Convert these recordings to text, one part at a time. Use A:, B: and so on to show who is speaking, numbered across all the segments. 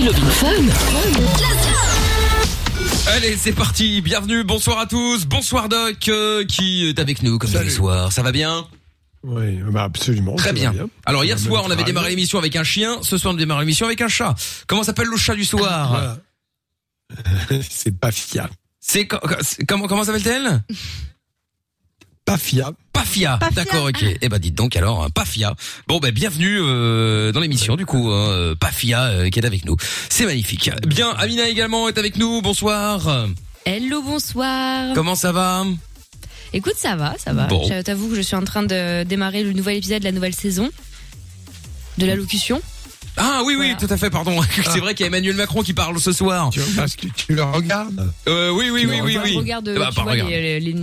A: C'est Love in Fun.
B: Allez, c'est parti. Bienvenue. Bonsoir à tous. Bonsoir Doc, euh, qui est avec nous comme tous les soirs. Ça va bien?
C: Oui, bah absolument.
B: Très bien. Alors hier soir, on avait démarré l'émission avec un chien. Ce soir, on démarre l'émission avec un chat. Comment s'appelle le chat du soir?
C: Voilà. c'est pas fiable.
B: C'est- comment comment s'appelle-t-elle?
C: Pas fiable.
B: Pafia. D'accord, ok. Eh ben dites donc alors, hein, Pafia. Bon ben bienvenue euh, dans l'émission du coup, hein, euh, Pafia euh, qui est avec nous. C'est magnifique. Bien, Amina également est avec nous. Bonsoir.
D: Hello, bonsoir.
B: Comment ça va?
D: Écoute, ça va, ça va.
B: Bon.
D: Je t'avoue que je suis en train de démarrer le nouvel épisode de la nouvelle saison de l'allocution.
B: Ah oui oui,
D: Voilà.
B: tout à fait, pardon. C'est vrai qu'il y a Emmanuel Macron qui parle ce soir.
C: Tu, parce que tu le regardes.
B: Euh, oui oui oui oui oui.
D: Regarde, tu
B: pas
D: vois,
B: regarde.
D: les, les,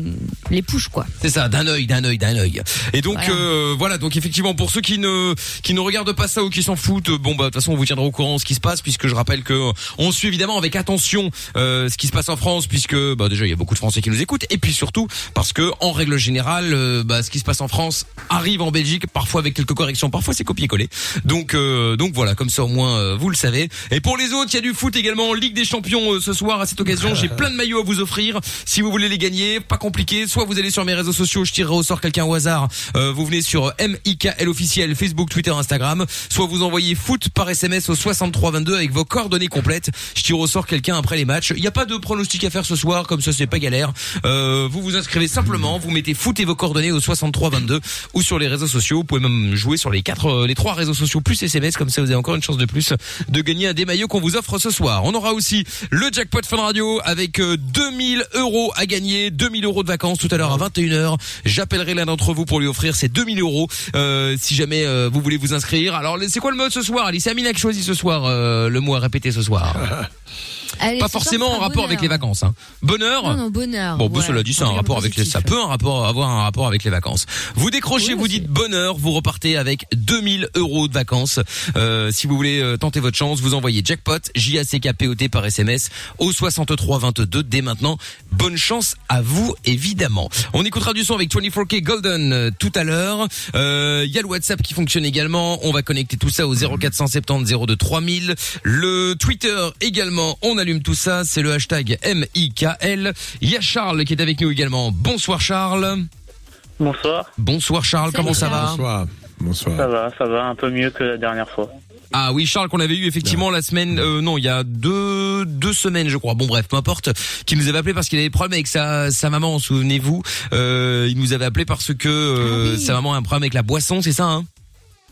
D: les pouches, quoi.
B: C'est ça, d'un œil, d'un œil, d'un œil. Et donc
D: Voilà.
B: euh, voilà, donc effectivement pour ceux qui ne qui ne regardent pas ça ou qui s'en foutent, bon bah de toute façon on vous tiendra au courant de ce qui se passe puisque je rappelle que on suit évidemment avec attention euh, ce qui se passe en France puisque bah déjà il y a beaucoup de Français qui nous écoutent et puis surtout parce que en règle générale euh, bah ce qui se passe en France arrive en Belgique parfois avec quelques corrections, parfois c'est copier-coller. Donc euh, donc voilà, comme ça au moins euh, vous le savez. Et pour les autres, il y a du foot également Ligue des Champions euh, ce soir à cette occasion, j'ai plein de maillots à vous offrir si vous voulez les gagner, pas compliqué, soit vous allez sur mes réseaux sociaux, je tirerai au sort quelqu'un au hasard. Euh, vous venez sur MIKL officiel Facebook, Twitter, Instagram, soit vous envoyez foot par SMS au 6322 avec vos coordonnées complètes. Je tire au sort quelqu'un après les matchs. Il n'y a pas de pronostic à faire ce soir, comme ça c'est pas galère. Euh, vous vous inscrivez simplement, vous mettez foot et vos coordonnées au 6322 ou sur les réseaux sociaux. Vous pouvez même jouer sur les quatre, les trois réseaux sociaux plus SMS, comme ça vous avez encore une chance de plus de gagner un des maillots qu'on vous offre ce soir. On aura aussi le jackpot Fun Radio avec euh, 2000 euros à gagner, 2000 euros de vacances tout à l'heure à 21h. J'appellerai l'un d'entre vous pour lui offrir ces 2000 euros euh, si jamais euh, vous voulez vous inscrire. Alors c'est quoi le mode ce soir Alice? Amina qui choisit ce soir euh, le mot à répéter ce soir.
D: Allez,
B: Pas forcément en rapport avec les
D: bonheur.
B: vacances. Hein. Bonheur.
D: Non, non, bonheur.
B: Bon,
D: voilà.
B: cela dit, c'est un rapport avec les,
D: positif.
B: ça peut un rapport, avoir un rapport avec les vacances. Vous décrochez,
D: Oui,
B: vous dites bonheur, vous repartez avec 2000 euros de vacances. Euh, si vous voulez euh, tenter votre chance, vous envoyez jackpot, J-A-C-K-P-O-T par SMS au 6322 dès maintenant. Bonne chance à vous, évidemment. On écoutera du son avec 24K Golden euh, tout à l'heure. Euh, Il y a le WhatsApp qui fonctionne également. On va connecter tout ça au 0470 02 3000. Le Twitter également. On allume tout ça. C'est le hashtag MIKL. Il y a Charles qui est avec nous également. Bonsoir Charles.
E: Bonsoir,
B: Bonsoir Charles. Comment ça va
C: Bonsoir. Bonsoir.
E: ça va, ça va un peu mieux que la dernière fois.
B: Ah oui, Charles qu'on avait eu effectivement la semaine, euh, non, il y a deux deux semaines, je crois. Bon bref, peu importe. Qui nous avait appelé parce qu'il avait des problèmes avec sa sa maman. Souvenez-vous, euh, il nous avait appelé parce que euh,
D: Ah oui.
B: sa maman a un problème avec la boisson, c'est ça hein?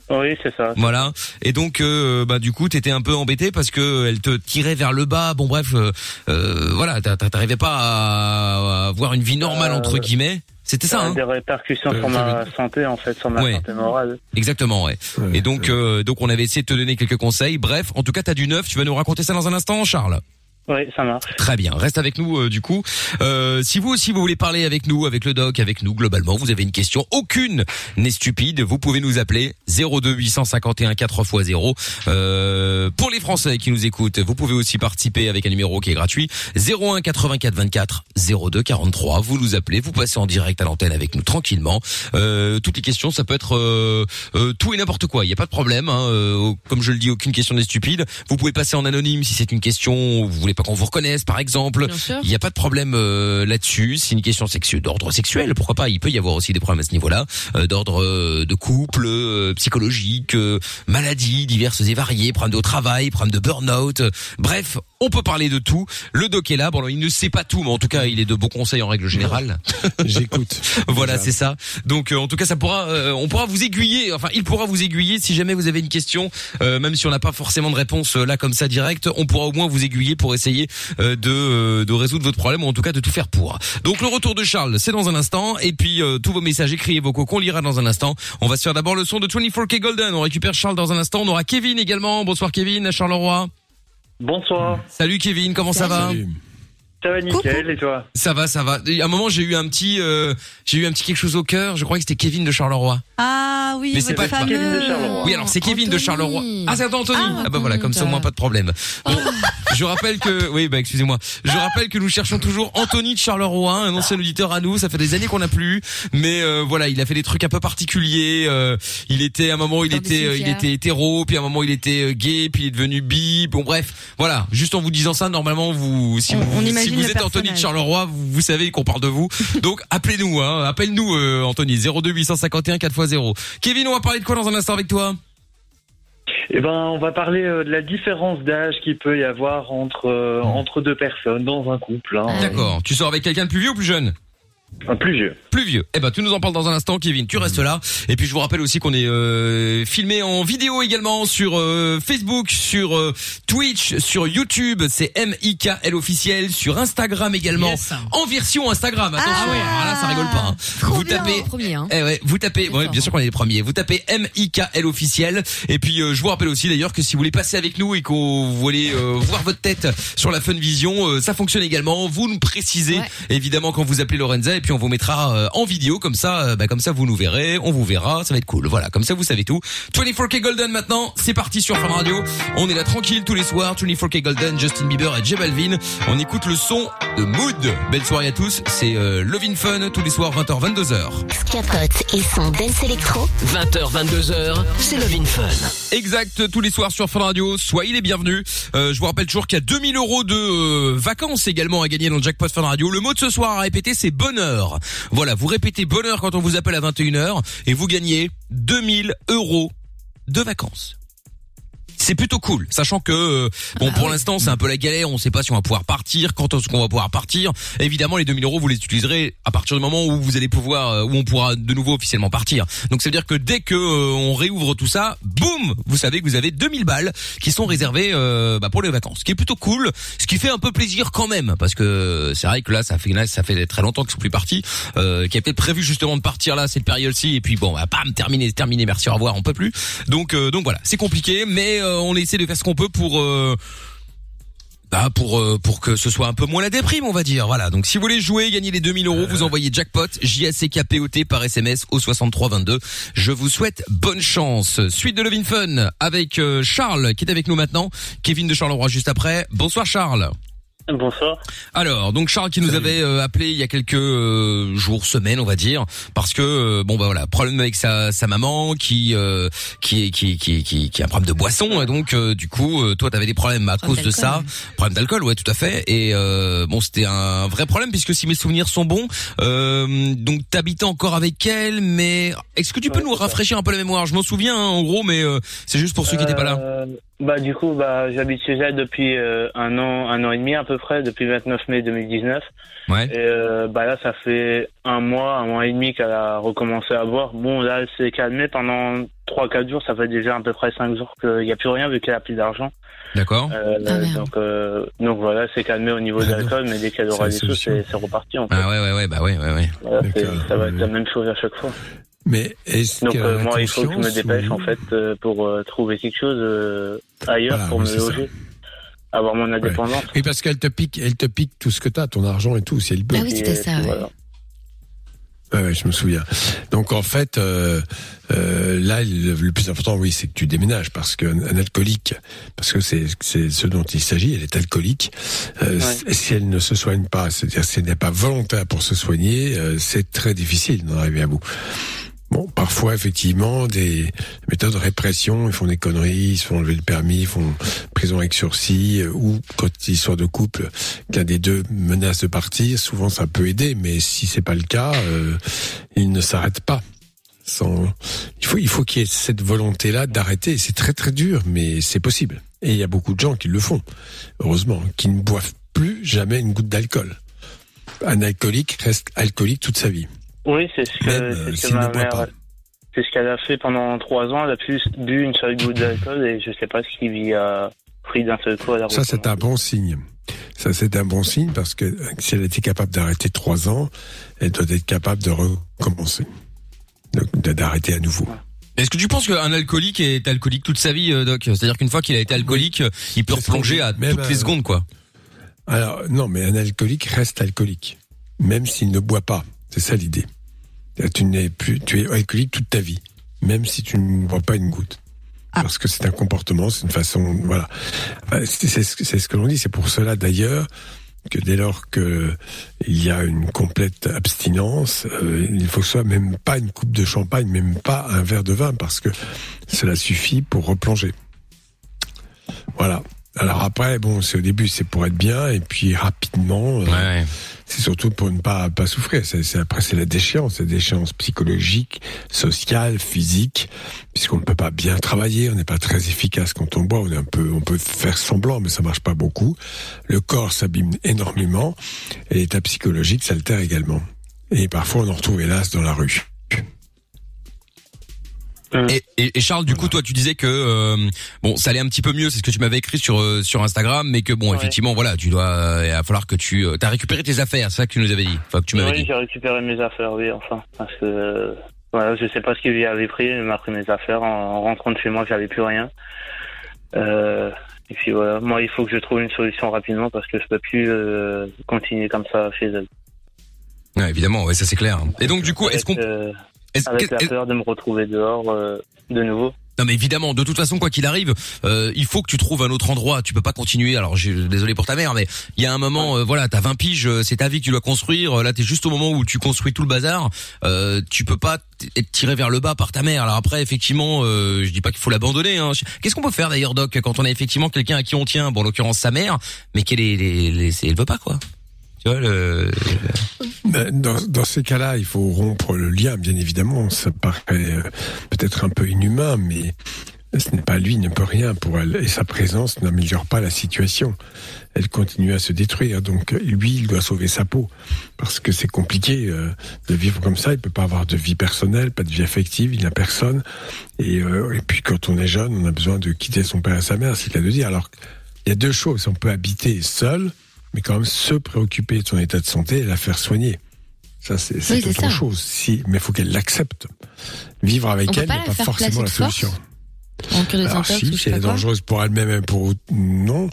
E: Oui, c'est ça.
B: Voilà. Et donc, euh, bah du coup, t'étais un peu embêté parce que elle te tirait vers le bas. Bon bref, euh, euh, voilà, t'a- t'a- t'arrivais pas à, à avoir une vie normale
E: Euh,
B: entre guillemets. C'était ça, hein
E: des répercussions
C: Euh,
E: sur ma santé, en fait, sur ma
B: Ouais.
E: santé morale.
B: Exactement, ouais.
C: Ouais,
B: Et donc, euh, donc on avait essayé de te donner quelques conseils. Bref, en tout cas, t'as du neuf. Tu vas nous raconter ça dans un instant, Charles.
E: Oui, ça marche.
B: Très bien, reste avec nous euh, du coup. Euh, si vous aussi vous voulez parler avec nous, avec le doc, avec nous globalement, vous avez une question, aucune n'est stupide, vous pouvez nous appeler 02 851 4x0. Euh, pour les Français qui nous écoutent, vous pouvez aussi participer avec un numéro qui est gratuit 01 84 24 02 43. Vous nous appelez, vous passez en direct à l'antenne avec nous tranquillement. Euh, toutes les questions, ça peut être euh, euh, tout et n'importe quoi. Il n'y a pas de problème. Hein, comme je le dis, aucune question n'est stupide. Vous pouvez passer en anonyme si c'est une question. Vous voulez pas qu'on vous reconnaisse, par exemple. Il n'y a pas de problème euh, là-dessus. C'est une question sexuelle, d'ordre sexuel. Pourquoi pas Il peut y avoir aussi des problèmes à ce niveau-là, euh, d'ordre euh, de couple, euh, psychologique, euh, maladies diverses et variées, problèmes de travail, problèmes de burn-out. euh, bref, on peut parler de tout. Le doc est là. Bon, alors, il ne sait pas tout, mais en tout cas, il est de bons conseils en règle générale.
C: J'écoute.
B: voilà, c'est ça. Donc, euh, en tout cas, ça pourra, euh, on pourra vous aiguiller. Enfin, il pourra vous aiguiller si jamais vous avez une question, euh, même si on n'a pas forcément de réponse euh, là comme ça direct. On pourra au moins vous aiguiller pour essayer euh, de euh, de résoudre votre problème ou en tout cas de tout faire pour. Donc, le retour de Charles, c'est dans un instant. Et puis, euh, tous vos messages écrits et vocaux qu'on lira dans un instant. On va se faire d'abord le son de 24K Golden. On récupère Charles dans un instant. On aura Kevin également. Bonsoir Kevin, à Charleroi.
E: Bonsoir,
B: Salut Kevin, comment ça va?
C: Salut.
E: Ça va nickel, et toi
B: Ça va, ça va. À un moment, j'ai eu un petit, euh, j'ai eu un petit quelque chose au cœur. Je crois que c'était Kevin de Charleroi.
F: Ah oui,
B: Mais c'est pas
F: fameux...
E: Kevin de Charleroi.
B: Oui, alors c'est Kevin de. Charleroi. Ah, c'est Anthony. Ah,
D: Ah,
B: bah voilà, comme ça au moins pas de problème. Bon, Je rappelle que, oui, bah excusez-moi. Je rappelle que nous cherchons toujours Anthony de Charleroi, un ancien auditeur à nous. Ça fait des années qu'on n'a plus, mais euh, voilà, il a fait des trucs un peu particuliers. euh, il était à un moment, il était, euh, il était hétéro, puis à un moment il était euh, gay, puis il est devenu bi. Bon bref, voilà. Juste en vous disant ça, normalement vous, si
D: On-
B: vous,
D: on
B: si vous êtes Anthony de. Charleroi, vous, vous savez qu'on parle de vous. Donc appelez-nous, hein, appelle-nous euh, Anthony 02 851 4x0. Kevin, on va parler de quoi dans un instant avec toi?
E: Eh ben, on va parler euh, de la différence d'âge qu'il peut y avoir entre euh, entre deux personnes dans un couple. Hein.
B: D'accord. Tu sors avec quelqu'un de plus vieux ou plus jeune?
E: Un plus vieux.
B: plus vieux. Eh ben, tu nous en parles dans un instant, Kevin. Tu restes là. Et puis, je vous rappelle aussi qu'on est euh, filmé en vidéo également sur euh, Facebook, sur euh, Twitch, sur YouTube. C'est M-I-K-L officiel. Sur Instagram également.
F: Yes.
B: En version Instagram. Attention.
D: Ah ouais.
B: Alors là, ça rigole pas. hein. Vous tapez
D: Premier, hein.
B: eh ouais, vous tapez, ouais,
D: fort.
B: bien sûr qu'on est les premiers. Vous tapez M-I-K-L officiel. Et puis, euh, je vous rappelle aussi d'ailleurs que si vous voulez passer avec nous et qu'on vous voulez euh, voir votre tête sur la Fun Vision, euh, ça fonctionne également. Vous nous précisez
D: Ouais.
B: évidemment quand vous appelez Lorenza et puis on vous mettra euh, en vidéo comme ça, euh, bah, comme ça vous nous verrez, on vous verra, ça va être cool. Voilà, comme ça vous savez tout. 24K Golden maintenant, c'est parti sur Fun Radio. On est là tranquille tous les soirs. 24K Golden, Justin Bieber et J Balvin. On écoute le son de Mood. Belle soirée à tous. C'est euh, Lovin Fun tous les soirs 20h 22h.
G: Scapote et son dance électro
A: 20h, 22h, c'est Love Fun.
B: Exact, tous les soirs sur Fun Radio. Soyez les bienvenus. Euh, je vous rappelle toujours qu'il y a 2000 euros de euh, vacances également à gagner dans le jackpot Fun Radio. Le mot de ce soir à répéter, c'est bonheur. Voilà, vous répétez bonheur quand on vous appelle à 21h et vous gagnez 2000 euros de vacances. C'est plutôt cool, sachant que euh, bon pour l'instant c'est un peu la galère, on sait pas si on va pouvoir partir, quand est-ce qu'on va pouvoir partir. Évidemment les 2000 euros vous les utiliserez à partir du moment où vous allez pouvoir, euh, où on pourra de nouveau officiellement partir. Donc ça veut dire que dès que euh, on réouvre tout ça, boum, vous savez que vous avez 2000 balles qui sont réservées euh, bah, pour les vacances, ce qui est plutôt cool, ce qui fait un peu plaisir quand même, parce que c'est vrai que là ça fait là, ça fait très longtemps qu'ils sont plus partis, euh, qui a peut-être prévu justement de partir là cette période-ci et puis bon bah, bam terminé terminé merci au revoir on peut plus. Donc euh, donc voilà c'est compliqué mais euh, on essaie de faire ce qu'on peut pour euh, bah pour euh, pour que ce soit un peu moins la déprime on va dire. Voilà. Donc si vous voulez jouer gagner les 2000 euros vous envoyez jackpot J A C K P O T par SMS au 6322 je vous souhaite bonne chance. Suite de Levin Fun avec euh, Charles qui est avec nous maintenant. Kevin de Charleroi juste après. Bonsoir Charles
E: Bonsoir.
B: alors, donc Charles qui nous avait euh, appelé il y a quelques euh, jours, semaines, on va dire, parce que euh, bon bah voilà, problème avec sa, sa maman qui euh, qui est qui qui qui qui a un problème de boisson, et donc euh, du coup, euh, toi t'avais des problèmes à
D: Problème
B: cause de ça,
D: d'alcool.
B: problème d'alcool, ouais, tout à fait, et euh, bon c'était un vrai problème puisque si mes souvenirs sont bons, euh, donc t'habitais encore avec elle, mais est-ce que tu peux
E: Ouais,
B: nous rafraîchir un peu la mémoire? Je m'en souviens hein, en gros, mais euh, c'est juste pour ceux qui n'étaient pas là.
E: Bah du coup, bah j'habite chez elle depuis euh, un an, un an et demi à peu près, depuis le 29 mai 2019.
B: Ouais.
E: Et euh, bah là, ça fait un mois, un mois et demi qu'elle a recommencé à boire. Bon, là, elle s'est calmée pendant trois, quatre jours. Ça fait déjà à peu près cinq jours qu'il n'y a plus rien vu qu'elle a plus d'argent.
B: D'accord.
E: Euh,
D: Ah,
E: donc, euh, donc voilà, c'est calmé au niveau de
C: Ah,
E: l'alcool, mais dès qu'elle aura des sous, c'est reparti. En fait.
B: Ah ouais ouais ouais bah ouais ouais ouais.
E: Voilà, ça va être la même chose à chaque fois.
C: Mais est-ce
E: Donc euh, moi, il faut que je me dépêche
C: ou-
E: en fait euh, pour euh, trouver quelque chose euh, ailleurs
C: Voilà,
E: pour me
C: ça.
E: loger, avoir mon indépendance.
C: Oui, parce qu'elle te pique, elle te pique tout ce que t'as, ton argent et tout, si elle peut.
D: Ah oui, c'était ça. ouais.
E: voilà.
C: Ouais, ouais, je me souviens. Donc en fait, euh, euh, là, le, le plus important, oui, c'est que tu déménages parce qu'un un alcoolique, parce que c'est c'est ce dont il s'agit, elle est alcoolique. Euh,
E: Ouais.
C: Si elle ne se soigne pas, c'est-à-dire si elle n'est pas volontaire pour se soigner, euh, c'est très difficile d'en arriver à bout. Bon, parfois, effectivement, des méthodes de répression, ils font des conneries, ils se font enlever le permis, ils font prison avec sursis, euh, ou quand il histoire de couple, qu'un des deux menace de partir, souvent ça peut aider, mais si c'est pas le cas, euh, il ne s'arrête pas. Sans... Il faut, il faut qu'il y ait cette volonté-là d'arrêter. C'est très très dur, mais c'est possible. Et il y a beaucoup de gens qui le font, heureusement, qui ne boivent plus jamais une goutte d'alcool. Un alcoolique reste alcoolique toute sa vie.
E: Oui, c'est ce que, c'est
C: euh,
E: ce que
C: s'il
E: ma
C: ne
E: mère, c'est ce qu'elle a fait pendant trois ans. Elle a plus bu une seule goutte d'alcool et je sais pas ce qui lui a pris d'un seul coup à la
C: Ça, c'est un bon signe. Ça, c'est un bon signe parce que euh, si elle était capable d'arrêter trois ans, elle doit être capable de recommencer. D'arrêter à nouveau.
B: Est-ce que tu penses qu'un alcoolique est alcoolique toute sa vie, euh, Doc? C'est-à-dire qu'une fois qu'il a été alcoolique, il peut replonger à toutes les secondes, quoi.
C: Alors, non, mais un alcoolique reste alcoolique. Même s'il ne boit pas. C'est ça l'idée. Tu n'es plus, tu es alcoolique toute ta vie. Même si tu ne bois pas une goutte. parce que c'est un comportement, c'est une façon, voilà. C'est ce que- c'est ce que l'on dit. C'est pour cela d'ailleurs que dès lors que il y a une complète abstinence, euh, il faut que ce soit même pas une coupe de champagne, même pas un verre de vin, parce que cela suffit pour replonger. Voilà. Alors après, bon, c'est au début, c'est pour être bien, et puis rapidement, euh,
B: Ouais.
C: c'est surtout pour ne pas pas souffrir. C'est, c'est- après, c'est la déchéance, la déchéance psychologique, sociale, physique, puisqu'on ne peut pas bien travailler, on n'est pas très efficace quand on boit, on est un peu, on peut faire semblant, mais ça marche pas beaucoup. Le corps s'abîme énormément, et l'état psychologique s'altère également. Et parfois, on en retrouve hélas dans la rue.
B: Et, et- et Charles, du coup, toi, tu disais que euh, bon, ça allait un petit peu mieux, c'est ce que tu m'avais écrit sur euh, sur Instagram, mais que bon,
E: Ouais.
B: effectivement, voilà, tu dois, euh, il va falloir que tu, euh, t'as récupéré tes affaires, c'est ça que tu nous avais dit, enfin que tu m'avais
E: oui,
B: dit.
E: j'ai récupéré mes affaires, oui, enfin. Parce que, euh, voilà, je sais pas ce qu'il lui avait pris, il m'a pris mes affaires. En, en rentrant de chez moi, j'avais plus rien. Euh, et puis voilà, moi, il faut que je trouve une solution rapidement parce que je peux plus euh, continuer comme ça chez elle.
B: Ouais, évidemment, ouais, ça c'est clair. Et donc, du coup, est-ce qu'on,
E: Avec, la peur de me retrouver dehors euh, de nouveau.
B: Non mais évidemment, de toute façon, quoi qu'il arrive, euh, il faut que tu trouves un autre endroit. Tu peux pas continuer. Alors, j'ai désolé pour ta mère, mais il y a un moment, euh, voilà, t'as 20 piges, euh, c'est ta vie que tu dois construire. Là, t'es juste au moment où tu construis tout le bazar. Euh, tu peux pas être tiré vers le bas par ta mère. Alors après, effectivement, euh, je dis pas qu'il faut l'abandonner. Hein. Qu'est-ce qu'on peut faire d'ailleurs, Doc, quand on a effectivement quelqu'un à qui on tient, bon, en l'occurrence sa mère, mais qu'elle est, les, les, c'est- elle veut pas quoi? Le.
C: Ben, Dans, ces cas-là, il faut rompre le lien, bien évidemment. Ça paraît euh, peut-être un peu inhumain, mais ce n'est pas lui, il ne peut rien pour elle. Et sa présence n'améliore pas la situation. Elle continue à se détruire. Donc lui, il doit sauver sa peau. Parce que c'est compliqué euh, de vivre comme ça. Il peut pas avoir de vie personnelle, pas de vie affective, il n'a personne. Et, euh, et puis quand on est jeune, on a besoin de quitter son père et sa mère, c'est le cas de dire. Alors, il y a deux choses. On peut habiter seul, mais quand même se préoccuper de son état de santé et la faire soigner. Ça, c'est
D: Oui,
C: autre
D: ça.
C: chose. Si, mais il faut qu'elle l'accepte. Vivre avec
D: On
C: elle n'est pas forcément la solution.
D: En
C: Alors si, si elle est dangereuse pour elle-même et pour non,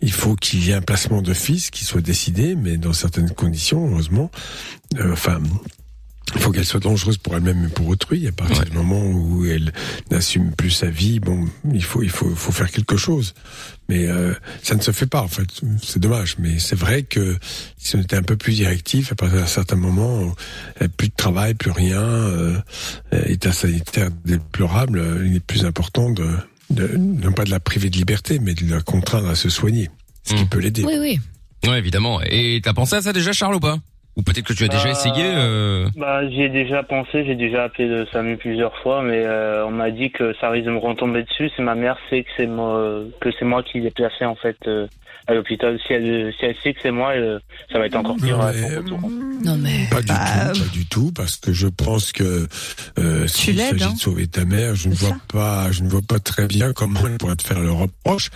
C: il faut qu'il y ait un placement de fils qui soit décidé, mais dans certaines conditions, heureusement. Euh, enfin, il faut qu'elle soit dangereuse pour elle-même et pour autrui. À partir
B: Ouais.
C: du moment où elle n'assume plus sa vie, bon, il faut, il faut, faut faire quelque chose. Mais euh, ça ne se fait pas en fait. C'est dommage, mais c'est vrai que si on était un peu plus directif, à partir d'un certain moment, euh, plus de travail, plus rien, euh, euh, état sanitaire déplorable, euh, il est plus important de, de non pas de la priver de liberté, mais de la contraindre à se soigner, ce qui
B: Mm.
C: peut l'aider.
D: Oui, oui.
B: Ouais, évidemment. Et t'as pensé à ça déjà, Charles, ou pas? Ou peut-être que tu as déjà
E: Euh,
B: essayé. Euh...
E: Bah, j'y ai déjà pensé, j'ai déjà appelé le SAMU plusieurs fois, mais euh, on m'a dit que ça risque de me retomber dessus. Si ma mère sait que c'est moi, que c'est moi qui l'ai placé en fait euh, à l'hôpital, si elle, si elle sait que c'est moi, euh, ça va être encore pire.
C: Non,
E: à son retour.
D: Non mais.
C: Pas du
F: Bah,
C: tout, pas du tout, parce que je pense que euh, s'il s'agit
F: hein.
C: de sauver ta mère, je ne vois pas, je ne vois pas très bien comment elle pourrait te faire le reproche.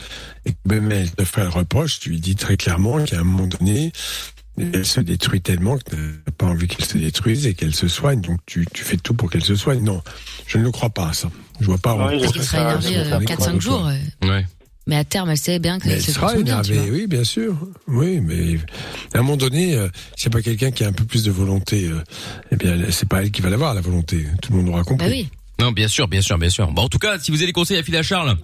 C: Et même elle te fait le reproche, tu lui dis très clairement qu'à un moment donné, elle se détruit tellement que tu n'as pas envie qu'elle se détruise et qu'elle se soigne. Donc tu, tu fais tout pour qu'elle se soigne. Non, je ne le crois pas ça. Je vois pas.
E: Je
D: Qui sera énervée
C: ça, ça
D: euh,
C: n'est
D: 4-5
C: quoi que ce
D: jours. euh,
B: Ouais.
D: Mais à terme, elle sait bien que
C: elle
D: se
C: sera
D: bien,
C: énervée, oui, bien sûr. Oui, mais à un moment donné, euh, s'il n'y a pas quelqu'un qui a un peu plus de volonté, euh, eh bien, c'est pas elle qui va l'avoir, la volonté. Tout le monde aura compris.
D: Bah oui.
B: Non, bien sûr, bien sûr, bien sûr. Bon, en tout cas, si vous avez des conseils à filer à Charles.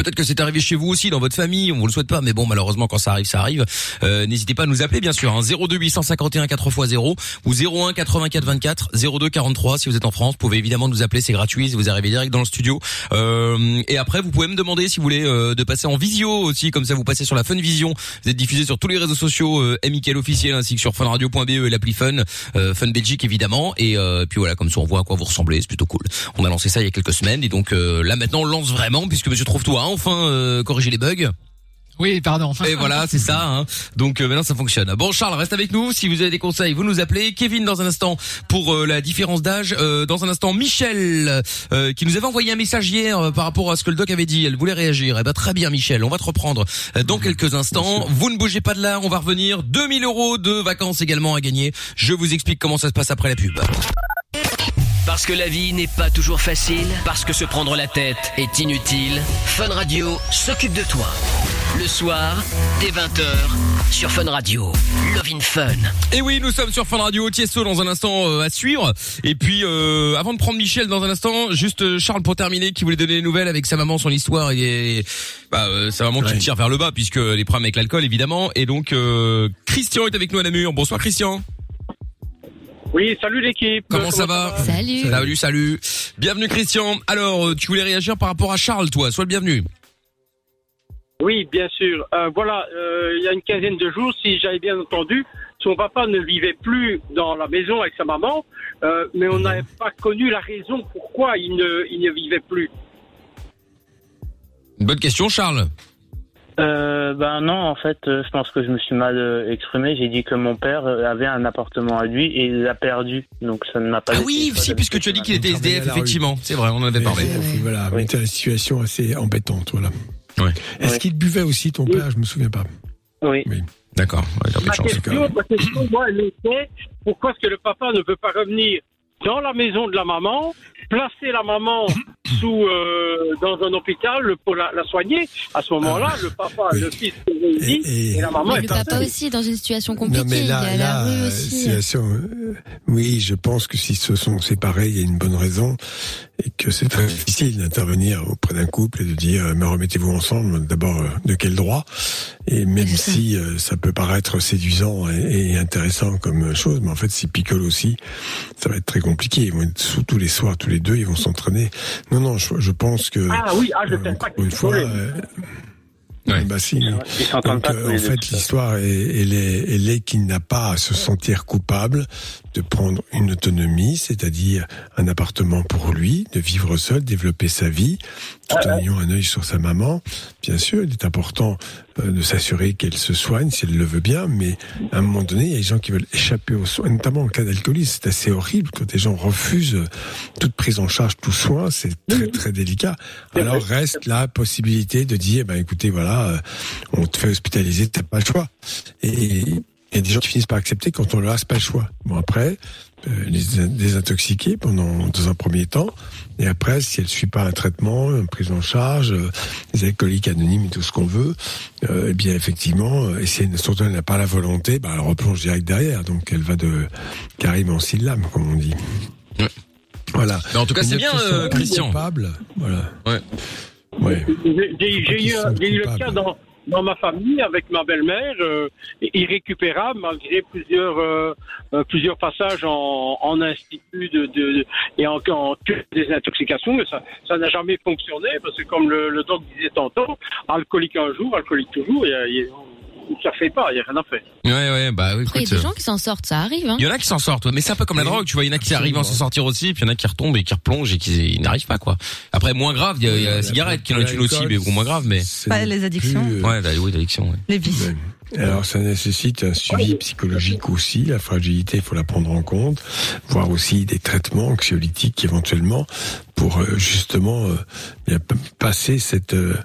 B: Peut-être que c'est arrivé chez vous aussi, dans votre famille, on vous le souhaite pas, mais bon, malheureusement, quand ça arrive, ça arrive. Euh, N'hésitez pas à nous appeler, bien sûr, hein, 02 851 4x0 ou 01 84 24 02 43 si vous êtes en France. Vous pouvez évidemment nous appeler, c'est gratuit, vous arrivez direct dans le studio. Euh, et après, vous pouvez me demander si vous voulez euh, de passer en visio aussi, comme ça vous passez sur la Fun Vision. Vous êtes diffusé sur tous les réseaux sociaux, euh, Mickaël officiel, ainsi que sur funradio.be et l'appli Fun, euh, Fun Belgique évidemment. Et euh, puis voilà, comme ça on voit à quoi vous ressemblez, c'est plutôt cool. On a lancé ça il y a quelques semaines et donc euh, là maintenant on lance vraiment puisque Monsieur trouve toi a enfin euh, corrigé les bugs.
H: Oui, pardon.
B: Et voilà, c'est ça. Hein. Donc euh, maintenant ça fonctionne. Bon Charles, reste avec nous. Si vous avez des conseils, vous nous appelez. Kevin dans un instant pour euh, la différence d'âge. Euh, dans un instant, Michel euh, qui nous avait envoyé un message hier euh, par rapport à ce que le doc avait dit. Elle voulait réagir. Eh ben très bien Michel, on va te reprendre euh, dans quelques instants. Vous ne bougez pas de là, on va revenir. 2000 euros de vacances également à gagner. Je vous explique comment ça se passe après la pub.
A: Parce que la vie n'est pas toujours facile, parce que se prendre la tête est inutile, Fun Radio s'occupe de toi. Le soir, dès 20h, sur Fun Radio. Love in Fun.
B: Et oui, nous sommes sur Fun Radio, Tiesto dans un instant euh, à suivre. Et puis, euh, avant de prendre Michel dans un instant, juste euh, Charles pour terminer, qui voulait donner des nouvelles avec sa maman, son histoire et bah, euh, sa maman qui
C: Ouais.
B: tire vers le bas puisque les problèmes avec l'alcool évidemment. Et donc, euh, Christian est avec nous à Namur. Bonsoir Christian.
F: Oui, salut l'équipe.
B: Comment ça va
D: Salut.
B: Salut, salut. Bienvenue Christian. Alors, euh, tu voulais réagir par rapport à Charles, toi. Sois le bienvenu.
F: Oui, bien sûr. Euh, voilà, euh, il y a une quinzaine de jours, si j'avais bien entendu, son papa ne vivait plus dans la maison avec sa maman, euh, mais on n'avait pas connu la raison pourquoi il ne, il ne vivait plus.
B: Une bonne question, Charles.
E: Euh, ben non, en fait, euh, je pense que je me suis mal euh, exprimé. J'ai dit que mon père euh, avait un appartement à lui et il l'a perdu. Donc ça ne m'a pas.
B: Ah oui, si, puisque tu as dit qu'il était SDF,
C: la
B: effectivement. C'est vrai, on en avait parlé.
C: Voilà,
E: Oui.
C: une situation assez embêtante, voilà.
B: Ouais.
C: Est-ce
E: Ouais.
C: qu'il buvait aussi ton père? Je me souviens pas.
E: Oui.
B: D'accord. Ouais,
F: Ma question, ma question, moi, elle était pourquoi est-ce que le papa ne peut pas revenir dans la maison de la maman, placer la maman sous euh, dans un hôpital pour la, la soigner À ce moment-là, le papa,
C: oui.
F: le fils se
C: Et-
F: et,
C: et-
F: la maman
D: Mais
F: est
D: le papa aussi dans une situation compliquée.
C: Non, mais là,
D: il
C: là,
D: la rue
C: euh,
D: aussi.
C: situation, euh, oui, je pense que s'ils se sont séparés, il y a une bonne raison et que c'est très difficile d'intervenir auprès d'un couple et de dire, euh, mais remettez-vous ensemble. D'abord, de quel droit? Et même
D: ça.
C: si euh, ça peut paraître séduisant et, et intéressant comme chose, mais en fait, s'ils picolent aussi, ça va être très compliqué. Ils vont être sous tous les soirs, tous les deux, ils vont s'entraîner. Non, non, je, je pense que
F: Ah oui, ah, je
C: euh,
F: ne sais pas
C: encore une fois, euh,
B: Ouais.
C: bah si,
E: s'entendent
C: donc,
E: pas
C: euh, en
E: les
C: fait, l'histoire, est- elle est, elle est qu'il n'a pas à se sentir coupable de prendre une autonomie, c'est-à-dire un appartement pour lui, de vivre seul, développer sa vie, tout en ayant un œil sur sa maman. Bien sûr, il est important euh, de s'assurer qu'elle se soigne si elle le veut bien, mais à un moment donné, il y a des gens qui veulent échapper aux soins, notamment en cas d'alcoolisme. C'est assez horrible quand des gens refusent toute prise en charge, tout soin. C'est très très délicat. Alors reste la possibilité de dire, ben écoutez, voilà, euh, on te fait hospitaliser, t'as pas le choix. Et il y a des gens qui finissent par accepter quand on leur laisse pas le choix. Bon après, euh, les désintoxiquer pendant dans un premier temps, et après, si elle suit pas un traitement, une prise en charge, euh, les alcooliques anonymes et tout ce qu'on veut, euh, eh bien effectivement, euh, et si elle, surtout elle n'a pas la volonté, bah, elle replonge direct derrière. Donc elle va de Karim en syllabe, comme on dit.
B: Ouais.
C: Voilà.
B: Mais en tout cas, c'est
C: Ne
B: bien, euh, Christian.
C: Coupable. Voilà.
B: Ouais.
C: Ouais.
F: J'ai eu, eu le cas dans, dans ma famille avec ma belle-mère, euh, irrécupérable malgré plusieurs euh, euh, plusieurs passages en, en institut de, de et en, en des intoxications, mais ça ça n'a jamais fonctionné parce que comme le, le doc disait tantôt, alcoolique un jour, alcoolique toujours, il y ça fait pas, il y a rien à faire.
B: Ouais, ouais, bah oui,
D: Après, il y a des gens qui s'en sortent, ça arrive. Hein.
B: Il y en a qui s'en sortent, ouais, mais c'est un peu comme la
C: Oui.
B: drogue, tu vois. Il y en a qui arrivent à s'en sortir aussi, puis il y en a qui retombent et qui replongent et qui n'arrivent pas, quoi. Après, moins grave, il y a, il y a la cigarette qui en est une aussi, mais bon, moins grave, mais.
C: C'est
H: Pas les addictions.
C: plus, euh,
B: Ouais, bah, oui, l'addiction, ouais.
H: Les vices.
C: Ouais. Alors ça nécessite un suivi psychologique aussi, la fragilité, il faut la prendre en compte, voire aussi des traitements anxiolytiques éventuellement pour euh, justement euh, passer cette euh,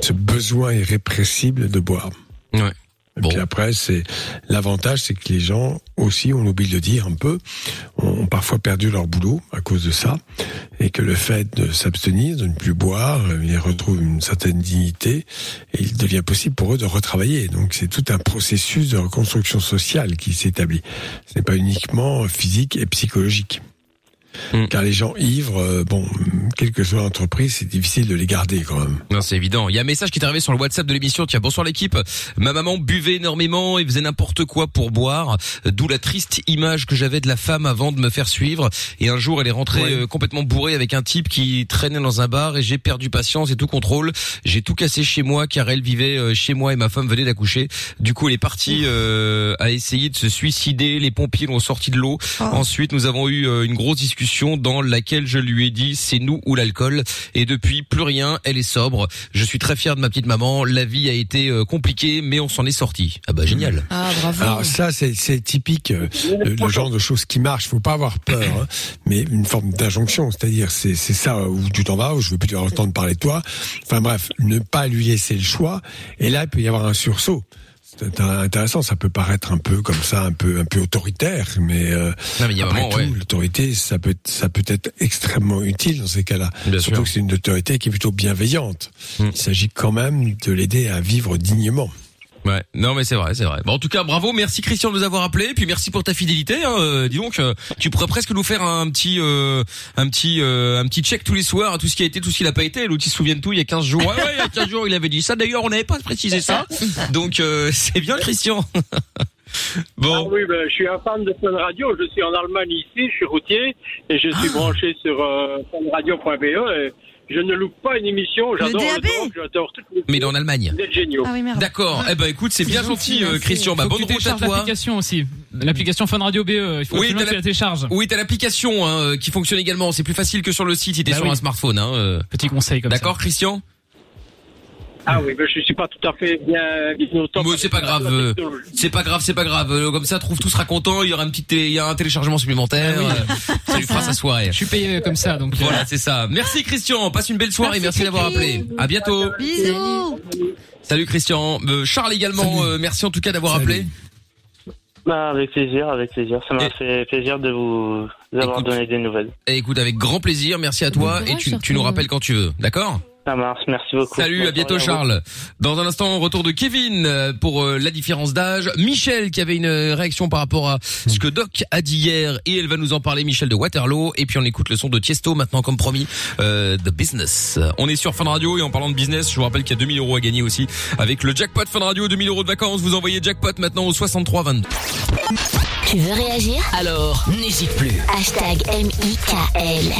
C: ce besoin irrépressible de boire.
B: Ouais.
C: Et
B: Bon.
C: puis après, c'est l'avantage, c'est que les gens aussi, on oublie de le dire un peu, ont, ont parfois perdu leur boulot à cause de ça, et que le fait de s'abstenir, de ne plus boire, euh, ils retrouvent une certaine dignité, et il devient possible pour eux de retravailler. Donc c'est tout un processus de reconstruction sociale qui s'établit. Ce n'est pas uniquement physique et psychologique.
B: Mm.
C: Car les gens ivres, euh, bon, quelle que soit l'entreprise, c'est difficile de les garder quand même.
B: Non, c'est évident. Il y a un message qui est arrivé sur le WhatsApp de l'émission. Tiens, bonsoir l'équipe. Ma maman buvait énormément et faisait n'importe quoi pour boire. D'où la triste image que j'avais de la femme avant de me faire suivre. Et un jour, elle est rentrée
C: Ouais.
B: euh, complètement bourrée avec un type qui traînait dans un bar et j'ai perdu patience et tout contrôle. J'ai tout cassé chez moi car elle vivait euh, chez moi et ma femme venait d'accoucher. Du coup, elle est partie euh, à essayer de se suicider. Les pompiers l'ont sortie de l'eau. Ensuite, nous avons eu euh, une grosse discussion dans laquelle je lui ai dit c'est nous ou l'alcool. Et depuis, plus rien. Elle est sobre. Je suis très fier de ma petite maman. La vie a été euh, compliquée, mais on s'en est sorti. Ah bah génial.
D: Ah, bravo.
C: Alors ça, c'est c'est typique, euh, le, genre de choses qui marchent. Faut pas avoir peur, hein, mais une forme d'injonction, c'est-à-dire c'est c'est ça où tu t'en vas, où je veux plus entendre parler de toi. Enfin bref, ne pas lui laisser le choix. Et là, il peut y avoir un sursaut. C'est intéressant, ça peut paraître un peu comme ça, un peu un peu autoritaire, mais, euh,
B: Non, mais il y a
C: après tout,
B: ouais.
C: l'autorité, ça peut être- ça peut être extrêmement utile dans ces cas-là.
B: Bien
C: Surtout
B: sûr.
C: que c'est une autorité qui est plutôt bienveillante.
B: Mm.
C: Il s'agit quand même de l'aider à vivre dignement.
B: Ouais, non mais c'est vrai, c'est vrai. Bon, en tout cas, bravo, merci Christian de nous avoir appelé, puis merci pour ta fidélité. Hein, euh, dis donc, euh, tu pourrais presque nous faire un petit, euh, un petit, euh, un petit check tous les soirs, à tout ce qui a été, tout ce qui n'a pas été. L'outil se souvient de tout. Il y a 15 jours, ouais, ouais, il y a 15 jours, il avait dit ça. D'ailleurs, on n'avait pas précisé ça. Donc euh, c'est bien, Christian.
F: Ah
B: bon,
F: oui, ben, je suis un fan de Fun Radio. Je suis en Allemagne ici, je suis routier et je
B: Ah.
F: suis branché sur euh, funradio.be. Je ne loupe pas une émission. J'adore le, talk, j'adore toutes les
B: mais il est en Allemagne.
F: Vous êtes géniaux.
H: Ah oui, merde.
B: D'accord. Eh ben écoute, c'est bien gentil, euh, Christian. Bah bonne
I: tu
B: route à toi.
I: l'application aussi. L'application Fun Radio BE. Il faut
B: Oui,
I: que tu
B: la-
I: télécharges.
B: Oui, t'as l'application hein, euh, qui fonctionne également. C'est plus facile que sur le site si t'es
I: Bah
B: sur
I: oui.
B: un smartphone. Hein, euh.
I: Petit conseil comme ça.
B: D'accord, Christian?
F: Ah oui, ben, je suis pas tout à fait bien, bien au top.
B: Mais c'est pas grave, euh. C'est pas grave, c'est pas grave. Euh, Comme ça, trouve tout sera content. Il y aura un petit, télé- il y a un téléchargement supplémentaire.
I: Ah oui.
B: Euh, ça lui fera sa soirée.
I: Je suis payé comme ça, donc. euh,
B: Voilà, c'est ça. Merci Christian. Passe une belle soirée. Merci,
H: Merci,
B: d'avoir appelé. À bientôt.
H: Bisous.
B: Salut Christian. Euh, Charles également.
C: Salut.
B: euh, merci en tout cas d'avoir appelé.
E: Bah, avec plaisir, avec plaisir. Ça m'a
B: Et-
E: fait plaisir de vous d'avoir
B: Écoute.
E: donné des nouvelles.
B: Et écoute, avec grand plaisir. Merci à toi. Et tu, nous rappelles quand tu veux. D'accord?
E: Ça marche, merci beaucoup.
B: Salut, à bientôt. Charles. Dans un instant, retour de Kevin euh, pour euh, la différence d'âge. Michel qui avait une euh, réaction par rapport à ce que Doc a dit hier et elle va nous en parler, Michel de Waterloo. Et puis on écoute le son de Tiesto maintenant comme promis, euh, The Business. On est sur Fun Radio et en parlant de business, je vous rappelle qu'il y a 2000 euros à gagner aussi avec le jackpot Fun Radio, 2000 euros de vacances. Vous envoyez jackpot maintenant au 63 22.
G: Tu veux réagir?
A: Alors, n'hésite plus.
G: Hashtag M-I-K-L.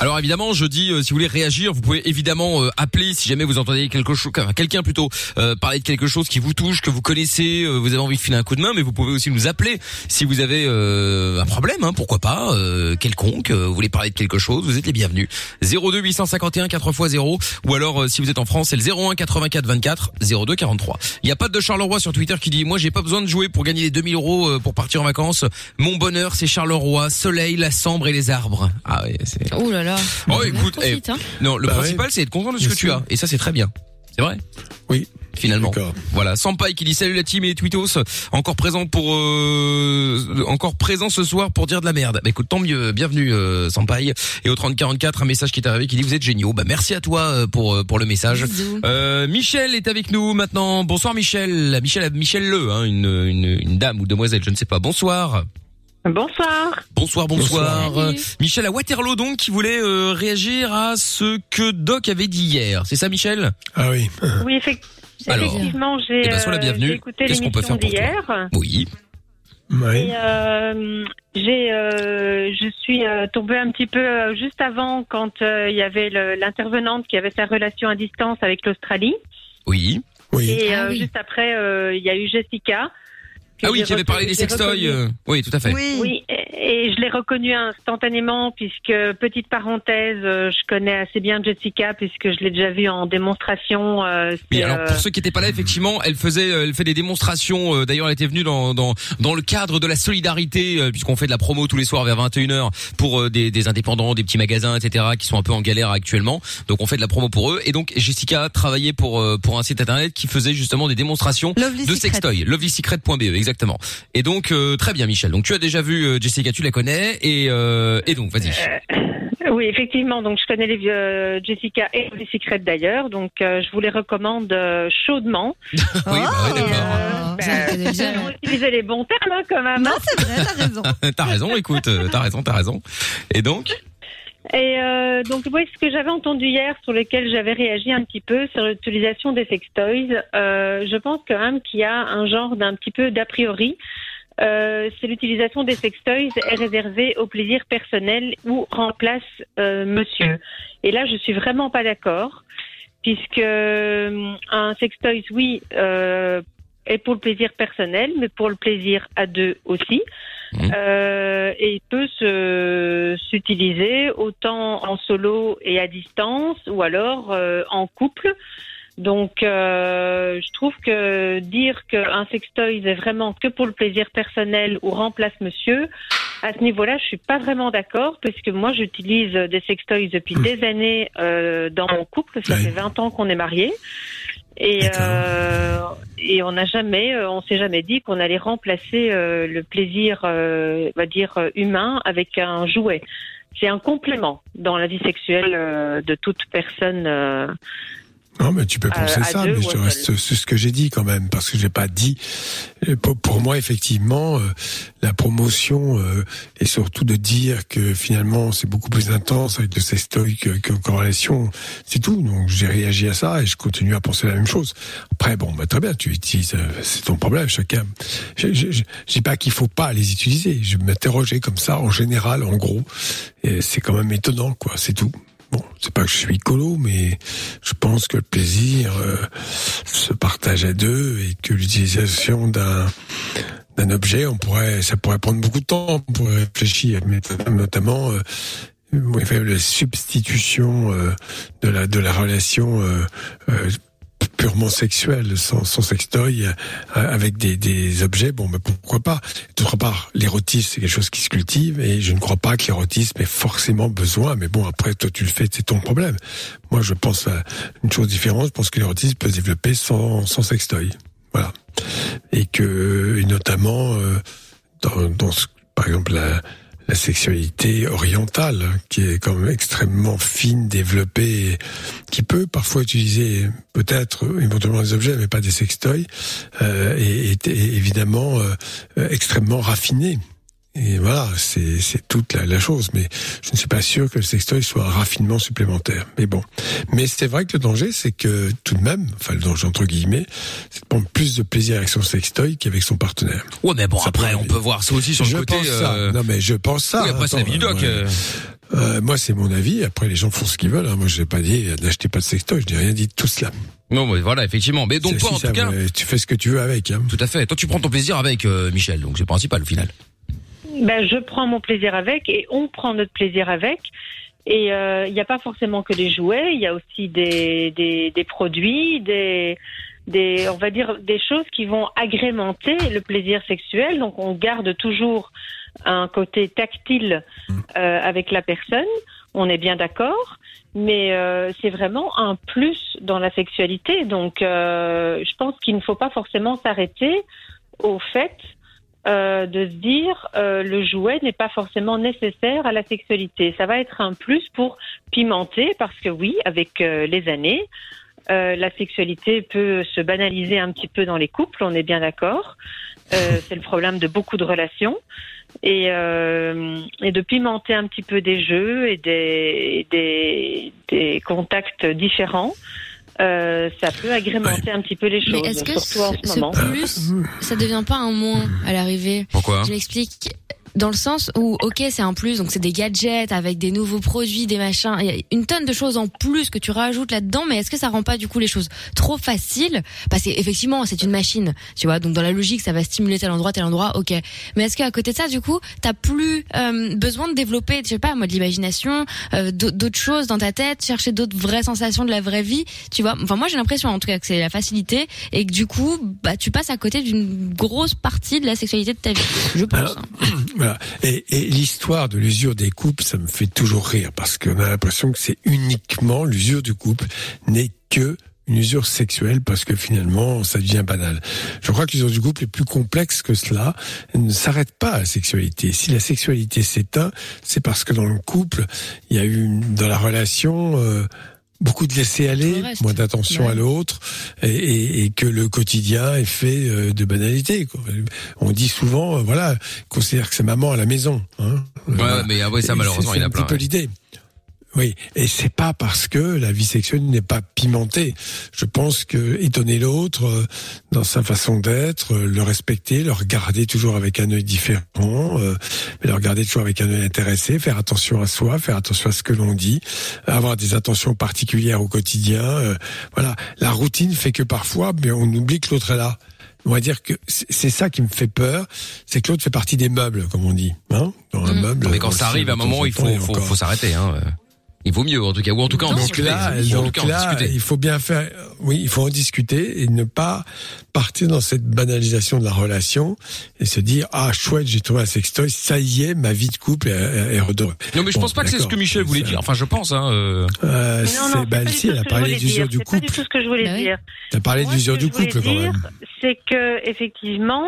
B: Alors évidemment, je dis euh, si vous voulez réagir, vous pouvez évidemment euh, appeler si jamais vous entendez quelque chose, quelqu'un plutôt euh, parler de quelque chose qui vous touche, que vous connaissez, vous avez envie de filer un coup de main, mais vous pouvez aussi nous appeler si vous avez un problème, hein, pourquoi pas, quelconque, vous voulez parler de quelque chose, vous êtes les bienvenus. 02 851 4x0 ou alors si vous êtes en France, c'est le 01 84 24 02 43. Il y a pas de Charleroi sur Twitter qui dit moi j'ai pas besoin de jouer pour gagner les 2000 euros pour partir en vacances. Mon bonheur c'est Charleroi, soleil, la sambre et les arbres. Ah
D: là.
B: Oh, écoute,
D: profite, hein.
B: non, le
C: Bah
B: principal c'est être content de ce que tu as et ça c'est très bien. C'est vrai?
C: Oui.
B: Finalement.
C: D'accord.
B: Voilà, Sampai qui dit salut la team et les tweetos encore présent pour euh, encore présent ce soir pour dire de la merde. Bah écoute, tant mieux, bienvenue euh, Sampai et au 3044 un message qui est arrivé qui dit vous êtes géniaux. Bah merci à toi euh, pour euh, pour le message. Euh, Michel est avec nous maintenant. Bonsoir Michel. Michel Michel Le hein, une, une une dame ou demoiselle, je ne sais pas. Bonsoir.
J: Bonsoir.
B: Bonsoir, bonsoir.
D: Bonsoir.
B: Euh, Michel à Waterloo donc qui voulait euh, réagir à ce que Doc avait dit hier. C'est ça Michel?
C: Ah oui.
J: Oui, effect-
B: Alors,
J: effectivement, j'ai
B: eh ben, sois la
J: euh,
B: bienvenue.
J: j'ai écouté
B: Qu'est-ce qu'on peut
J: l'émission
B: faire pour toi?
J: d'hier.
B: Oui.
C: Oui.
J: Euh, j'ai, euh, je suis euh, tombée un petit peu juste avant quand euh, il y avait l'intervenante qui avait sa relation à distance avec l'Australie.
B: Oui.
C: Oui.
J: Et
D: Ah
J: euh,
D: oui.
J: juste après, euh, il y a eu Jessica.
B: Ah oui, qui avait parlé des sextoys. euh, Oui, tout à fait.
H: Oui.
J: Oui, et, et je l'ai reconnue instantanément puisque, petite parenthèse, euh, je connais assez bien Jessica puisque je l'ai déjà vue en démonstration. euh,
B: Oui,
J: c'est,
B: alors
J: euh,
B: pour ceux qui n'étaient pas là, effectivement, elle faisait, euh, elle fait des démonstrations. euh, D'ailleurs, elle était venue dans dans dans le cadre de la solidarité, euh, puisqu'on fait de la promo tous les soirs vers 21h pour euh, des des indépendants, des petits magasins, etc., qui sont un peu en galère actuellement. Donc on fait de la promo pour eux. Et donc Jessica travaillait pour euh, pour un site internet qui faisait justement des démonstrations
H: Lovely
B: de
H: Secret.
B: sextoy, lovelysecret.be, exactement. Et donc euh, très bien, Michel. Donc tu as déjà vu euh, Jessica, tu la connais, et euh, et donc vas-y.
J: Oui, effectivement. Donc, je connais les euh, Jessica et les Secrets d'ailleurs. Donc, euh, je vous les recommande euh, chaudement.
B: oui, bah ouais, d'accord.
J: Euh, faut
D: ouais.
J: utiliser les bons termes hein, quand même.
H: Non,
J: hein.
H: c'est vrai, t'as raison.
B: t'as raison. Écoute, t'as raison, t'as raison. Et donc?
J: Et euh, donc, oui, ce que j'avais entendu hier, sur lequel j'avais réagi un petit peu, sur l'utilisation des sextoys, euh, je pense quand même qu'il y a un genre d'un petit peu d'a priori. Euh, c'est l'utilisation des sextoys est réservée au plaisir personnel ou remplace euh, monsieur. Et là, je suis vraiment pas d'accord, puisque euh, un sextoys, oui, euh, est pour le plaisir personnel, mais pour le plaisir à deux aussi.
B: Mhm.
J: Euh, et il peut se s'utiliser autant en solo et à distance, ou alors euh, en couple. Donc, euh, je trouve que dire qu'un sextoy est vraiment que pour le plaisir personnel ou remplace monsieur, à ce niveau-là, je suis pas vraiment d'accord, parce que moi, j'utilise des sextoys depuis des années euh, dans mon couple. Ça
C: Oui.
J: fait 20 ans qu'on est mariés. Et, euh, et on n'a jamais, euh, on s'est jamais dit qu'on allait remplacer euh, le plaisir, euh, on va dire euh, humain, avec un jouet. C'est un complément dans la vie sexuelle euh, de toute personne. Euh,
C: Non, mais tu peux
J: À-
C: penser ça,
J: deux
C: mais
J: ou
C: je
J: à
C: reste sur ce que j'ai dit quand même, parce que j'ai pas dit. Euh, Pour, pour moi, effectivement, euh, la promotion euh, et surtout de dire que finalement c'est beaucoup plus intense avec le sextoy que- qu'en relation, c'est tout. Donc j'ai réagi à ça et je continue à penser la même chose. Après, bon, bah, très bien, tu utilises, euh, c'est ton problème, chacun. Je, je, je, je dis pas qu'il faut pas les utiliser. Je m'interrogeais comme ça, en général, en gros. Et c'est quand même étonnant, quoi. C'est tout. Bon, c'est pas que je suis colo, mais je pense que le plaisir euh, se partage à deux et que l'utilisation d'un d'un objet, on pourrait, ça pourrait prendre beaucoup de temps pour réfléchir, mais notamment euh, la substitution euh, de la de la relation euh, euh, purement sexuelle, sans, sans sextoy, euh, avec des, des objets, bon, mais pourquoi pas D'autre part, l'érotisme, c'est quelque chose qui se cultive, et je ne crois pas que l'érotisme ait forcément besoin, mais bon, après, toi, tu le fais, c'est ton problème. Moi, je pense à une chose différente, je pense que l'érotisme peut se développer sans, sans sextoy. Voilà. Et que, et notamment, euh, dans, dans ce- par exemple, la, la sexualité orientale, qui est quand même extrêmement fine, développée, et qui peut parfois utiliser peut-être éventuellement des objets, mais pas des sextoys, euh, et, est est évidemment euh, extrêmement raffinée. Et voilà, c'est toute la, la chose. Mais je ne suis pas sûr que le sextoy soit un raffinement supplémentaire. Mais bon, mais c'est vrai que le danger, c'est que tout de même, enfin le danger entre guillemets, c'est de prendre plus de plaisir avec son sextoy qu'avec son partenaire.
B: Ouais, mais bon,
C: Ça
B: après, on peut voir ça aussi sur le
C: je
B: côté.
C: pense ça.
B: euh,
C: Non mais je pense ça.
B: Oui, après, c'est la
C: Attends,
B: vie du doc.
C: ouais.
B: euh.
C: Euh, moi, c'est mon avis. Après, les gens font ce qu'ils veulent. Hein. Moi, je n'ai pas dit euh, n'achetez pas de sextoy. Je n'ai rien dit de tout cela.
B: Non, mais voilà, effectivement. Mais donc, toi, en
C: ça
B: tout cas.
C: tu fais ce que tu veux avec. Hein.
B: Tout à fait. Toi, tu prends ton plaisir avec euh, Michel, donc c'est le principal au final.
J: Ben, je prends mon plaisir avec et on prend notre plaisir avec. Et euh, il n'y a pas forcément que des jouets, il y a aussi des, des, des produits, des, des, on va dire, des choses qui vont agrémenter le plaisir sexuel. Donc on garde toujours un côté tactile euh, avec la personne, on est bien d'accord, mais euh, c'est vraiment un plus dans la sexualité. Donc euh, je pense qu'il ne faut pas forcément s'arrêter au fait euh, de se dire euh, le jouet n'est pas forcément nécessaire à la sexualité. Ça va être un plus pour pimenter parce que oui, avec euh, les années, euh, la sexualité peut se banaliser un petit peu dans les couples, on est bien d'accord. Euh, c'est le problème de beaucoup de relations. Et, euh, et de pimenter un petit peu des jeux et des, des, des contacts différents, euh, ça peut agrémenter un petit peu les
D: Mais
J: choses,
D: est-ce que
J: surtout en
D: ce,
J: ce
D: ce
J: moment.
D: plus, ça devient pas un moins à l'arrivée?
B: Pourquoi?
D: Je m'explique. Dans le sens où, ok, c'est un plus, donc c'est des gadgets avec des nouveaux produits, des machins, il y a une tonne de choses en plus que tu rajoutes là-dedans, mais est-ce que ça rend pas du coup les choses trop faciles? Parce qu'effectivement, c'est une machine, tu vois, donc dans la logique, ça va stimuler tel endroit, tel endroit, ok. Mais est-ce qu'à côté de ça, du coup, t'as plus euh, besoin de développer, je sais pas, moi, de l'imagination, euh, d'au- d'autres choses dans ta tête, chercher d'autres vraies sensations de la vraie vie, tu vois? Enfin, moi, j'ai l'impression, en tout cas, que c'est la facilité et que du coup, bah, tu passes à côté d'une grosse partie de la sexualité de ta vie, je pense.
C: Alors, Et, et l'histoire de l'usure des couples, ça me fait toujours rire parce qu'on a l'impression que c'est uniquement l'usure du couple n'est que une usure sexuelle parce que finalement ça devient banal. Je crois que l'usure du couple est plus complexe que cela. Ne s'arrête pas à la sexualité. Si la sexualité s'éteint, c'est parce que dans le couple, il y a eu dans la relation euh, beaucoup de laisser aller, moins d'attention
D: Ouais.
C: à l'autre, et, et- et que le quotidien est fait euh, de banalité. quoi. On dit souvent, euh, voilà, considère que c'est maman à la maison. Hein
B: Ouais, mais ah ouais, ça,
C: Et
B: malheureusement, il y en a
C: c'est un
B: plein,
C: petit peu
B: ouais.
C: l'idée. Oui, et c'est pas parce que la vie sexuelle n'est pas pimentée. Je pense que étonner l'autre euh, dans sa façon d'être, euh, le respecter, le regarder toujours avec un œil différent, euh, mais le regarder toujours avec un œil intéressé, faire attention à soi, faire attention à ce que l'on dit, avoir des attentions particulières au quotidien. euh, voilà, la routine fait que parfois, mais on oublie que l'autre est là. On va dire que c'est ça qui me fait peur, c'est que l'autre fait partie des meubles, comme on dit. Hein dans un
D: Mm.
C: meuble.
B: Mais quand ça arrive, à un moment,
C: en
B: il faut, faut, faut s'arrêter. Hein. Il vaut mieux en tout cas, ou en tout cas en
C: donc
B: discuter.
C: là,
B: en
C: donc
B: cas, en
C: là,
B: discuter.
C: il faut bien faire. Oui, il faut en discuter et ne pas partir dans cette banalisation de la relation et se dire ah chouette, j'ai trouvé un sextoy, ça y est, ma vie de couple est, est redorée.
B: Non mais je
C: Bon,
B: pense pas que c'est ce que Michel voulait dire. Enfin je pense hein. euh.
C: Euh,
J: Non,
C: bah, si, elle a parlé d'usure du
J: C'est pas du
C: couple.
J: tout ce que je voulais
D: Bah
J: dire.
C: T'as parlé d'usure du couple quand même.
J: C'est que effectivement,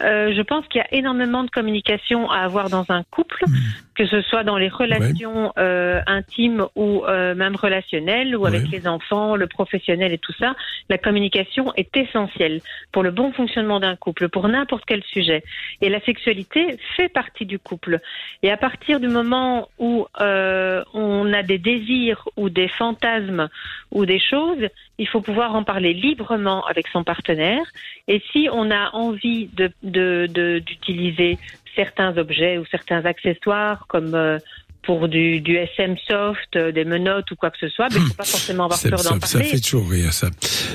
J: euh, je pense qu'il y a énormément de communication à avoir dans un couple,
C: Hmm.
J: que ce soit dans les relations euh, intimes ou euh, même relationnelles, ou avec les enfants, le professionnel et tout ça. La communication est essentielle pour le bon fonctionnement d'un couple, pour n'importe quel sujet. Et la sexualité fait partie du couple. Et à partir du moment où euh, on a des désirs ou des fantasmes ou des choses, il faut pouvoir en parler librement avec son partenaire. Et si on a envie de de- de- d'utiliser certains objets ou certains accessoires comme euh, pour du, du SM soft, euh, des menottes ou quoi que ce soit, mais il faut pas forcément avoir peur d'en
C: soft, ça
J: parler.
C: fait toujours rire ça.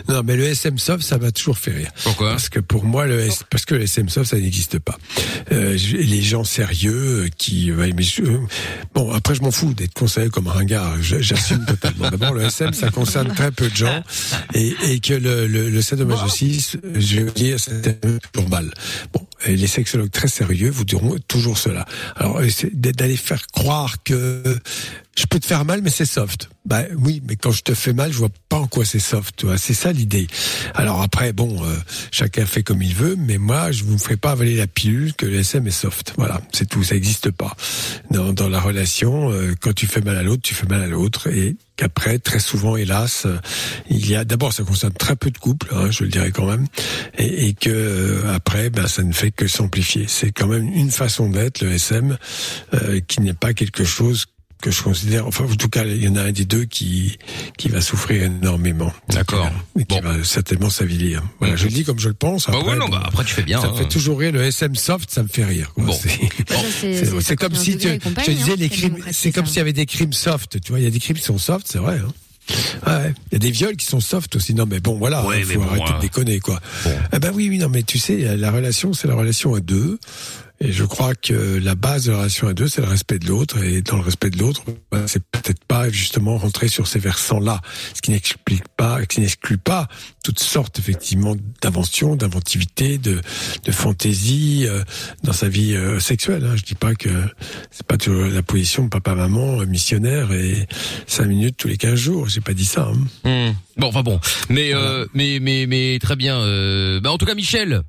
C: Non mais le SM soft ça m'a toujours fait rire.
B: Pourquoi
C: Parce que pour moi le S- parce que le SM soft ça n'existe pas. Euh, les gens sérieux euh, qui ouais, mais je- bon après je m'en fous d'être considéré comme un ringard, Je- j'assume totalement. D'abord le SM ça concerne très peu de gens et, et que le le, le sadomasochisme, je vais dire c'est toujours mal. Bon les sexologues très sérieux vous diront toujours cela. Alors euh, d'aller faire croire que je peux te faire mal, mais c'est soft. Bah oui, mais quand je te fais mal, je vois pas en quoi c'est soft. C'est ça l'idée. Alors après, bon, euh, chacun fait comme il veut, mais moi, je vous ferai pas avaler la pilule que le SM est soft. Voilà, c'est tout. Ça n'existe pas dans, dans la relation. euh, quand tu fais mal à l'autre, tu fais mal à l'autre, et qu'après, très souvent, hélas, euh, il y a d'abord, ça concerne très peu de couples, hein, je le dirais quand même, et, et que euh, après, ben, ça ne fait que s'amplifier. C'est quand même une façon d'être le SM euh, qui n'est pas quelque chose que je considère, enfin en tout cas il y en a un des deux qui qui va souffrir énormément.
B: D'accord.
C: Et qui va certainement s'avilir. Voilà, je le dis comme je le pense.
B: Bah
C: Après,
B: ouais, non,
C: bon,
B: bah après tu fais bien.
C: ça
B: hein.
C: me fait toujours rire le SM soft, ça me fait rire. quoi.
B: Bon.
C: C'est- comme
D: 51
C: si tu, je disais
D: hein,
C: les crimes, c'est comme s'il y avait des crimes soft. Tu vois, il y a des crimes qui sont soft, c'est vrai. Hein. Ouais, il y a des viols qui sont soft aussi. Non, mais bon, voilà,
B: Ouais,
C: il
B: mais
C: faut
B: bon,
C: arrêter
B: hein.
C: de déconner, quoi. Eh ben oui, oui, non, mais tu sais, la relation, c'est la relation à deux. Et je crois que la base de la relation à deux, c'est le respect de l'autre. Et dans le respect de l'autre, ben, c'est peut-être pas justement rentrer sur ces versants-là. Ce qui n'explique pas, qui n'exclut pas toutes sortes, effectivement, d'inventions, d'inventivité, de, de fantaisie euh, dans sa vie euh, sexuelle. Hein. Je dis pas que c'est pas toujours la position papa-maman, euh, missionnaire et cinq minutes tous les 15 jours. J'ai pas dit ça. Hein.
B: Hmm. Bon, enfin bon, mais euh, mais mais mais très bien. Euh, bah en tout cas, Michel,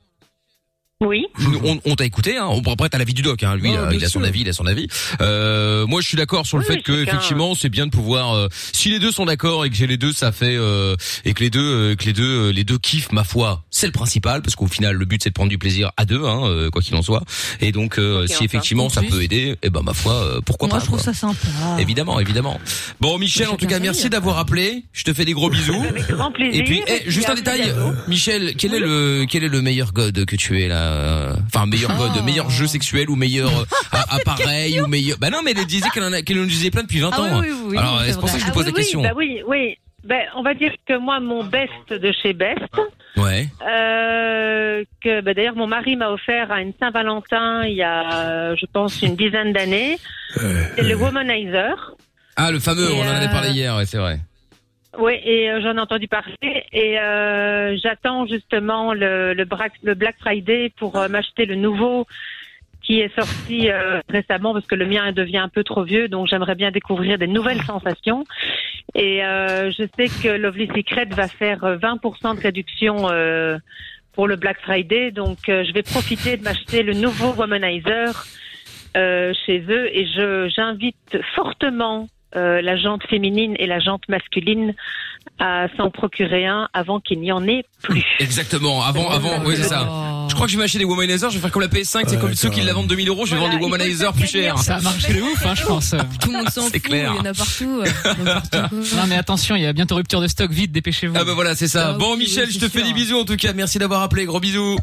J: Oui.
B: on, on t'a écouté. Hein. On, après, t'as l'avis du doc. Hein. Lui,
C: Oh,
B: euh,
C: bien
B: il a son
C: sûr.
B: avis, il a son avis. Euh, moi, je suis d'accord sur le
J: Oui,
B: fait que effectivement, c'est bien de pouvoir. euh, si les deux sont d'accord et que les deux ça fait euh, et que les deux euh, que les deux euh, les deux kiffent, ma foi, c'est le principal parce qu'au final, le but c'est de prendre du plaisir à deux, hein, euh, quoi qu'il en soit. Et donc, euh, si
J: enfin.
B: effectivement ça peut aider, eh ben ma foi, euh, pourquoi
H: Moi,
B: pas.
H: je trouve
B: quoi.
H: ça sympa.
B: Évidemment, évidemment. Bon, Michel, en tout cas, merci d'avoir appelé. Je te fais des gros bisous.
J: Avec grand plaisir.
B: Et puis, eh,
J: puis
B: juste un détail. Michel, quel est le quel est le meilleur god que tu es là? euh, Enfin, meilleur
D: Oh.
B: meilleur jeu sexuel ou meilleur euh, appareil ou meilleur Bah non, mais elle disait qu'elle en a qu'elle en disait plein depuis 20
D: Ah
B: ans.
D: oui, oui, oui,
B: Alors,
D: c'est
B: pour ça que je
J: Ah
B: te pose
J: oui,
B: la question.
J: Oui, bah oui, oui. Ben, on va dire que moi, mon best de chez Best,
B: Ouais.
J: euh, que bah, d'ailleurs mon mari m'a offert à une Saint-Valentin il y a, euh, je pense, une dizaine d'années,
C: Euh,
J: c'est le Womanizer.
B: Ah, le fameux,
J: Et,
B: on en avait
J: euh,
B: parlé hier, ouais, c'est vrai.
J: Oui, et euh, j'en ai entendu parler. Et euh, j'attends justement le, le, Bra- le Black Friday pour euh, m'acheter le nouveau qui est sorti euh, récemment parce que le mien devient un peu trop vieux, donc j'aimerais bien découvrir des nouvelles sensations. Et euh, je sais que Lovely Secret va faire euh, 20% de réduction pour le Black Friday, donc je vais profiter de m'acheter le nouveau Womanizer chez eux et je j'invite fortement euh, la jante féminine et la jante masculine à s'en procurer un avant qu'il n'y en ait plus.
B: Exactement. Avant, avant, oui, c'est ça. Je crois que je vais m'acheter des womanizers. Je vais faire comme la PS5. C'est
C: Ouais,
B: comme ceux qui la vendent 2000 euros. Je vais
J: Voilà,
B: vendre des
J: il faut
B: womanizers plus chers.
I: Ça a marché de ouf, hein, je pense.
D: Tout le monde s'en
B: C'est
D: fout,
B: clair.
D: il y en a partout. euh, n'importe.
I: Non mais attention, il y a bientôt rupture de stock, vite, dépêchez-vous.
B: Ah bah voilà, c'est ça.
D: Ah
B: bon,
D: oui,
B: Michel,
D: oui,
B: je te
D: c'est
B: fais
D: sûr.
B: des bisous en tout cas. Merci d'avoir appelé. Gros bisous.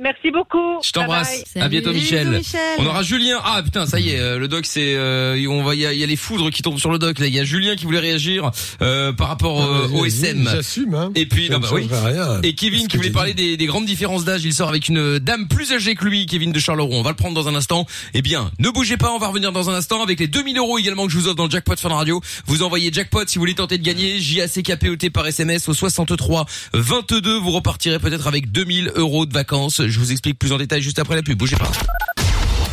J: Merci beaucoup.
B: Je t'embrasse. À bientôt, Michel.
H: Bisous, Michel.
B: On aura Julien. Ah putain, ça y est, euh, le doc, c'est, euh, on va, il y a, il y a les foudres qui tombent sur le doc. Là, il y a Julien qui voulait réagir euh, par rapport euh, au SM.
C: J'assume, hein.
B: Et puis,
C: Ça
B: non,
C: ne
B: bah oui.
C: rien.
B: Et Kevin qui voulait parler des, des grandes différences d'âge. Il sort avec une dame plus âgée que lui, Kevin de Charleroi. On va le prendre dans un instant. Eh bien, ne bougez pas, on va revenir dans un instant avec les 2000 euros également que je vous offre dans le jackpot Fun Radio. Vous envoyez jackpot si vous voulez tenter de gagner. J-A-C-K-P-O-T par SMS au 63 22. Vous repartirez peut-être avec 2000 euros de vacances. Je vous explique plus en détail juste après la pub. Bougez pas.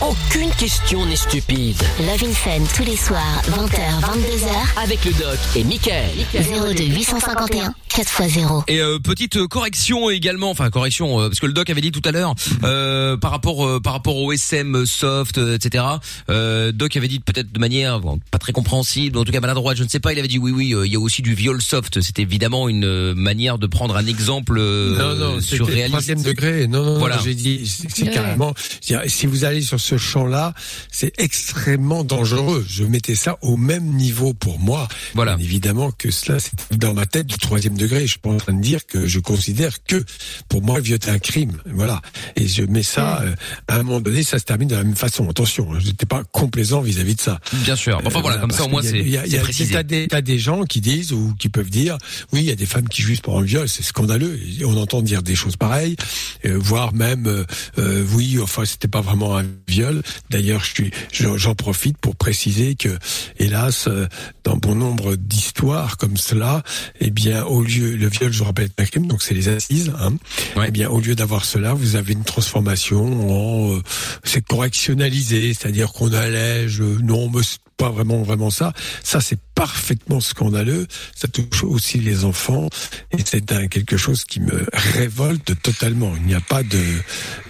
A: Aucune question n'est stupide.
G: Love in Fun tous les soirs, 20h, 22h,
A: Avec le doc et Michael.
G: 02 851 4x0.
B: Et euh, petite euh, correction également, enfin correction euh, parce que le doc avait dit tout à l'heure euh, par rapport euh, par rapport au SM soft euh, etc. Euh, doc avait dit peut-être de manière bon, pas très compréhensible, en tout cas maladroite, je ne sais pas. Il avait dit oui oui, euh, il y a aussi du viol soft. C'était évidemment une euh, manière de prendre un exemple euh,
C: non,
B: surréaliste.
C: troisième degré. Non, non,
B: Voilà.
C: non, j'ai dit, c'est c'est
D: Ouais.
C: carrément, si vous allez sur ce champ-là, c'est extrêmement dangereux. Je mettais ça au même niveau pour moi.
B: Voilà.
C: Bien évidemment que cela, c'est dans ma tête du troisième degré. Je suis pas en train de dire que je considère que, pour moi, le viol est un crime. Voilà. Et je mets ça, euh, à un moment donné, ça se termine de la même façon. Attention, je n'étais pas complaisant vis-à-vis de ça.
B: Bien sûr. Enfin
C: Euh,
B: voilà, comme ça au moins c'est
C: y a- il y a- des, t'as des gens qui disent ou qui peuvent dire, oui, il y a des femmes qui jouissent pour un viol, c'est scandaleux. On entend dire des choses pareilles, euh, voire même, euh, euh, oui, enfin, c'était pas vraiment un viol. D'ailleurs, suis, je- j'en profite pour préciser que, hélas, euh, dans bon nombre d'histoires comme cela, eh bien, au lieu, le viol, je vous rappelle, est un crime, donc c'est les assises. Hein,
B: Ouais.
C: Eh bien, au lieu d'avoir cela, vous avez une transformation en, euh, c'est correctionnalisé, c'est-à-dire qu'on allège. euh, non, mais c'est pas vraiment vraiment ça. Ça, c'est parfaitement scandaleux. Ça touche aussi les enfants, et c'est un quelque chose qui me révolte totalement. Il n'y a pas de,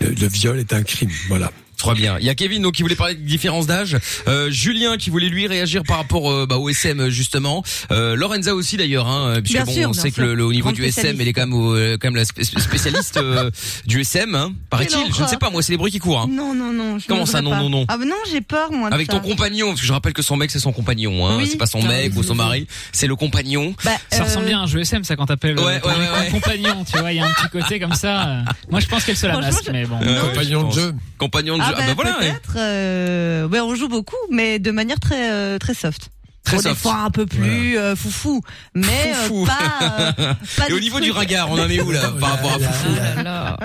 C: le, le viol est un crime. Voilà.
B: Très bien. Il y a Kevin donc qui voulait parler de différence d'âge, euh, Julien qui voulait lui réagir par rapport euh, bah, au SM justement, euh, Lorenza aussi d'ailleurs, hein, puisque
H: Bien
B: bon,
H: sûr,
B: on sait que
H: sûr.
B: le, le- au niveau
H: Grande
B: du SM, elle est quand même, au- euh, quand même la spé- spécialiste euh, du SM, hein, paraît-il. Je ne sais pas, moi c'est les bruits qui courent. Hein.
H: Non, non, non. je
B: Comment ça, non,
H: pas.
B: non, non
H: Ah, bah non, j'ai peur, moi. de
B: Avec
H: ça.
B: ton compagnon, parce que je rappelle que son mec c'est son compagnon, hein,
H: Oui.
B: c'est pas son mec ou son mari, c'est le compagnon.
H: Bah,
I: Ça
H: euh,
I: ressemble bien à un jeu SM, ça, quand t'appelles euh,
B: Ouais, ouais, ouais,
I: compagnon, tu vois, il y a un petit côté comme ça. euh. Moi, je pense qu'elle se la masque, mais bon.
B: Euh,
C: Compagnon de jeu.
B: Compagnon de
H: Ah
B: jeu.
H: bah,
B: Ah bah voilà. ouais.
H: peut-être. euh, ouais, on joue beaucoup, mais de manière très euh, très soft.
B: Très
H: Bon,
B: soft.
H: Des fois un peu plus euh, foufou, mais euh,
B: Foufou.
H: pas. euh, pas
B: Et au niveau
H: trucs-
B: du regard, on en est où là par rapport à Foufou
D: Ah là là.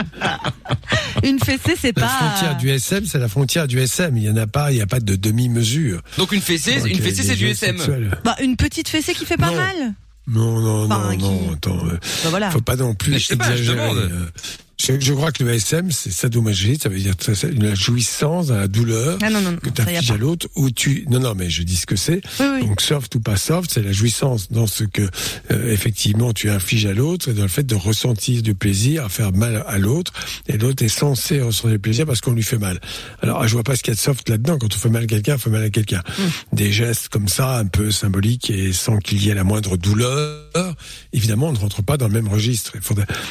H: Une fessée, c'est
C: La
H: pas.
C: frontière du SM, c'est la frontière du SM. Il y en a pas, il n'y a pas de demi-mesure.
B: Donc une fessée,
C: Donc,
B: une
C: y a
B: fessée c'est du SM.
C: sexuels.
H: Bah, une petite fessée qui fait pas
C: Non.
H: mal.
C: Non, non,
H: Enfin,
C: non,
H: qui-
C: non, attends. euh,
H: Bah voilà.
C: faut pas non plus
B: Mais je sais pas, je
C: exagérer.
B: demande.
C: Je, je crois que le SM, c'est sadomasochiste, ça veut dire la jouissance, la douleur
H: Ah non, non, non,
C: que tu
H: ça y a
C: infliges
H: pas.
C: à l'autre, ou tu... Non, non, mais je dis ce que c'est.
H: Oui, oui.
C: Donc soft ou pas soft, c'est la jouissance dans ce que euh, effectivement tu infliges à l'autre et dans le fait de ressentir du plaisir à faire mal à l'autre et l'autre est censé ressentir du plaisir parce qu'on lui fait mal. Alors je vois pas ce qu'il y a de soft là-dedans. Quand on fait mal à quelqu'un, on fait mal à quelqu'un.
H: Mm.
C: Des gestes comme ça, un peu symboliques et sans qu'il y ait la moindre douleur, évidemment, on ne rentre pas dans le même registre.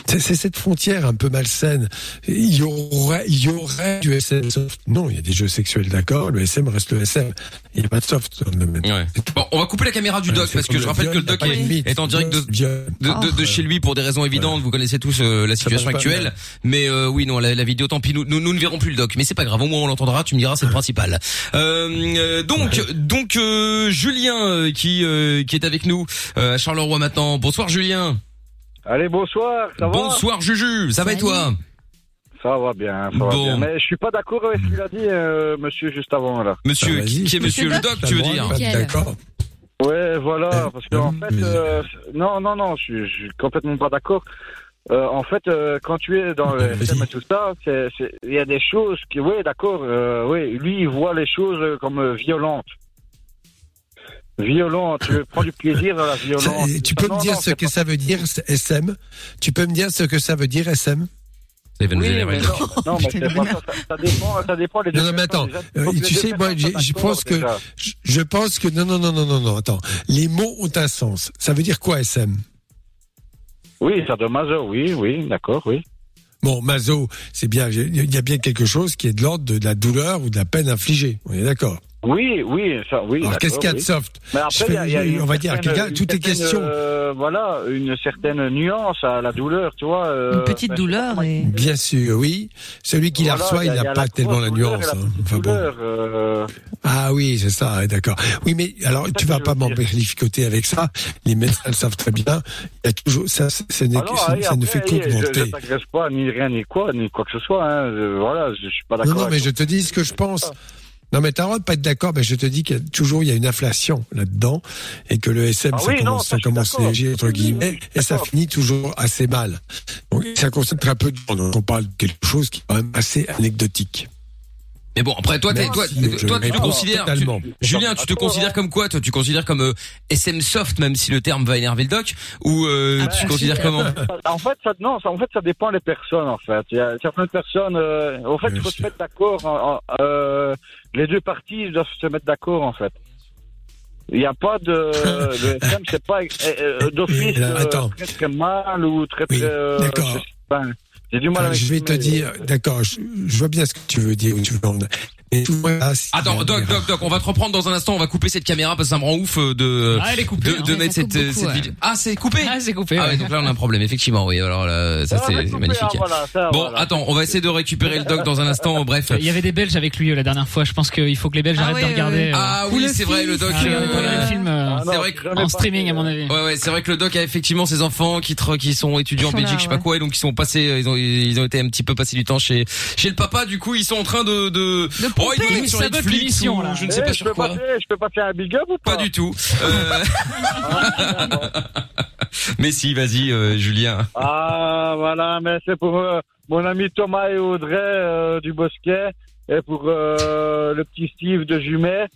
C: C'est cette frontière un peu malsaine. Il y aurait, il y aurait du SM soft. Non, il y a des jeux sexuels, d'accord. Le SM reste le SM. Il n'y a pas de soft dans le domaine.
B: Ouais. Bon, on va couper la caméra du doc parce que je
C: le
B: rappelle que le doc est,
C: limite.
B: est en direct de,
C: Viol.
B: de, de, de chez lui pour des raisons évidentes. Vous connaissez tous euh, la situation actuelle. Mais euh, oui, non, la, la vidéo, tant pis, nous, nous, nous ne verrons plus le doc. Mais c'est pas grave, au moins on l'entendra. Tu me diras, c'est le principal. Euh, euh, donc, donc euh, Julien qui euh, qui est avec nous à Charleroi maintenant. Bonsoir Julien.
K: Allez, bonsoir, ça va
B: Bonsoir Juju. Ça va et toi
K: Ça va bien, ça va
B: Bon.
K: bien. Mais je suis pas d'accord avec ce qu'il a dit, euh, monsieur, juste avant, là.
B: Monsieur,
C: Ah,
B: qui, est Monsieur le doc, tu veux
C: le
B: dire.
C: D'accord.
K: Ouais, voilà, parce qu'en
C: Euh,
K: fait, euh, non, non, non, je, suis- je suis complètement pas d'accord. Euh, en fait, euh, quand tu es dans le
C: Vas-y.
K: SM et tout ça, il y a des choses qui, oui, d'accord, euh, oui, lui, il voit les choses euh, comme euh, violentes. Violentes, tu prends du plaisir dans la
C: Ça-
K: violence.
C: tu peux
K: Non,
C: me dire
K: non,
C: ce que
K: pas-
C: ça veut dire SM Tu peux me dire ce que ça veut dire SM
B: Ça va nous
K: Oui,
B: énerver,
K: non, non, mais ça, dépend, ça dépend les
C: Non, non, mais attends,
K: Déjà,
C: euh, tu sais, moi, je pense que
K: déjà.
C: je, je pense que non non non non non non attends. Les mots ont un sens. Ça veut dire quoi SM
K: Oui, ça de maso, oui, oui, d'accord, oui.
C: Bon Mazo c'est bien il y a bien quelque chose qui est de l'ordre de la douleur ou de la peine infligée. On est d'accord
K: Oui, oui, ça, oui.
C: Alors, qu'est-ce qu'il y a de soft
K: Mais
C: Je
K: après,
C: fais-
K: il y a, y a
C: je- on va dire, tout est question.
K: euh, voilà, une certaine nuance à la douleur, tu vois. euh,
H: Une petite
K: ben,
H: douleur et.
C: Bien sûr, oui. Celui qui la reçoit, il n'a pas
K: la
C: tellement la nuance.
K: la
C: hein. Enfin bon.
K: douleur, euh,
C: Ah oui, c'est ça, d'accord. Oui, mais alors tu vas pas m'embellificoter avec ça. Les médecins le savent très bien. Il y a toujours ça, ce n'est
K: Ah non,
C: ça,
K: allez,
C: ça ne
K: après,
C: fait
K: Je, je
C: qu'augmenter.
K: t'agresse pas, ni rien, ni quoi, ni quoi que ce soit. Hein. Je- voilà, je, je suis pas d'accord.
C: non, mais je te dis ce que je pense. Non, mais t'as le droit de pas être d'accord, mais je te dis qu'il y a toujours il y a une inflation là-dedans et que le SM
K: Ah
C: ça
K: oui, non,
C: commence,
K: ça,
C: commence léger entre guillemets et ça finit toujours assez mal. Donc ça concerne très peu de gens. Donc on parle de quelque chose qui est quand même assez anecdotique.
B: Mais bon, après toi, toi,
C: je
B: toi, tu te considères, tu-
C: totalement.
B: Julien, tu te considères comme quoi Toi, tu considères comme euh, SM soft, même si le terme va énerver le doc, ou euh,
K: Ah,
B: tu te considères comment?
K: En fait, ça, non, ça, en fait, ça dépend des personnes, en fait. Il y a certaines personnes, euh, en fait, il faut se mettre d'accord. Les deux parties doivent se mettre d'accord, en fait. Il n'y a pas de, le SM, c'est pas euh, euh, d'office euh, très très mal ou très très. euh,
C: d'accord.
K: pas. J'ai du mal
C: Enfin,
K: avec
C: je vais te dire, d'accord, je, je vois bien ce que tu veux dire, où tu veux c'est-
B: Attends, Doc, Doc, Doc, on va te reprendre dans un instant. On va couper cette caméra parce que ça me rend ouf euh, de
I: Ah, elle est coupée,
B: de,
I: hein.
B: de
I: Ouais,
B: mettre cette, euh,
I: beaucoup,
B: cette
I: ouais.
B: vidéo. Ah, c'est coupé.
I: Ah, c'est coupé.
B: Ah
I: ouais.
B: donc là on a un problème effectivement. Oui, alors là, ça
K: Ah,
B: c'est magnifique.
K: ah, voilà, ça,
B: Bon,
K: voilà.
B: attends, on va essayer de récupérer le doc dans un instant. Bref.
I: Il y avait des Belges avec lui euh, la dernière fois. Je pense qu'il faut que les Belges
H: Ah
I: arrêtent
H: ouais,
I: de regarder.
H: ouais.
I: euh,
B: Ah oui, c'est vrai, le doc.
I: ah,
B: euh,
I: le film euh,
K: Ah,
B: c'est vrai que-
I: en streaming à mon avis.
B: Ouais ouais, c'est vrai que le doc a effectivement ses enfants qui tra- qui sont étudiants en Belgique, je sais pas quoi, et donc ils sont passés, euh, ils ont ils ont été un petit peu passés du temps chez chez le papa. Du coup, ils sont en train de oh, ils doivent être sur Netflix ou
I: là.
B: je ne
K: Eh,
B: sais pas
K: je
B: sur
K: peux
B: quoi.
K: passer- je peux passer un big up ou pas
B: Pas du tout. Euh, Mais si, vas-y, euh, Julien.
K: Ah, voilà, mais c'est pour euh, mon ami Thomas et Audrey euh, du Bosquet et pour euh, le petit Steve de Jumet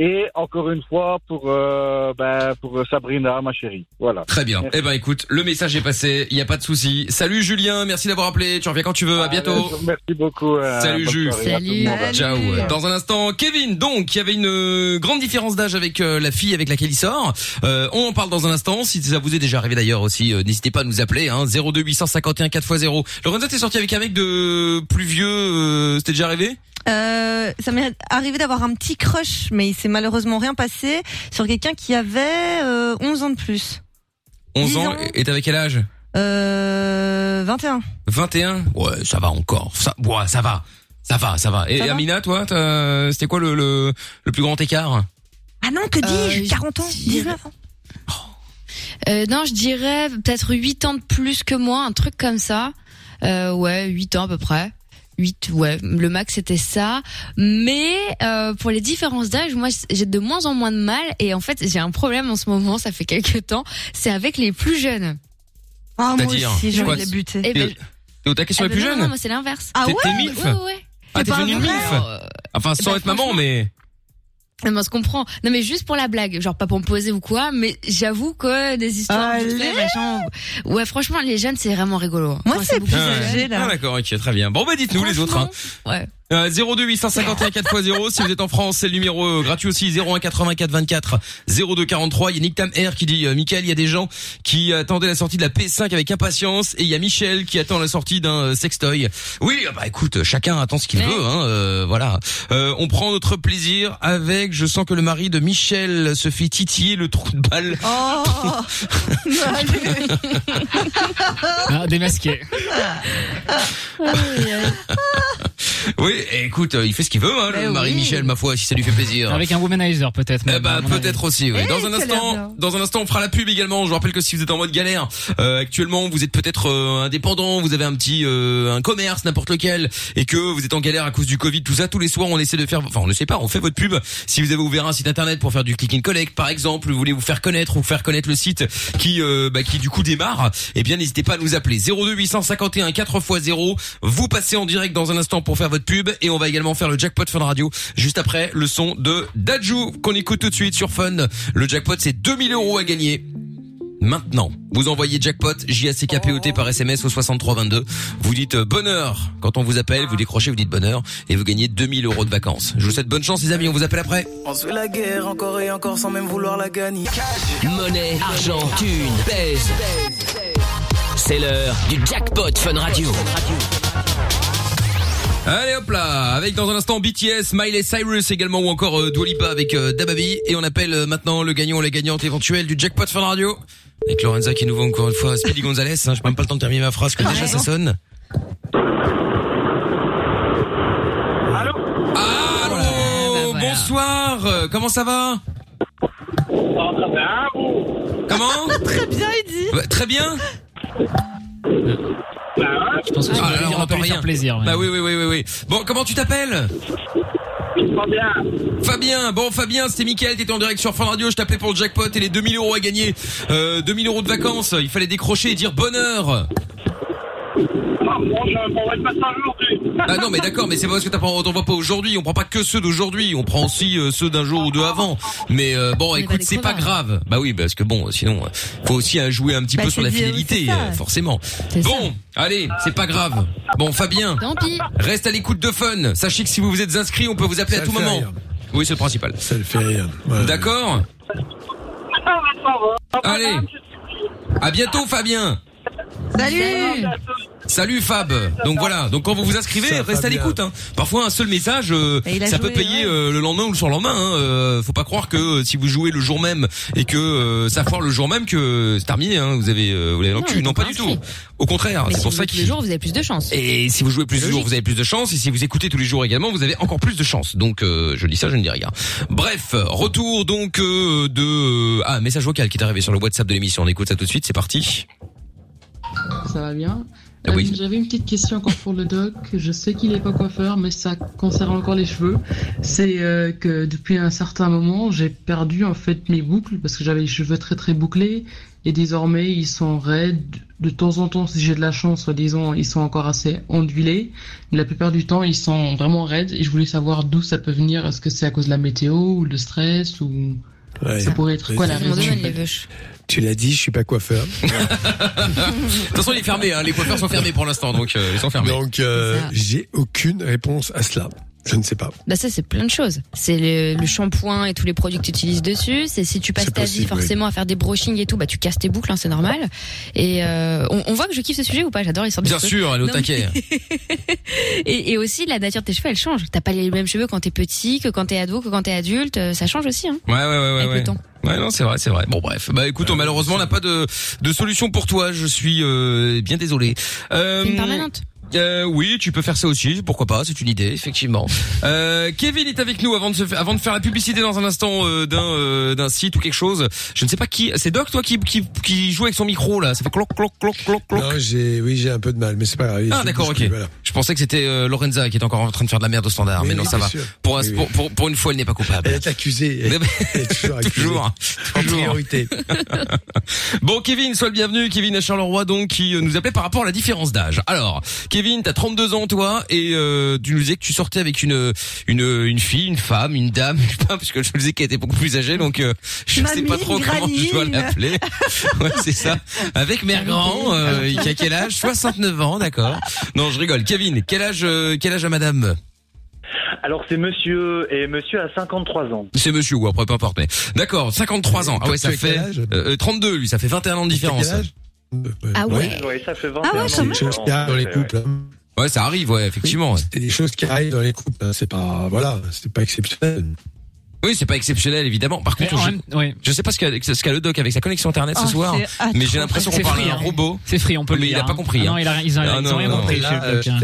K: et encore une fois pour euh, ben, pour Sabrina, ma chérie. Voilà.
B: Très bien.
K: Merci.
B: Eh ben écoute, le message est passé, il y a pas de souci. Salut Julien, merci d'avoir appelé. Tu reviens quand tu veux. À bientôt.
K: Allez, merci beaucoup. euh,
B: Salut, Jules.
K: soirée à tout le
D: Salut.
K: monde.
B: Ciao. Dans un instant, Kevin, donc, il y avait une euh, grande différence d'âge avec euh, la fille avec laquelle il sort. Euh, on en parle dans un instant. Si ça vous est déjà arrivé d'ailleurs aussi, euh, n'hésitez pas à nous appeler. Hein, 02 851 4x0. Lorenzo, t'es sorti avec un mec de plus vieux. Euh, C'était déjà arrivé?
H: Euh, ça m'est arrivé d'avoir un petit crush, mais il s'est malheureusement rien passé sur quelqu'un qui avait euh, 11 ans de plus.
B: 11
H: 10
B: ans.
H: ans.
B: Et t'avais quel âge?
H: Euh, 21.
B: 21 Ouais, ça va encore. Ça, ouais, ça va. Ça va, ça va. Et
H: Ça va
B: Amina, toi, t'as- c'était quoi le, le, le plus grand écart?
H: Ah non, que
D: Euh,
H: dis-je 40 ans
D: je dirais-
H: 19 ans
D: Euh, non, je dirais peut-être 8 ans de plus que moi, un truc comme ça. Euh, ouais, 8 ans à peu près. 8, ouais, le max c'était ça. Mais euh, pour les différences d'âge, moi j'ai de moins en moins de mal et en fait j'ai un problème en ce moment, ça fait quelques temps, c'est avec les plus jeunes.
H: Ah, moi aussi, j'ai envie de les buter.
D: Eh ben,
B: T'es t'es au taquet sur
D: eh
B: les
D: ben
B: plus
D: non,
B: jeunes
D: non, moi c'est l'inverse.
H: Ah
B: T'es-
H: ouais
B: T'es
D: Ouais, ouais.
B: Ah, t'es
H: pas
B: devenu
H: vrai
B: milf
D: Euh,
B: Enfin, sans
D: bah,
B: être maman, mais...
D: Non, mais on se comprend. Non, mais juste pour la blague, genre pas pour me poser ou quoi, mais j'avoue que des histoires,
H: Allez.
D: machin. Ouais, franchement, les jeunes, c'est vraiment rigolo.
H: Moi,
D: Quand
H: c'est plus
B: Ah,
H: âgé,
B: Ah
H: là.
B: d'accord, ok, très bien. Bon bah dites-nous les autres. Hein.
D: Ouais.
B: Euh, 02 851 4x0 si vous êtes en France, c'est le numéro euh, gratuit aussi 01 84 24 02 43. Il y a Nick Tam R qui dit euh, Michael, il y a des gens qui attendaient la sortie de la P5 avec impatience et il y a Michel qui attend la sortie d'un euh, sextoy. Oui, bah écoute, chacun attend ce qu'il
D: Ouais.
B: veut hein, euh, voilà. Euh, on prend notre plaisir avec je sens que le mari de Michel se fait titiller le trou de balle.
H: Oh.
I: Ah, démasqué.
B: Oui, écoute, euh, il fait ce qu'il veut hein, le
H: Eh
B: mari
H: oui.
B: Michel ma foi si ça lui fait plaisir.
I: Avec un womanizer peut-être.
B: Eh bah peut-être aussi. Oui.
H: Eh,
B: dans un instant, dans un instant, on fera la pub également. Je vous rappelle que si vous êtes en mode galère euh, actuellement, vous êtes peut-être euh, indépendant, vous avez un petit euh, un commerce n'importe lequel, et que vous êtes en galère à cause du Covid, tout ça. Tous les soirs, on essaie de faire. Enfin, on ne sait pas. On fait votre pub. Si vous avez ouvert un site internet pour faire du click and collect, par exemple, vous voulez vous faire connaître ou faire connaître le site qui euh, bah, qui du coup démarre, eh bien n'hésitez pas à nous appeler 02 851 4x0. Vous passez en direct dans un instant pour faire votre pub et on va également faire le jackpot Fun Radio juste après le son de Dajou qu'on écoute tout de suite sur Fun. Le jackpot c'est 2000 euros à gagner. Maintenant, vous envoyez jackpot J-A-C-K-P-O-T par SMS au 6322. Vous dites euh, bonheur quand on vous appelle, vous décrochez, vous dites bonheur et vous gagnez 2000 euros de vacances. Je vous souhaite bonne chance les amis, on vous appelle après.
L: On se fait la guerre encore et encore sans même vouloir la gagner.
A: Monnaie, argent, thune, pèse. C'est l'heure du jackpot Fun Radio.
B: Allez hop là, avec dans un instant BTS, Miley Cyrus également ou encore euh, Dua Lipa avec euh, Dababy et on appelle euh, maintenant le gagnant ou la gagnante éventuelle du jackpot Fun Radio. Avec Lorenza qui nous voit encore une fois Speedy Gonzalez, hein, j'ai même pas le temps de terminer ma phrase que déjà ça sonne.
F: Allô
B: Allô, bonsoir, euh, comment ça va Comment
H: Très bien, il dit.
B: Ouais, Très bien
I: Je pense que tu
B: Ah
I: lui faire plaisir. ouais.
B: Bah oui, oui, oui, oui, oui. Bon, comment tu t'appelles?
F: Fabien.
B: Fabien, bon Fabien, c'était Mickaël, t'étais en direct sur Fun Radio, je t'appelais pour le jackpot et les 2000 euros à gagner. Euh, 2000 euros de vacances, il fallait décrocher et dire bonheur.
F: Ah, bon, je m'envoie pas ça aujourd'hui.
B: Ah non mais d'accord, mais c'est pas parce que t'as pas, on pas aujourd'hui, on prend pas que ceux d'aujourd'hui, on prend aussi euh, ceux d'un jour ou deux avant. Mais euh, bon,
D: est
B: écoute, c'est pas grave. Bah oui, parce que bon, sinon, euh, faut aussi jouer un petit
H: Bah,
B: peu sur la fidélité,
H: ça.
B: euh, forcément. Bon, allez, c'est pas grave. Bon, Fabien,
D: Tant pis.
B: reste à l'écoute de Fun. Sachez que si vous vous êtes inscrit, on peut vous appeler
C: Ça
B: à tout
C: le fait
B: moment.
C: rire.
B: Oui, c'est le principal.
C: Ça le fait rire. Ouais.
B: D'accord
F: bah, ça.
B: Allez. À bientôt Fabien.
H: Salut.
B: Salut Fab. Donc voilà. Donc quand vous vous inscrivez,
C: Ça,
B: reste à l'écoute. Hein. Parfois un seul message, euh, ça
H: joué,
B: peut payer
H: ouais.
B: euh, le lendemain ou le surlendemain. Hein. Euh, faut pas croire que euh, si vous jouez le jour même et que euh, ça foire le jour même que c'est terminé. Hein. Vous avez, euh, vous l'avez dans le
D: Non,
B: cul. Non, pas
D: pas
B: du tout. Au contraire,
D: Mais
B: c'est
D: si
B: pour
D: vous
B: ça
D: jouez tous les jours, vous avez plus de chance.
B: et si vous jouez plus de jours, vous avez plus de chance. Et si vous écoutez tous les jours également, vous avez encore plus de chance. Donc, euh, je dis ça, je ne dis rien. Bref, retour donc euh, de... Ah, message vocal qui est arrivé sur le WhatsApp de l'émission. On écoute ça tout de suite, c'est parti.
M: Ça va bien.
B: Oui.
M: Euh, J'avais une petite question encore pour le doc. Je sais qu'il n'est pas coiffeur, mais ça concerne encore les cheveux. C'est euh, que depuis un certain moment, j'ai perdu en fait mes boucles parce que j'avais les cheveux très très bouclés et désormais ils sont raides. De temps en temps, si j'ai de la chance, soi-disant, ils sont encore assez ondulés. Mais la plupart du temps, ils sont vraiment raides et je voulais savoir d'où ça peut venir. Est-ce que c'est à cause de la météo ou le stress ou
C: Ouais.
M: ça pourrait être quoi la raison
D: les.
C: Tu l'as dit, je suis pas coiffeur.
B: De toute façon, il est fermé. Hein. Les coiffeurs sont fermés pour l'instant, donc euh, ils sont fermés.
C: Donc, euh, j'ai aucune réponse à cela. Je ne sais pas.
D: Bah ça c'est plein de choses. C'est le, le shampoing et tous les produits que tu utilises dessus. C'est si tu passes ta vie forcément à faire des brushing et tout, bah tu casses tes boucles, hein, c'est normal. Et euh, on, on voit que je kiffe ce sujet ou pas? J'adore les sortes
B: Bien
D: de
B: sûr, elle est au taquet.
D: Et, et aussi la nature de tes cheveux, elle change. T'as pas les mêmes cheveux quand t'es petit que quand t'es ado, que quand t'es adulte. Euh, Ça change aussi. Hein,
B: Ouais, ouais, ouais, ouais.
D: avec
B: ouais.
D: le temps.
B: Ouais, non, c'est vrai, c'est vrai. Bon, bref. Bah, écoute, on, malheureusement, on n'a pas de, de solution pour toi. Je suis euh, bien désolé. Euh,
D: une permanente.
B: Euh, oui, tu peux faire ça aussi. Pourquoi pas C'est une idée, effectivement. Euh, Kevin est avec nous avant de se fa- avant de faire la publicité dans un instant euh, d'un euh, d'un site ou quelque chose. Je ne sais pas qui. C'est Doc, toi, qui, qui qui joue avec son micro là. Ça fait cloc cloc cloc cloc cloc.
C: Non, j'ai, oui, j'ai un peu de mal, mais c'est pas grave.
B: Ah
C: Je
B: d'accord, ok.
C: plus, voilà.
B: Je pensais que c'était euh, Lorenza qui était encore en train de faire de la merde au standard, mais non,
C: oui,
B: ça va.
C: sûr.
B: Pour, un-
C: Oui, oui.
B: pour, pour pour une fois, elle n'est pas coupable.
C: Elle est accusée. Elle, elle est toujours accusée.
B: Toujours,
C: En
B: toujours.
C: priorité.
B: Bon, Kevin, sois le bienvenu. Kevin à Charleroi, donc, qui euh, nous appelait par rapport à la différence d'âge. Alors, Kevin, t'as 32 ans, toi, et euh, tu nous disais que tu sortais avec une une une fille, une femme, une dame, je sais pas, parce que je me disais qu'elle était beaucoup plus âgée, donc euh, je sais
H: Mamie,
B: pas trop comment je dois
H: granine.
B: l'appeler. ouais, c'est ça. Avec Mère Grand, euh, qui a quel âge? 69 ans, d'accord. Non, je rigole. Kevin, quel âge euh, quel âge a Madame?
N: Alors c'est monsieur et monsieur a 53 ans.
B: C'est monsieur ou après peu importe. Mais d'accord, 53 ans. Ah ouais, ça fait euh, euh, 32 lui, ça fait 21 ans de différence.
C: Âge
D: Ah ouais.
N: Oui, ça fait 21
H: Ah ouais,
C: C'est des choses qui arrivent dans les couples. hein.
B: Ouais, ça arrive, ouais, effectivement. ouais.
C: C'est des choses qui arrivent dans les couples. hein. C'est pas, voilà, c'est pas exceptionnel.
B: Oui, c'est pas exceptionnel évidemment. Par contre, je,
I: même- ouais.
B: je sais pas ce qu'a ce qu'a le doc avec sa connexion internet ce
H: Oh,
B: soir, mais j'ai l'impression qu'on parle
I: free,
B: à un
I: hein.
B: robot.
I: C'est free, on peut le
B: Mais il
I: dire.
B: a pas compris,
I: Ah non, il a, ils ont, ils ont
B: non,
I: rien compris.
C: Là,
I: le
C: euh,
I: hein.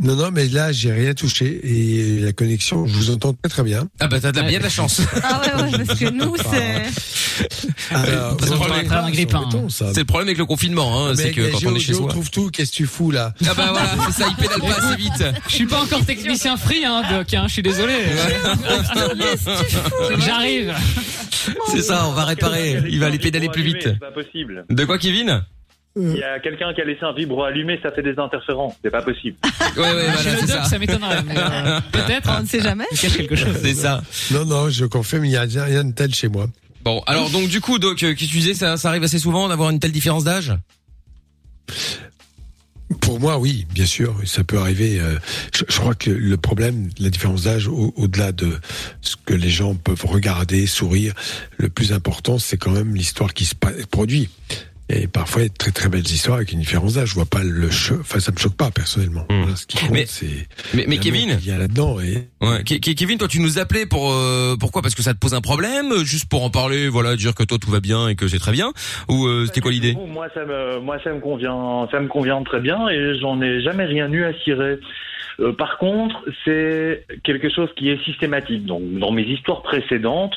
C: Non, non, mais là, j'ai rien touché et la connexion, je vous entends très très bien.
B: Ah bah t'as de la- bien de la chance.
H: Ah ouais, ouais, parce que nous, c'est.
C: Alors, pas,
I: en
C: c'est ça.
B: C'est le problème avec le confinement, hein, c'est
C: Mais
B: que quand on est chez soi.
C: trouve tout, qu'est-ce que tu fous là?
B: Ah bah voilà, c'est ça, il pédale pas assez vite.
I: Je suis pas encore technicien free, hein, doc, hein, je suis désolé. J'arrive.
B: C'est ça, on va réparer. Il va aller pédaler plus vite.
N: C'est pas possible.
B: De quoi, Kevin?
N: Il y a quelqu'un qui a laissé un vibro allumé, ça fait des interférences. C'est pas possible.
B: Ouais, ouais, voilà,
I: le
B: c'est
I: doc,
B: ça.
I: ça m'étonnerait. euh, Peut-être.
H: On ne sait jamais.
I: Il cache quelque chose.
B: C'est ça.
C: Non, non, je confirme, il n'y a rien, de tel chez moi.
B: Bon, alors donc du coup, Doc, euh, qui tu disais, ça, ça arrive assez souvent d'avoir une telle différence d'âge?
C: Pour moi, oui, bien sûr, ça peut arriver. euh, Je, je crois que le problème, la différence d'âge, au- au-delà de ce que les gens peuvent regarder, sourire, le plus important, c'est quand même l'histoire qui se produit. Et parfois, il y a de très très belles histoires avec une différence d'âge. Je vois pas le cho- enfin, ça me choque pas personnellement. Voilà, ce qui compte,
B: Hmm. Mais-
C: c'est
B: Mais, mais Kevin,
C: qu'il y a là-dedans et
B: Ouais. Kevin, toi, tu nous appelais pour euh, pourquoi? Parce que ça te pose un problème, euh, juste pour en parler, voilà, dire que toi tout va bien et que c'est très bien, ou euh, c'était quoi l'idée?
N: Moi, ça me, moi, ça me convient, ça me convient très bien et j'en ai jamais rien eu à cirer. Euh, par contre, c'est quelque chose qui est systématique. Donc, dans mes histoires précédentes,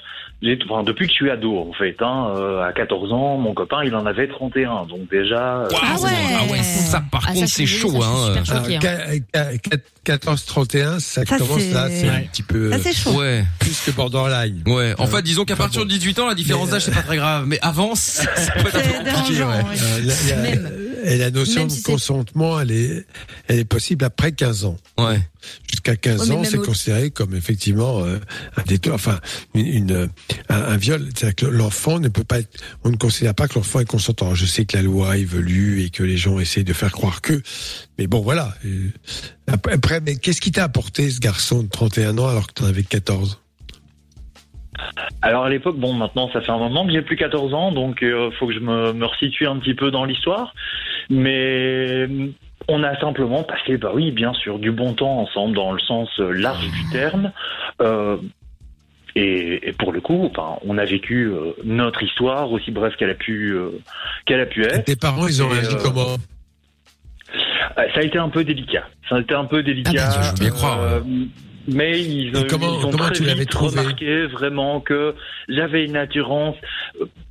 N: enfin, depuis que je suis ado, en fait, hein, euh, à 14 ans, mon copain, il en avait 31. Donc déjà. euh,
B: Ah ouais, ah ouais, ça par
D: Ah,
B: contre c'est chaud, hein.
D: suis super choquée, hein.
C: Ah, qua- qua- 14-31, ça,
H: Ça,
C: commence là, c'est un petit peu
H: Ça, c'est chaud.
B: Ouais.
C: plus que borderline.
B: Ouais, en
C: Euh,
B: fait, disons qu'à
C: enfin,
B: partir
C: bon.
B: de 18 ans, la différence d'âge c'est pas très grave, mais avant, ça peut être un peu
H: C'est
B: compliqué, ouais.
H: ouais.
C: Euh, la- la-
D: Même.
C: Et la notion
D: Même
C: de
D: si
C: consentement, elle est, elle est possible après 15 ans.
B: Ouais.
C: Jusqu'à 15
D: Ouais, mais
C: ans, c'est
D: au-
C: considéré comme effectivement euh, un détour, enfin une, une, euh, un, un viol. C'est-à-dire que l'enfant ne peut pas être, on ne considère pas que l'enfant est consentant. Je sais que la loi évolue et que les gens essayent de faire croire que, mais bon voilà. Euh, Après, après, mais qu'est-ce qui t'a apporté ce garçon de 31 ans alors que tu en avais 14
N: Alors à l'époque, bon, maintenant ça fait un moment que j'ai plus 14 ans, donc euh, faut que je me, me resitue un petit peu dans l'histoire. Mais on a simplement passé, bah oui, bien sûr, du bon temps ensemble dans le sens euh, large du terme. Euh, et, et pour le coup, enfin, on a vécu euh, notre histoire aussi bref qu'elle a pu euh, qu'elle a pu être.
C: Tes parents, ils ont
N: Et,
C: réagi comment?
N: Ça a été un peu délicat. Ça a été un peu délicat.
B: Ah bah, je veux bien croire,
N: mais ils,
C: comment-
N: ils ont
C: comment
N: très
C: tu
N: vite
C: trouvé
N: remarqué vraiment que j'avais une attirance.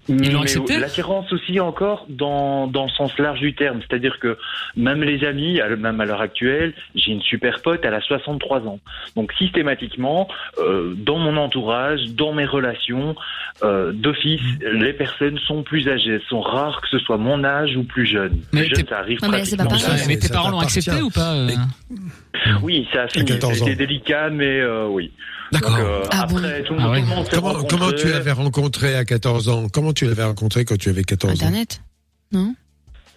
I: Ils l'ont
N: mais
I: accepté
N: L'attirance aussi encore dans, dans le sens large du terme. C'est-à-dire que même les amis, même à l'heure actuelle, j'ai une super pote, elle a 63 ans. Donc systématiquement, euh, dans mon entourage, dans mes relations, euh, d'office, les personnes sont plus âgées. Sont rares que ce soit mon âge ou plus jeune.
I: Mais
N: Plus jeune,
I: t'es-
N: ça arrive
D: Non, mais pas
I: tes parents l'ont accepté ou pas euh
N: Oui, ça a fini.
C: 14 ans.
N: C'était délicat, mais euh, oui.
B: D'accord.
N: Euh,
D: Ah bon
N: après, tout le
I: Ah
N: monde,
I: ouais.
N: tout le monde s'est
C: comment, comment tu l'avais rencontré à 14 ans? Comment tu l'avais rencontré quand tu avais 14 ans
D: Internet Non?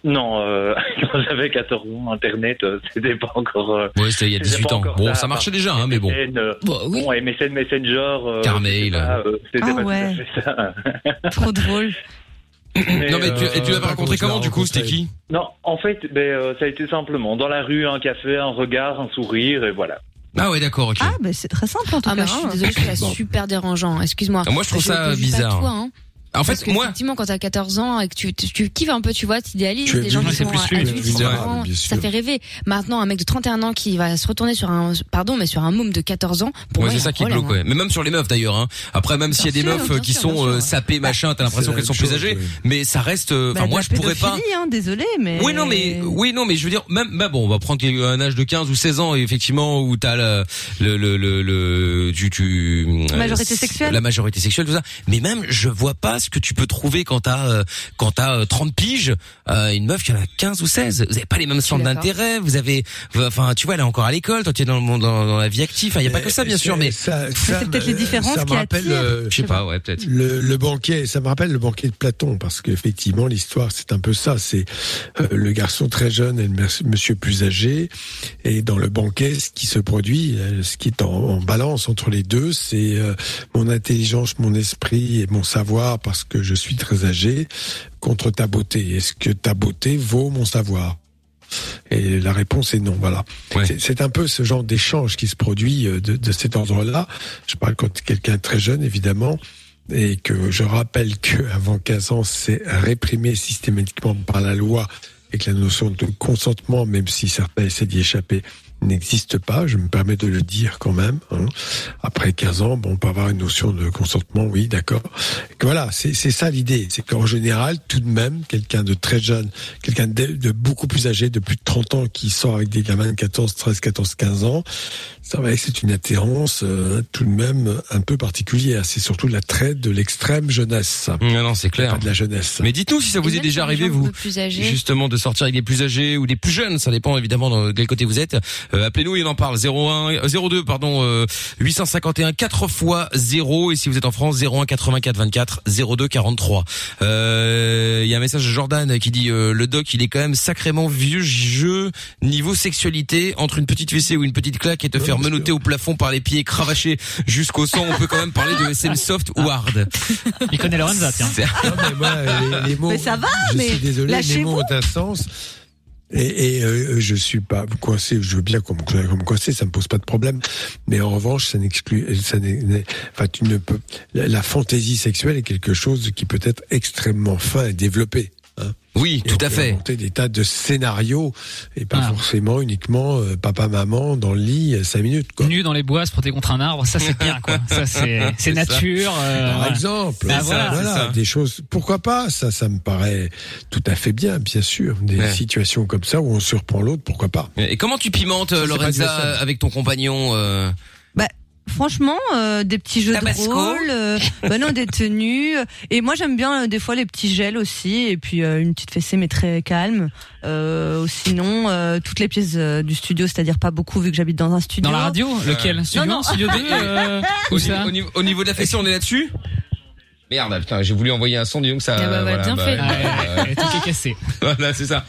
N: Non, euh, quand j'avais 14 ans, Internet, euh, c'était pas encore. euh,
B: Ouais, c'était il y a
N: c'était
B: 18
N: pas
B: ans. Bon, ça marchait déjà, hein, mais bon.
N: MSN, euh,
D: Bah oui.
N: Bon, MSN Messenger. Euh,
B: Carmail.
N: Euh,
H: Ah
N: pas
H: ouais.
N: ça.
H: Trop drôle.
N: Mais,
B: Non, mais tu, et tu l'avais
N: euh,
B: rencontré
C: comment
B: du coup C'était qui?
N: Non, en fait, ben, euh, ça a été simplement dans la rue, un café, un regard, un sourire, et voilà.
B: Ah ouais, d'accord, ok.
H: Ah, bah c'est très simple en tout
D: Ah,
H: cas.
D: bah, je suis désolée, je
C: Bon.
D: super dérangeant. Excuse-moi.
B: Ah, moi, je trouve ça bizarre.
D: toi, hein.
B: En
D: Parce
B: fait,
D: que
B: moi,
D: effectivement, quand t'as 14 ans et que tu, tu, tu kiffes un peu, tu vois, t'idéalises des gens qui sont
I: plus
D: adultes,
C: bien
D: ça
C: sûr.
D: fait rêver. Maintenant, un mec de 31 ans qui va se retourner sur un, pardon, mais sur un môme de 14 ans, pour
B: Ouais, c'est
D: a
B: ça qui
D: problème,
B: glauque, ouais. Mais même sur les meufs d'ailleurs, hein. Après, même s'il y a des meufs
D: sûr, bien
B: qui
D: sûr,
B: sont
D: sûr,
B: euh, sapées, machin, t'as l'impression qu'elles sont plus âgées.
C: oui.
B: Mais ça reste, euh,
H: Bah,
B: enfin,
H: de
B: moi, je pourrais pas.
H: Hein, désolé, mais.
B: Oui, non, mais, oui, non, mais je veux dire, même, bah bon, on va prendre un âge de 15 ou 16 ans, et effectivement, où t'as le, le, le, le, le- tu, tu, euh,
H: Majorité sexuelle.
B: La majorité sexuelle, tout ça. Mais même, je vois pas ce que tu peux trouver quand t'as, euh, quand t'as euh, 30 piges, euh, une meuf qui en a 15 ou 16. Vous avez pas les mêmes centres d'intérêt, vous avez, enfin, tu vois, elle est encore à l'école, toi tu es dans le monde, dans, dans la vie active. Enfin, il y a pas que ça, bien sûr, mais.
C: ça,
H: c'est peut-être les différences
C: ça me
H: qui
C: rappelle,
H: attirent.
C: euh,
B: Je sais pas, ouais, peut-être.
C: Le, le banquet, ça me rappelle le banquet de Platon, parce qu'effectivement, l'histoire, c'est un peu ça. C'est euh, le garçon très jeune et le monsieur plus âgé. Et dans le banquet, ce qui se produit, euh, ce qui est en, en balance entre les deux, c'est euh, mon intelligence, mon esprit et mon savoir, parce que je suis très âgé, contre ta beauté. Est-ce que ta beauté vaut mon savoir? Et la réponse est non. Voilà.
B: Ouais.
C: C'est- un peu ce genre d'échange qui se produit euh, de, de cet ordre-là. Je parle quand quelqu'un est très jeune, évidemment, et que je rappelle que avant 15 ans, c'est réprimé systématiquement par la loi et que la notion de consentement, même si certains essaient d'y échapper, n'existe pas. Je me permets de le dire quand même. hein. Après 15 ans, bon, on peut avoir une notion de consentement, oui, d'accord. Voilà, c'est c'est ça l'idée. C'est qu'en général, tout de même, quelqu'un de très jeune, quelqu'un de, de beaucoup plus âgé, de plus de 30 ans, qui sort avec des gamins de 14, 13, 14, 15 ans, ça va, c'est une attirance euh, tout de même un peu particulière. C'est surtout l'attrait de l'extrême jeunesse.
B: Non, non, c'est clair.
C: Pas de la jeunesse.
B: Mais dites-nous si ça vous est déjà arrivé, vous,
D: plus âgés.
B: justement, de sortir avec des plus âgés ou des plus jeunes, ça dépend évidemment de quel côté vous êtes. Euh, Appelez-nous et on en parle. 01, euh, 02, pardon, euh, 851 4 fois 0 et si vous êtes en France 01 84 24 02 43. Euh, Il y a un message de Jordan qui dit euh, le doc il est quand même sacrément vieux jeu niveau sexualité entre une petite WC ou une petite claque et te faire menotter au plafond par les pieds cravacher jusqu'au sang. On peut quand même parler de SM soft ou hard.
I: Il connaît Lorenza, tiens.
C: Non, mais moi, les, les mots,
H: Mais ça va,
C: je
H: mais
C: suis désolé, les mots ont un sens. Et, et euh, je suis pas coincé, je veux bien qu'on me comme coincé, ça me pose pas de problème. Mais en revanche, ça n'exclut, ça enfin, tu ne peux, la, la fantaisie sexuelle est quelque chose qui peut être extrêmement fin et développé.
B: Oui, tout à fait.
C: Monter des tas de scénarios et pas
I: Ah.
C: forcément uniquement euh, papa maman dans le lit euh, cinq minutes quoi.
I: Nu dans les bois, se protéger contre un arbre, ça c'est bien quoi. Ça c'est nature. euh,
C: Par exemple,
I: Ah,
C: Ça,
I: voilà.
C: voilà, des choses. Pourquoi pas Ça, ça me paraît tout à fait bien, bien sûr. Des
B: Ouais.
C: situations comme ça où on surprend l'autre, pourquoi pas
B: Et comment tu pimentes euh,
C: Ça,
B: Lorenza avec ton compagnon euh,
H: franchement, euh, des petits jeux
B: Tabasco.
H: de rôle, euh, bah non, des tenues. Et moi, j'aime bien euh, des fois les petits gels aussi, et puis euh, une petite fessée mais très calme. Euh, sinon, euh, toutes les pièces euh, du studio, c'est-à-dire pas beaucoup vu que j'habite dans un studio.
I: Dans la radio, lequel Studio
H: Non, non.
I: 1, Studio 2 euh,
B: au,
I: ça
B: au niveau- au niveau de la fessée, on est là-dessus Merde, putain, j'ai voulu envoyer un son, dis donc ça.
D: Ah bah, bah, bien fait.
I: Ah, ouais, ouais, tout est cassé.
B: Voilà, c'est ça.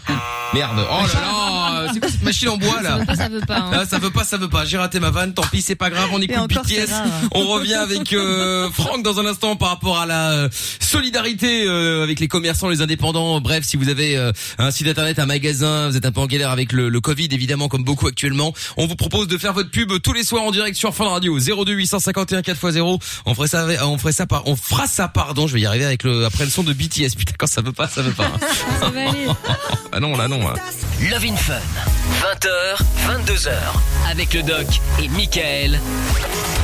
B: Merde. Oh là là, c'est quoi cette machine en bois là
D: Ça veut pas, ça veut pas. hein.
B: Ah, ça veut pas, ça veut pas. J'ai raté ma vanne. Tant pis, c'est pas grave. On écoute
H: encore,
B: BTS.
H: rare.
B: On revient avec euh, Franck dans un instant par rapport à la euh, solidarité euh, avec les commerçants, les indépendants. Bref, si vous avez euh, un site internet, un magasin, vous êtes un peu en galère avec le, le Covid, évidemment, comme beaucoup actuellement. On vous propose de faire votre pub tous les soirs en direct sur Fun Radio 02 851 4x0. On ferait ça, on ferait ça par, on fera ça, pardon. Je vais y arriver avec le après le son de BTS. Putain, quand ça veut pas, ça veut pas. hein.
D: Ça va aller.
B: ah non, là non. hein.
A: Love in Fun. 20h, 22h. Avec le doc et Michael.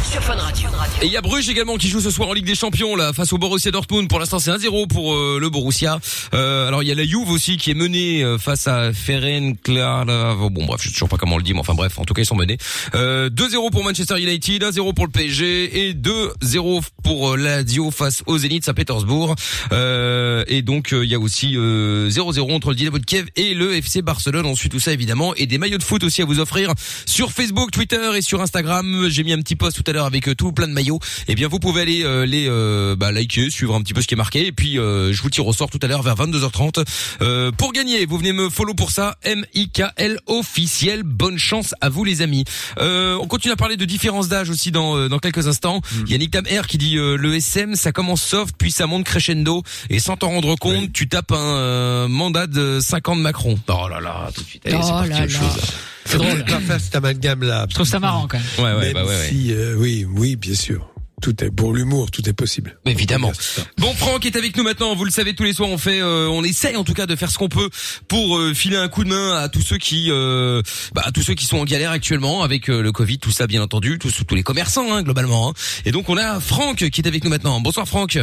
A: Sur Fun Radio.
B: Et il y a Bruges également qui joue ce soir en Ligue des Champions là face au Borussia Dortmund. Pour l'instant c'est 1-0 pour euh, le Borussia. Euh, alors il y a la Juve aussi qui est menée euh, face à Ferencváros. Bon bref, je sais toujours pas comment on le dit, mais enfin bref, en tout cas ils sont menés. Euh, 2-0 pour Manchester United, 1-0 pour le PSG et 2-0 pour euh, la Lazio face au Zénith Saint-Pétersbourg. Euh, et donc euh, il y a aussi euh, 0-0 entre le Dynamo de Kiev et le FC Barcelone. On suit tout ça évidemment et des maillots de foot aussi à vous offrir sur Facebook, Twitter et sur Instagram. J'ai mis un petit post tout à l'heure avec euh, tout plein de maillots. Et bien vous pouvez aller euh, les euh, bah, liker, suivre un petit peu ce qui est marqué et puis euh, je vous tire au sort tout à l'heure vers 22h30 euh, pour gagner. Vous venez me follow pour ça. M I K L officiel. Bonne chance à vous les amis. Euh, on continue à parler de différence d'âge aussi dans euh, dans quelques instants. Il y a Nick Tam R qui dit euh, le SM ça commence soft puis ça monte crescendo et sans t'en rendre compte tu tapes un euh, mandat de 5 ans de Macron. Oh là là tout de suite. Allez, c'est
D: Oh
B: parti,
D: là
B: autre
D: là.
B: chose.
I: C'est drôle.
C: pas faire cet amalgame là.
I: Je trouve ça marrant quand même.
B: Ouais ouais
C: Même
B: bah ouais. ouais.
C: si, euh, oui, oui, bien sûr. Tout est pour l'humour, tout est possible.
B: Évidemment. Bon, Franck est avec nous maintenant. Vous le savez, tous les soirs, on fait, euh, on essaye en tout cas de faire ce qu'on peut pour euh, filer un coup de main à tous ceux qui, euh, bah, à tous ceux qui sont en galère actuellement avec euh, le Covid, tout ça, bien entendu, tous, tous les commerçants hein, globalement. hein. Et donc, on a Franck qui est avec nous maintenant. Bonsoir, Franck.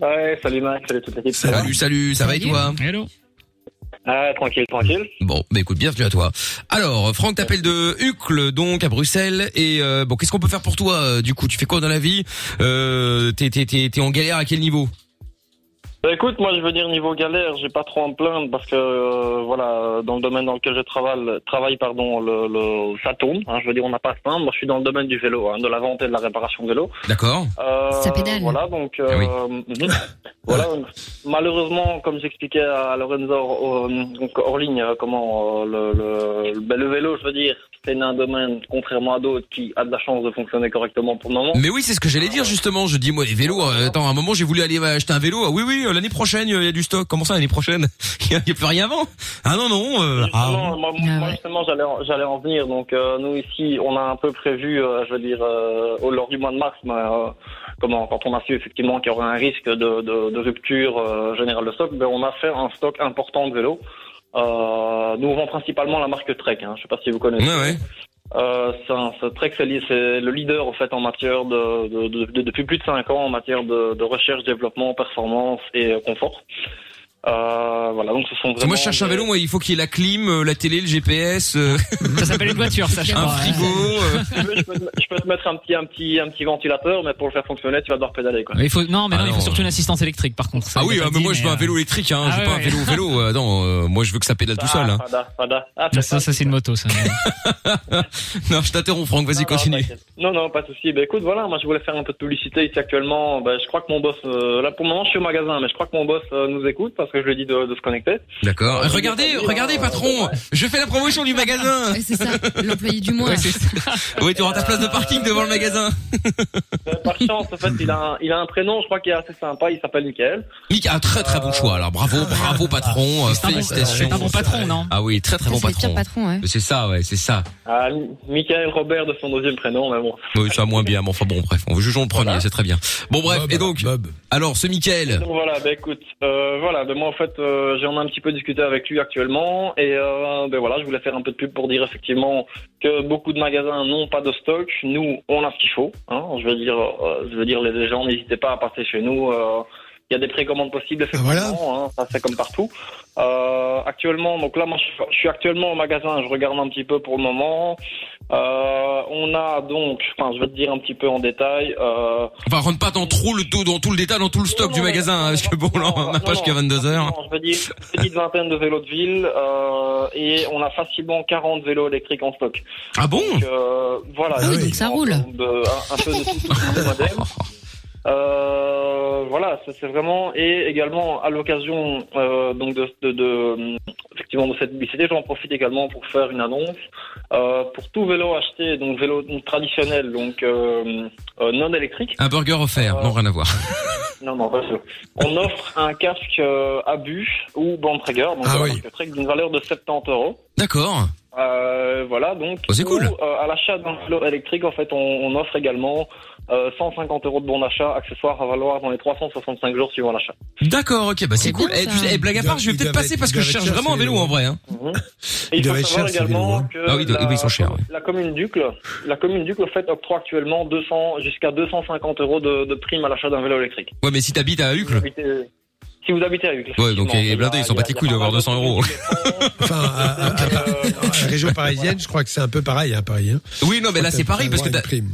O: Ouais, salut Max, salut toute l'équipe.
B: Salut, salut, ça va et
D: Salut.
B: toi?
I: Hello.
O: Ah, tranquille, tranquille.
B: Bon, bah écoute, bienvenue à toi. Alors, Franck t'appelle de Uccle, donc à Bruxelles. Et euh, bon, qu'est-ce qu'on peut faire pour toi euh, Du coup, tu fais quoi dans la vie? Euh, t'es t'es t'es en galère à quel niveau?
O: Bah, écoute, moi je veux dire niveau galère, j'ai pas trop à me plaindre parce que euh, voilà, dans le domaine dans lequel je travaille, travaille pardon, le, le ça tourne. hein, je veux dire, on n'a pas à se plaindre. Moi, je suis dans le domaine du vélo, hein, de la vente et de la réparation de vélo.
B: D'accord.
O: Euh,
D: Ça pédale.
O: Voilà, donc euh,
B: Ah oui.
O: mhm. voilà. donc, malheureusement, comme j'expliquais à Lorenzo hors- euh, donc hors ligne, euh, comment euh, le, le, ben, le vélo, je veux dire, c'est un domaine contrairement à d'autres qui a de la chance de fonctionner correctement pour le moment.
B: Mais oui, c'est ce que j'allais dire justement. Je dis moi les vélos. euh, attends, à un moment j'ai voulu aller acheter un vélo. Ah oui, oui, euh, l'année prochaine il y a du stock. Comment ça l'année prochaine Il y, a- plus rien avant Ah non non. euh, ah,
O: Justement, moi,
D: Ah
O: moi,
D: ouais.
O: justement, j'allais en, j'allais en venir. Donc, euh, nous ici, on a un peu prévu, euh, je veux dire, euh, au lors du mois de mars, mais, euh, comment, quand on a su effectivement qu'il y aurait un risque de, de, de rupture euh, générale de stock, ben, on a fait un stock important de vélos. Euh, nous on vend principalement la marque Trek. Hein, je sais pas si vous connaissez.
B: ouais ouais.
O: Euh, c'est un- c'est le leader en fait en matière de, de, de- de- depuis plus de cinq ans en matière de, de recherche, développement, performance et euh, confort. Euh, voilà, donc ce sont
B: que moi, je cherche un vélo, moi, il faut qu'il y ait la clim, euh, la télé, le GPS. euh,
I: Ça s'appelle une voiture, ça, je
B: Un
I: crois.
B: frigo. euh.
O: je, peux, je peux te- je peux te mettre un petit, un petit, un petit ventilateur, mais pour le faire fonctionner, tu vas devoir pédaler, quoi.
I: Il faut, non, mais
B: Ah
I: non, il
B: non,
I: faut surtout
B: euh.
I: une assistance électrique, par contre. Ça,
B: Ah oui, ah, mais
I: dit,
B: moi, je veux un
I: euh,
B: vélo électrique, hein.
I: Ah
B: je veux
I: ouais,
B: pas un vélo vélo. euh, non, euh, moi, je veux que ça pédale tout seul. Hein.
O: Ah, fada, fada. Ah,
I: Ça, ça c'est une moto, ça.
B: non, je t'interromps, Franck. Vas-y, continue.
O: Non, non, pas de souci. Ben écoute, voilà, moi je voulais faire un peu de publicité ici actuellement. Ben, je crois que mon boss, euh, là pour le moment je suis au magasin, mais je crois que mon boss euh, nous écoute parce que je lui ai dit de, de se connecter.
B: D'accord.
O: Euh,
B: regardez, regardez, patron. Je fais la promotion du magasin.
D: Ouais, c'est ça, l'employé du mois.
B: Oui, tu auras ta place de parking devant le magasin.
O: Ben, par chance, en fait, il a, un, il a un prénom, je crois qu'il est assez sympa. Il s'appelle Michael.
B: Un très très bon choix. Alors bravo, bravo patron. euh,
I: C'est un bon-
B: Félicitations.
I: c'est un bon patron, non
B: Ah oui, très très bon
D: C'est le
B: patron.
D: pire patron, ouais.
B: C'est ça, ouais, c'est ça.
O: Ah, Mi- Michael Robert de son deuxième prénom, mais bon.
B: Oui, ça moins bien, mais enfin bon, bref, on jugeons le premier, c'est très bien. Bon bref, et donc, alors ce Michael,
O: Donc voilà, ben écoute, euh, voilà, ben moi en fait euh, j'en ai un petit peu discuté avec lui actuellement et euh, ben voilà, je voulais faire un peu de pub pour dire effectivement que beaucoup de magasins n'ont pas de stock. Nous, on a ce qu'il faut. Hein, je veux dire, euh, je veux dire, les gens n'hésitez pas à passer chez nous. Euh, il y a des précommandes possibles effectivement, hein, ça c'est comme partout. Euh, actuellement, donc là moi je suis- actuellement au magasin, je regarde un petit peu pour le moment. Euh, on a donc, enfin je vais te dire un petit peu en détail. Euh,
B: on va rentre pas dans trop le dos, dans tout le détail, dans tout le stock du magasin, hein, parce que bon, là, on n'a pas jusqu'à 22 heures.
O: Non, je veux dire une petite vingtaine de vélos de ville euh, et on a facilement 40 vélos électriques en stock.
B: Ah bon
O: Donc, euh, Voilà.
D: Ah oui, donc ça roule.
O: De- un, un peu de tout, tout le modèle. Euh, voilà, ça, c'est vraiment et également à l'occasion euh, donc de, de, de- effectivement de cette publicité, j'en profite également pour faire une annonce euh, pour tout vélo acheté, donc vélo traditionnel, donc euh, euh, non électrique.
B: Un burger offert, non rien à voir.
O: Non, non, pas sûr. On offre un casque euh, à but ou Bandtrager, donc
B: Ah
O: un
B: oui.
O: casque d'une valeur de 70 euros.
B: D'accord.
O: Euh, voilà, donc
B: Oh, c'est cool.
O: euh, à l'achat d'un vélo électrique, en fait, on, on offre également euh, 150 euros de bon d'achat, accessoires à valoir dans les 365 jours suivant l'achat.
B: D'accord, ok, bah c'est cool. Eh, eh, blague à part, je vais peut-être passer parce que je cherche vraiment un vélo en vrai. Hein.
O: Et
C: Ils
O: il faut savoir également
C: hein.
O: que
B: Ah oui,
O: la,
B: oui, ils sont chers, ouais.
O: la commune d'Ucle, la commune d'Ucle, en fait, octroie actuellement 200 jusqu'à 250 euros de, de prime à l'achat d'un vélo électrique.
B: Ouais, mais si t'habites à
O: habitez- Si vous habitez à Ucle.
B: Ouais, donc
O: effectivement.
B: les blindés, ils sont
O: Il
B: pas
O: il a
B: couilles d'avoir
O: mal
B: 200 euros.
C: Enfin, à, à- à- à la région parisienne, je crois que c'est un peu pareil à Paris. Hein.
B: Oui, non, mais là c'est pareil parce que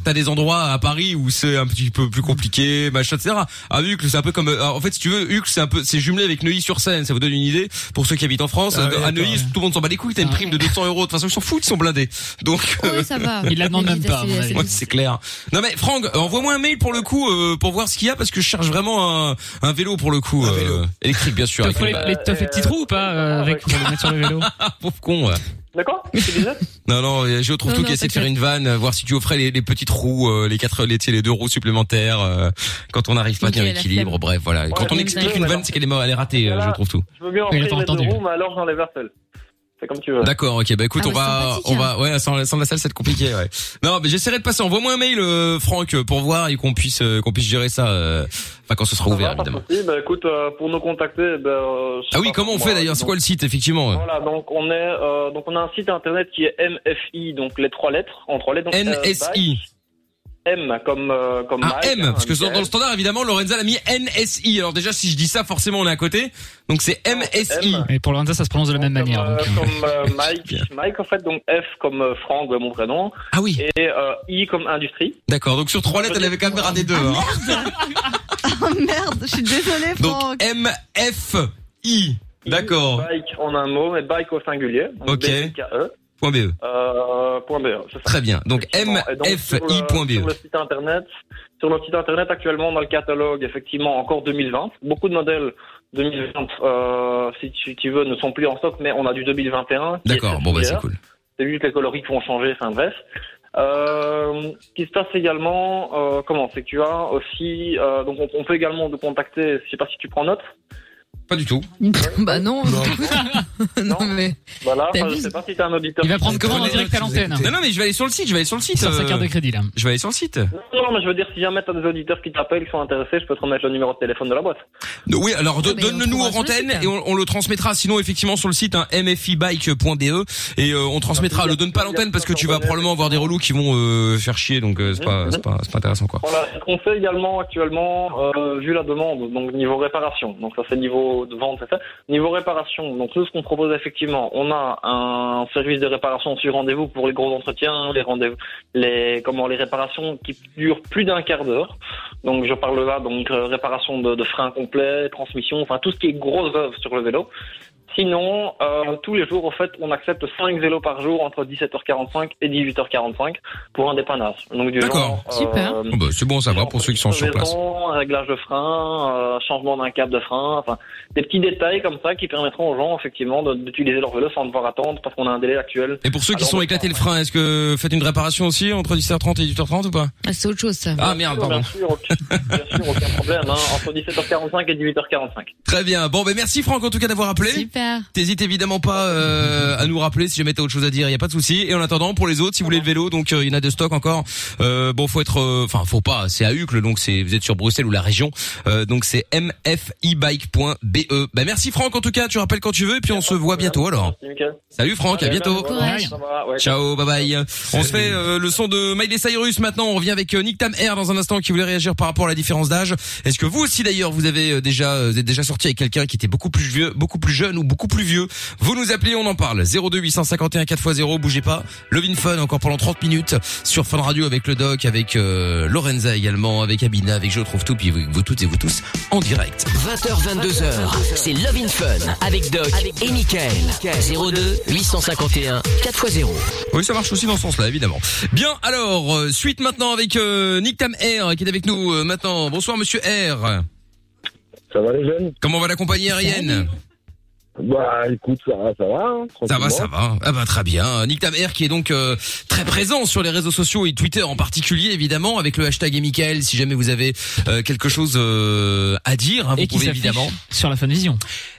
B: t'as des endroits à Paris où c'est un petit peu plus compliqué, machin, etc. À Uccle, c'est un peu comme, euh, en fait, si tu veux, Uccle, c'est un peu, c'est jumelé avec Neuilly-sur-Seine. Ça vous donne une idée pour ceux qui habitent en France.
C: Ah
B: Euh,
C: oui,
B: à Neuilly, tout le monde s'en bat les couilles. T'as une prime de 200 euros. De toute façon, ils s'en foutent, ils sont blindés. Donc,
D: Oui,
B: euh,
D: ça va.
I: Il la même pas,
B: c'est clair. Non mais Franck, euh, envoie-moi un mail pour le coup euh, pour voir ce qu'il y a parce que je cherche vraiment un, vélo pour le coup
C: Un
B: euh,
C: vélo.
B: Électrique bien sûr. Une-
I: les, t'as fait petits trous ou pas euh, avec pour le mettre sur le vélo
B: Ah, pauvre con. ouais.
O: D'accord
B: Non non, je trouve
D: Non,
B: tout qui essaie de faire une vanne, euh, voir si tu offrais les, les petits trous, euh, les quatre, les, les deux roues supplémentaires euh, quand on n'arrive pas à tenir
D: la
B: l'équilibre. Bref voilà. Quand on explique une vanne, c'est qu'elle est, elle est ratée. euh,
O: Voilà.
B: je trouve tout.
O: Je veux bien offrir les deux roues, mais alors j'en les seul. C'est comme tu veux.
B: D'accord, ok. Bah écoute,
D: Ah
B: on
D: ouais,
B: va, on
D: hein.
B: va, ouais, sans, sans la salle, c'est compliqué, ouais. Non, mais j'essaierai de passer. Envoie-moi un mail, euh, Franck, pour voir et qu'on puisse, euh, qu'on puisse gérer ça. euh, Enfin, quand ce sera
O: Ça
B: ouvert,
O: va,
B: évidemment.
O: Bah, écoute, euh, pour nous contacter, ben, euh,
B: Ah oui, comment on fait d'ailleurs? C'est quoi le site, effectivement? Euh
O: Voilà, donc on est, euh, donc on a un site internet qui est MFI, donc les trois lettres, en trois lettres. Donc, euh,
B: NSI.
O: M comme euh, comme
B: Ah,
O: Mike,
B: M,
O: hein,
B: parce que dans, dans le standard, évidemment, Lorenza l'a mis NSI. Alors déjà, si je dis ça, forcément, on est à côté. Donc c'est MSI.
O: M.
I: Et pour Lorenza, ça se prononce de la même
O: comme,
I: manière.
O: euh,
I: donc, euh,
O: comme euh, Mike, Mike en fait, donc F comme euh, Franck, ouais, mon prénom,
B: Ah oui,
O: et euh, I comme industrie.
B: d'accord. Donc sur trois lettres, elle avait quand même raté deux. hein.
H: Oh merde, je suis désolée,
B: Donc
H: Franck.
B: M, F, I. D'accord.
O: Bike en un mot, mais bike au singulier. donc
B: Ok.
O: B-I-K-E,
B: Point BE.
O: euh, point BE, c'est ça.
B: Très bien. Donc M,
O: Effectivement. Et donc,
B: F,
O: sur le- site internet, sur notre site internet actuellement dans le catalogue, effectivement encore 2020. Beaucoup de modèles 2020, euh, si tu, tu veux, ne sont plus en stock, mais on a du 2021. qui est
B: D'accord. Bon bah c'est cool.
O: C'est juste les coloris qui vont changer, enfin bref. Euh, ce qui se passe également, euh, comment C'est que tu as aussi, euh, donc on, on peut également te contacter. Je sais pas si tu prends note.
B: Pas du tout.
D: bah non. non mais.
O: Voilà. Enfin, je sais pas si t'es un auditeur.
I: Il va prendre commande en direct à l'antenne.
B: Non non, mais je vais aller sur le site. Je vais aller sur le site.
I: Sort sa
B: euh,
I: carte de crédit là.
B: Je vais aller sur le site.
O: Non, non, mais je veux dire, si jamais t'as des auditeurs qui t'appellent, qui sont intéressés, je peux te remettre le numéro de téléphone de la boîte.
B: Oui, alors do-
D: Ah, mais on
B: donne-le-nous
D: trouvera
B: aux
D: sur le
B: antennes
D: site.
B: et on, on le transmettra sinon effectivement sur le site hein, mfibike.be et euh, on transmettra. Le donne pas à l'antenne parce que tu vas probablement avoir des relous qui vont euh, faire chier donc euh, c'est pas c'est pas c'est pas intéressant quoi.
O: Voilà. Ce qu'on fait également actuellement, euh, vu la demande, donc niveau réparation. Donc ça c'est niveau de vente, ça. Niveau réparation, donc nous ce qu'on propose effectivement, on a un service de réparation sur rendez-vous pour les gros entretiens, les rendez-vous, les comment les réparations qui durent plus d'un quart d'heure. Donc je parle là donc euh, réparation de, de frein complet, transmission, enfin tout ce qui est grosse œuvre sur le vélo. Sinon, euh, tous les jours, au fait, on accepte 5 vélos par jour entre 17h45 et 18h45 pour un dépannage. Donc du
B: D'accord.
O: genre, euh,
B: Oh, bah, c'est bon à savoir pour ceux qui sont sur place.
O: Réglage de frein, euh, changement d'un câble de frein, enfin des petits détails comme ça qui permettront aux gens effectivement de- d'utiliser leur vélo sans devoir attendre parce qu'on a un délai actuel.
B: Et pour ceux qui sont éclatés le frein, est-ce que faites une réparation aussi entre 17h30 et 18h30 ou pas?
D: Ah, C'est autre chose, ça.
B: Ah merde, pardon.
O: Bien sûr, aucun, bien sûr, aucun problème. Hein, entre 17h45 et 18h45.
B: Très bien. Bon, ben merci Franck en tout cas d'avoir appelé.
D: Super.
B: T'hésites évidemment pas euh, à nous rappeler si jamais t'as autre chose à dire. Il y a pas de souci. Et en attendant, pour les autres, si vous voulez le vélo, donc euh, il y en a de stock encore. Euh, bon, faut être, euh, enfin, faut pas. C'est à Uccle, donc c'est vous êtes sur Bruxelles ou la région. Euh, donc c'est mfebike.be. Ben merci Franck en tout cas. Tu rappelles quand tu veux et puis on se voit bientôt alors. Salut Franck, à bientôt. Ciao, bye bye. On se fait euh, le son de Miley Cyrus maintenant. On revient avec euh, Nick Tam Air dans un instant qui voulait réagir par rapport à la différence d'âge. Est-ce que vous aussi d'ailleurs vous avez déjà euh, vous êtes déjà sorti avec quelqu'un qui était beaucoup plus vieux, beaucoup plus jeune ou beaucoup plus vieux Vous nous appelez, on en parle. 02 851 4x0, bougez pas. Lovin Fun encore pendant 30 minutes sur Fun Radio avec le doc, avec euh, Lorenza également, avec Abina, avec Je trouve tout, puis vous, vous toutes et vous tous en direct.
A: 20h, 22h, c'est Love in Fun avec Doc et Michael. 02 851 4x0.
B: Oui, ça marche aussi dans ce sens-là, évidemment. Bien, alors, euh, suite maintenant avec euh, Nick Tam R qui est avec nous euh, maintenant. Bonsoir, monsieur R.
P: Ça va les jeunes?
B: Comment va la compagnie aérienne?
P: Bah écoute, ça va, ça va. hein,
B: Ça va, ça va. Ah bah très bien. Nick Tam R qui est donc euh, très présent sur les réseaux sociaux et Twitter en particulier, évidemment, avec le hashtag et Michael. Si jamais vous avez euh, quelque chose euh, à dire, hein, vous
I: Et qui
B: pouvez évidemment
I: sur la Fun Vision.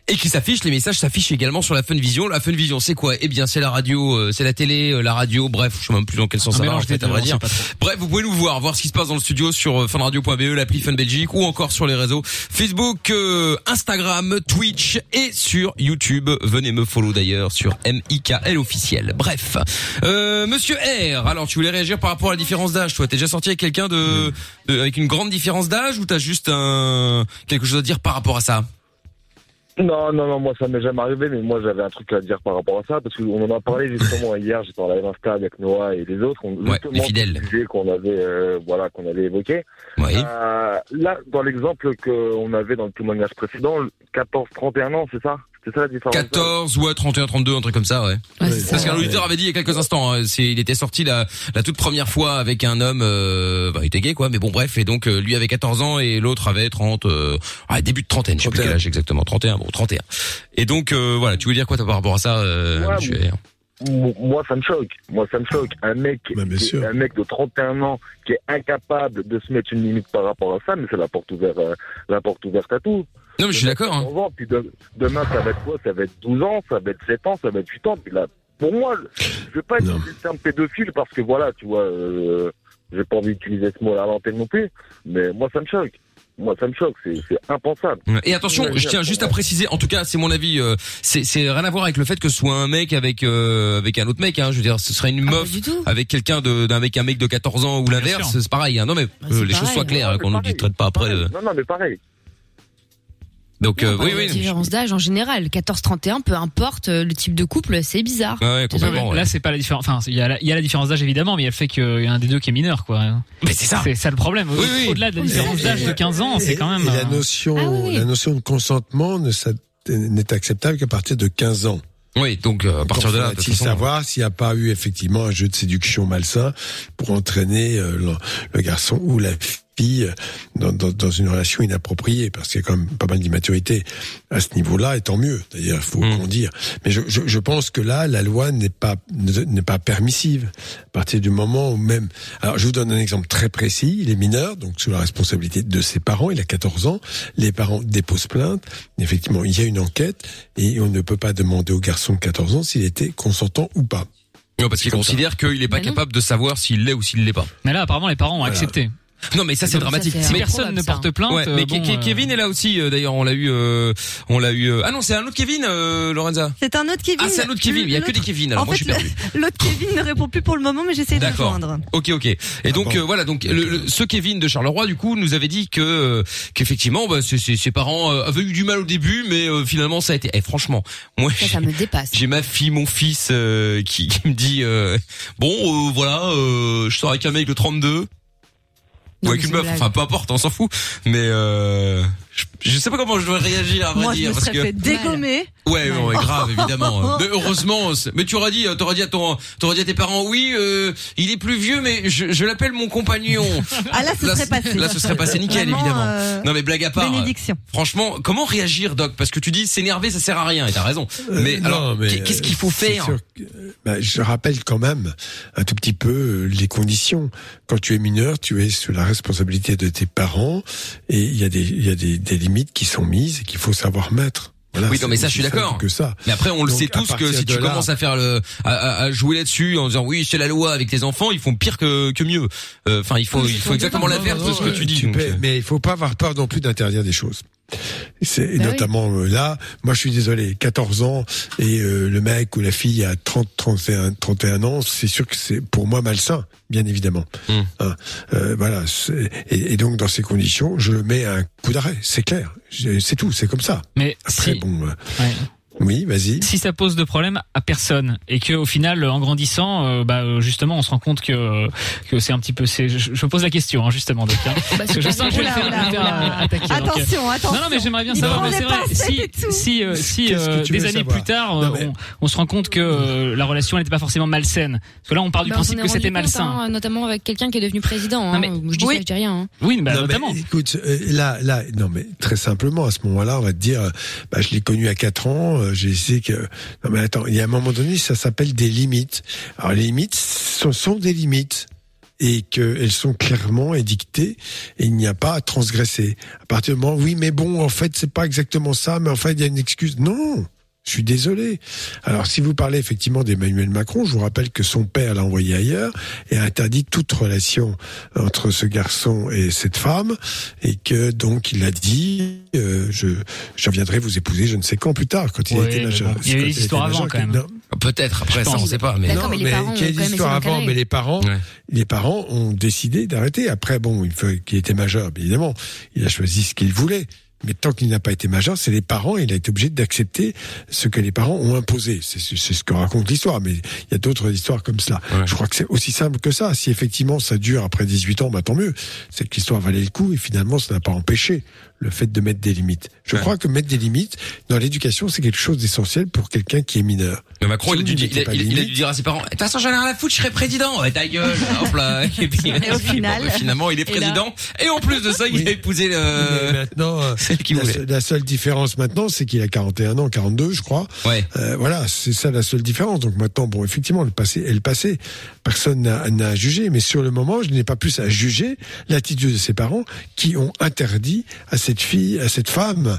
B: Et qui s'affiche. Les messages s'affichent également sur la Fun Vision. La Fun Vision, c'est quoi? Eh bien, c'est la radio, euh, c'est la télé, euh, la radio. Bref, je sais même plus dans quel sens
I: Un
B: ça va. En fait, à vrai
I: on
B: dire. Bref, vous pouvez nous voir, voir ce qui se passe dans le studio sur euh, funradio.be, l'appli Fun Belgique ou encore sur les réseaux Facebook, euh, Instagram, Twitch et sur YouTube. Venez me follow d'ailleurs sur MIKL officiel. Bref, euh, Monsieur R. Alors, tu voulais réagir par rapport à la différence d'âge, toi? T'es déjà sorti avec quelqu'un de, de- avec une grande différence d'âge ou t'as juste un quelque chose à dire par rapport à ça?
P: Non, non, non, moi ça m'est jamais arrivé, mais moi j'avais un truc à dire par rapport à ça, parce qu'on en a parlé justement hier, j'étais en live Insta avec Noah et les autres, on, justement,
B: les fidèles.
P: qu'on avait, euh, voilà, qu'on avait évoqué.
B: Oui.
P: Euh, là, dans l'exemple qu'on avait dans le témoignage précédent, 14-31 ans, c'est ça? C'est ça la différence
B: 14 ouais 31 32 un truc comme ça ouais. Parce qu'un auditeur avait dit il y a quelques instants hein, c'est il était sorti la la toute première fois avec un homme euh, bah, il était gay quoi mais bon bref et donc euh, lui avait 14 ans et l'autre avait 30 euh, ah, début de trentaine je sais plus quel âge exactement 31 bon 31. Et donc euh, voilà, tu veux dire quoi toi par rapport à ça euh,
P: Ouais,
B: monsieur R
P: M- Moi, ça me choque. Moi, ça me choque. Un mec, qui- un mec de 31 ans qui est incapable de se mettre une limite par rapport à ça, mais c'est la porte ouverte, euh, la porte ouverte à tout.
B: Non, mais je suis d'accord. Hein.
P: Puis de- demain, ça va être quoi? Ça va être 12 ans, ça va être 7 ans, ça va être 8 ans. Puis là, pour moi, je veux pas utiliser le terme pédophile parce que voilà, tu vois, euh, j'ai pas envie d'utiliser ce mot à l'antenne non plus, mais moi, ça me choque. Moi, ça me choque. C'est c'est impensable.
B: Et attention, je tiens juste à préciser, en tout cas, c'est mon avis, euh, c'est c'est rien à voir avec le fait que ce soit un mec avec euh, avec un autre mec. Hein, je veux dire, ce serait une meuf avec quelqu'un de d'un mec un mec de 14 ans ou l'inverse, c'est pareil. Hein. Non mais euh, les choses soient claires, qu'on nous dit traite pas après. euh.
P: Non, non, mais pareil.
B: Donc euh, oui oui.
D: différence d'âge en général. 14-31, peu importe euh, le type de couple, c'est bizarre.
B: Ouais,
I: Ouais, Là, c'est pas la différence. Enfin, il y, a la- il y a la différence d'âge évidemment, mais il y a le fait qu'il y a un des deux qui est mineur, quoi.
B: Mais c'est ça.
I: C'est ça le problème. Au- Au-delà de la différence d'âge de 15 ans, c'est quand même.
C: Et la
I: euh,
C: notion, la notion de consentement n'est acceptable qu'à partir de 15 ans.
B: Oui, donc euh, à partir de là, de
C: savoir s'il n'y a pas eu effectivement un jeu de séduction malsain pour entraîner euh, le, le garçon ou la fille dans, dans, dans une relation inappropriée, parce qu'il y a quand même pas mal d'immaturité à ce niveau-là, et tant mieux. D'ailleurs, il faut
B: Mmh.
C: qu'on dire. Mais je, je, je pense que là, la loi n'est pas ne- n'est pas permissive à partir du moment où même. Alors, je vous donne un exemple très précis. Il est mineur, donc sous la responsabilité de ses parents. Il a 14 ans. Les parents déposent plainte. Effectivement, il y a une enquête et on ne peut pas demander au garçon de 14 ans s'il était consentant ou pas.
B: Non, parce qu'il considère qu'il est pas
I: non.
B: capable de savoir s'il l'est ou s'il l'est pas.
I: Mais là, apparemment, les parents ont accepté.
B: Non mais ça c'est dramatique.
I: Si personne ne porte plainte,
B: Ouais, mais
I: euh, bon,
B: Ke- Ke-
I: euh,
B: Kevin est là aussi. euh, D'ailleurs, on l'a eu, euh, on l'a eu. euh, Ah non, c'est un autre Kevin, euh, Lorenza.
H: C'est un autre Kevin.
B: Ah, c'est un autre Kevin. Il y a que des Kevin. Alors
H: en
B: moi,
H: fait,
B: je suis perdu.
H: L'autre Kevin ne répond plus pour le moment, mais j'essaie de le
B: D'accord.
H: joindre.
B: Ok, ok. Et donc euh, voilà, donc le, le- ce Kevin de Charleroi, du coup, nous avait dit que euh, qu'effectivement, bah, ses, ses- ses parents avaient eu du mal au début, mais euh, finalement, ça a été. Et franchement, moi,
D: Ça, ça me dépasse.
B: j'ai ma fille, mon fils, euh, qui, qui me dit euh, bon, euh, voilà, euh, je sors avec un mec de 32. Ou avec une meuf, enfin peu importe, on s'en fout. Mais euh, je, je sais pas comment je dois réagir à vrai
H: Moi, je
B: dire
H: me
B: parce que
H: fait dégommer.
B: Ouais, ouais, ouais, grave, évidemment. Mais heureusement, mais tu auras dit, t'auras dit à ton, t'auras dit à tes parents, oui, euh, il est plus vieux, mais je, je l'appelle mon compagnon.
H: Ah, là, ce serait passé.
B: Là, ce serait passé nickel,
H: Vraiment,
B: évidemment.
H: euh,
B: non, mais blague à part.
H: bénédiction.
B: Franchement, comment réagir, Doc? Parce que tu dis, s'énerver, ça sert à rien, et t'as raison. Mais
C: Euh,
B: alors,
C: non, mais,
B: qu'est- qu'est-ce qu'il faut
C: euh,
B: faire?
C: sûr que, bah, Je rappelle quand même un tout petit peu les conditions. Quand tu es mineur, tu es sous la responsabilité de tes parents et il y a des il y a des, des limites qui sont mises et qu'il faut savoir mettre. Voilà,
B: oui, non, mais ça, je suis d'accord.
C: Que ça.
B: Mais après, on le sait tous que si tu
C: là-
B: commences à faire le, à, à- à jouer là-dessus en disant oui, c'est la loi avec tes enfants, ils font pire que, que mieux. Euh, Enfin, il faut, il faut exactement l'inverse de ce que tu dis. donc,
C: mais il faut pas avoir peur non plus d'interdire des choses. C'est
B: oui.
C: notamment euh, là, moi je suis désolé, 14 ans et euh, le mec ou la fille a 30 31 31 ans, c'est sûr que c'est pour moi malsain, bien évidemment.
B: Hmm.
C: Hein, euh, voilà, et, et donc dans ces conditions, je mets un coup d'arrêt, c'est clair. C'est tout, c'est comme ça.
I: Mais
C: après
I: si-
C: bon euh,
I: Ouais.
C: Oui, vas-y.
I: Si ça pose de problème à personne et que au final, en grandissant, euh, bah euh, justement, on se rend compte que que c'est un petit peu. c'est- Je, je pose la question hein, justement, Doc, hein. parce que je sens que je vais le faire, attaquer. donc, euh,
H: Attention, attention.
I: Non, non, mais j'aimerais bien
H: Il
I: savoir. Mais c'est vrai. Si si euh, si euh, des années
C: savoir
I: plus tard,
C: Non, mais-
I: on, on se rend compte que euh, la relation n'était pas forcément malsaine. Parce que là, on part du
D: Bah, on
I: principe que c'était malsain.
D: hein, notamment avec quelqu'un qui est devenu président. Hein. je dis
H: oui.
D: ça, je dis rien. hein.
I: Oui, bah
C: Non, mais
I: notamment.
C: écoute, là, là, non, mais très simplement, à ce moment-là, on va te dire, bah, je l'ai connu à 4 ans, j'ai essayé que, non, mais attends, il y a un moment donné, ça s'appelle des limites. Alors, les limites, ce sont des limites. Et qu'elles sont clairement édictées et il n'y a pas à transgresser. À partir du moment, oui, mais bon, en fait, c'est pas exactement ça, mais en fait, il y a une excuse. Non! Je suis désolé. Alors, si vous parlez effectivement d'Emmanuel Macron, je vous rappelle que son père l'a envoyé ailleurs et a interdit toute relation entre ce garçon et cette femme, et que donc il a dit, euh, je, je viendrai vous épouser, je ne sais quand plus tard, quand il
I: Ouais,
C: a été majeur.
I: bon, il y a eu
C: majeur,
I: avant, quand même.
C: non.
B: Peut-être. Après, ça, on sait pas. Mais
D: D'accord, mais les parents ont
C: qu'il y
D: essayé
C: avant, mais les parents,
B: Ouais.
C: les parents ont décidé d'arrêter. Après, bon, il faut qu'il était majeur, évidemment. Il a choisi ce qu'il voulait. Mais tant qu'il n'a pas été majeur, c'est les parents, il a été obligé d'accepter ce que les parents ont imposé. C'est ce que raconte l'histoire, mais il y a d'autres histoires comme cela.
B: Ouais.
C: Je crois que c'est aussi simple que ça. Si effectivement ça dure après 18 ans, bah tant mieux. C'est que l'histoire valait le coup et finalement ça n'a pas empêché le fait de mettre des limites. Je
B: Ouais.
C: crois que mettre des limites dans l'éducation, c'est quelque chose d'essentiel pour quelqu'un qui est mineur.
B: Mais Macron,
C: Si
B: il a, dû, dire-
C: mettez
B: il, a,
C: pas
B: il a-
C: de
B: il a
C: limite-
B: dû dire à ses parents, de toute façon, j'en ai rien à foutre, je serai président. Ouais, ta gueule. Hop là. Et, puis,
H: Et au final-
B: bon, finalement, il est
H: Et
B: président. Et, en plus de ça, il
C: Oui.
B: a épousé le,
C: maintenant, euh,
B: celle qu'il
C: la,
B: voulait.
C: seule- la seule différence maintenant, c'est qu'il a 41 ans, 42, je crois.
B: Ouais.
C: Euh, voilà, c'est ça la seule différence. Donc maintenant, bon, effectivement, le passé est le passé. Personne n'a n'a à juger, mais sur le moment, je n'ai pas plus à juger l'attitude de ses parents qui ont interdit à cette fille, à cette femme,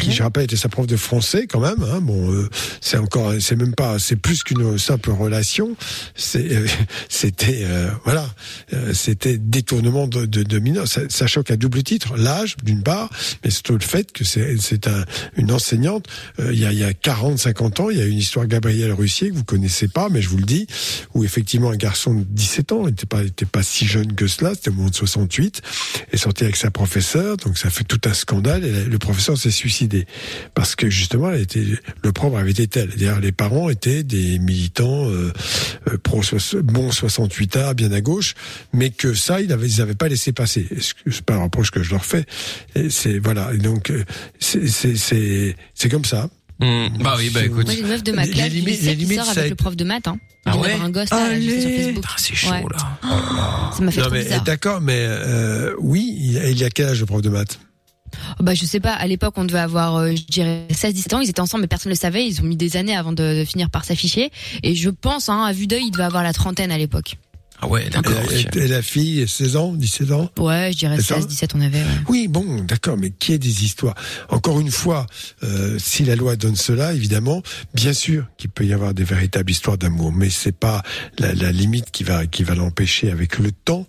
C: qui, je rappelle, était sa prof de français quand même. Hein, bon, euh, c'est encore, c'est même pas, c'est plus qu'une simple relation. Euh, c'était, euh, voilà, euh, c'était détournement de, de, de mineurs. Ça, ça choque à double titre, l'âge d'une part, mais surtout le fait que c'est, un, une enseignante. Euh, il y a, il y a 40, 50 ans, il y a une histoire Gabriel Russier que vous connaissez pas, mais je vous le dis, où effectivement un garçon de 17 ans, il n'était pas, il était pas si jeune que cela, c'était au moment de 68, est sorti avec sa professeure, donc ça fait tout un scandale, et le professeur s'est suicidé. Parce que justement, elle était, le propre avait été tel. D'ailleurs, les parents étaient des militants euh, euh, pro bon 68A, bien à gauche, mais que ça, ils n'avaient ils avaient pas laissé passer. C'est pas un reproche que je leur fais. Et C'est voilà. Et donc euh, c'est c'est c'est c'est comme ça.
B: Hmm. Bah oui, bah écoute.
D: Moi, j'ai une meuf de ma
C: Les
D: classe
C: limites-
D: qui,
C: les limites,
D: sort avec
C: est-
D: le prof de maths. Hein.
B: Ah ouais
D: un gosse là, sur. Facebook.
B: Ah, c'est chaud,
D: Ouais.
B: là.
D: Ça m'a fait
C: Non
D: trop
C: mais
D: bizarre.
C: d'accord, mais euh, oui, il y a quel âge le prof de maths?
D: Oh, Bah, je sais pas, à l'époque, on devait avoir, euh, je dirais, 16-17 ans, ils étaient ensemble, mais personne ne le savait, ils ont mis des années avant de, de finir par s'afficher. Et je pense, hein, à vue d'œil, il devait avoir la trentaine à l'époque.
B: Ah ouais, d'accord.
C: Et, la- et la fille, 16 ans, 17 ans
D: Ouais, je dirais
C: C'est ça
D: 16, 17, on avait. ouais.
C: Oui, bon, d'accord, mais qui est des histoires? Encore une fois, euh, si la loi donne cela, évidemment, bien sûr qu'il peut y avoir des véritables histoires d'amour, mais c'est pas la, la limite qui va qui va l'empêcher avec le temps.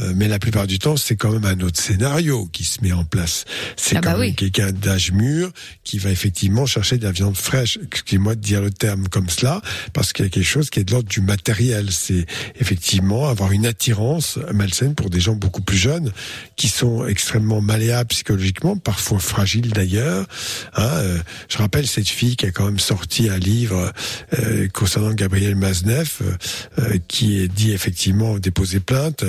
C: Euh, mais la plupart du temps, c'est quand même un autre scénario qui se met en place. C'est
D: Ah
C: quand
D: bah
C: même
D: oui.
C: quelqu'un d'âge mûr qui va effectivement chercher de la viande fraîche. Excusez-moi de dire le terme comme cela, parce qu'il y a quelque chose qui est de l'ordre du matériel. C'est effectivement avoir une attirance malsaine pour des gens beaucoup plus jeunes qui sont extrêmement malléables psychologiquement, parfois fragiles d'ailleurs. Hein, euh, je rappelle cette fille qui a quand même sorti un livre euh, concernant Gabriel Maznev, euh, qui est dit effectivement déposer plainte.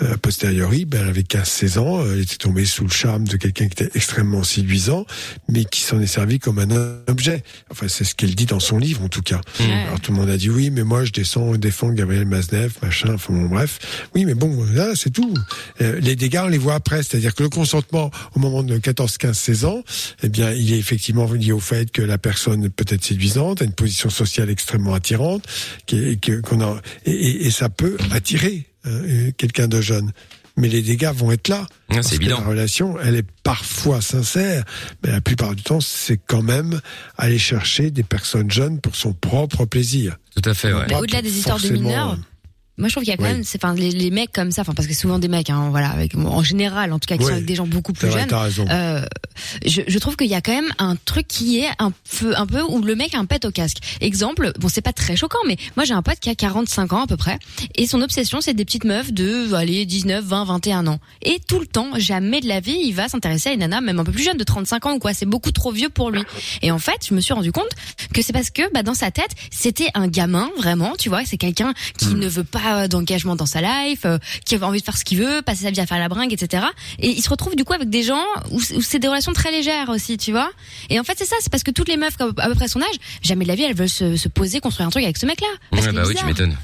C: A posteriori, ben, elle avait 15-16 ans, elle était tombée sous le charme de quelqu'un qui était extrêmement séduisant, mais qui s'en est servi comme un objet. Enfin, c'est ce qu'elle dit dans son livre, en tout cas. Alors tout le monde a dit oui, mais moi je descends, défends Gabriel Maznev, machin, enfin bon, bref. Oui, mais bon, là, c'est tout. Euh, les dégâts, on les voit après. C'est-à-dire que le consentement au moment de 14, 15, 16 ans, eh bien, il est effectivement lié au fait que la personne peut être séduisante, a une position sociale extrêmement attirante, qui qu'on a, et, et- et ça peut attirer euh, quelqu'un de jeune. Mais les dégâts vont être là.
B: Ah, c'est évident.
C: La relation, elle est parfois sincère, mais la plupart du temps, c'est quand même aller chercher des personnes jeunes pour son propre plaisir.
B: Tout à fait, ouais.
D: Mais au-delà des histoires de mineurs, moi je trouve qu'il y a quand
C: Oui.
D: même, c'est, enfin, les, les mecs comme ça, enfin, parce que souvent des mecs, hein, voilà, avec, en général, en tout cas, qui
C: Oui.
D: sont avec des gens beaucoup plus jeunes. euh, je, je trouve qu'il y a quand même un truc qui est un peu, un peu où le mec a un pet au casque. Exemple, bon, c'est pas très choquant, mais moi j'ai un pote qui a 45 ans à peu près, et son obsession c'est des petites meufs de, allez, 19, 20, 21 ans. Et tout le temps, jamais de la vie, il va s'intéresser à une nana, même un peu plus jeune, de 35 ans ou quoi. C'est beaucoup trop vieux pour lui. Et en fait, je me suis rendu compte que c'est parce que, bah, dans sa tête, c'était un gamin, vraiment, tu vois, c'est quelqu'un qui
C: Hmm.
D: ne veut pas d'engagement dans sa life, euh, qui a envie de faire ce qu'il veut, passer sa vie à faire la bringue, etc. Et il se retrouve du coup avec des gens où c'est où c'est des relations très légères aussi, tu vois. Et en fait, c'est ça, c'est parce que toutes les meufs à peu près son âge, jamais de la vie, elles veulent se, se poser, construire un truc avec ce mec-là.
B: Ouais, bah oui, tu m'étonnes.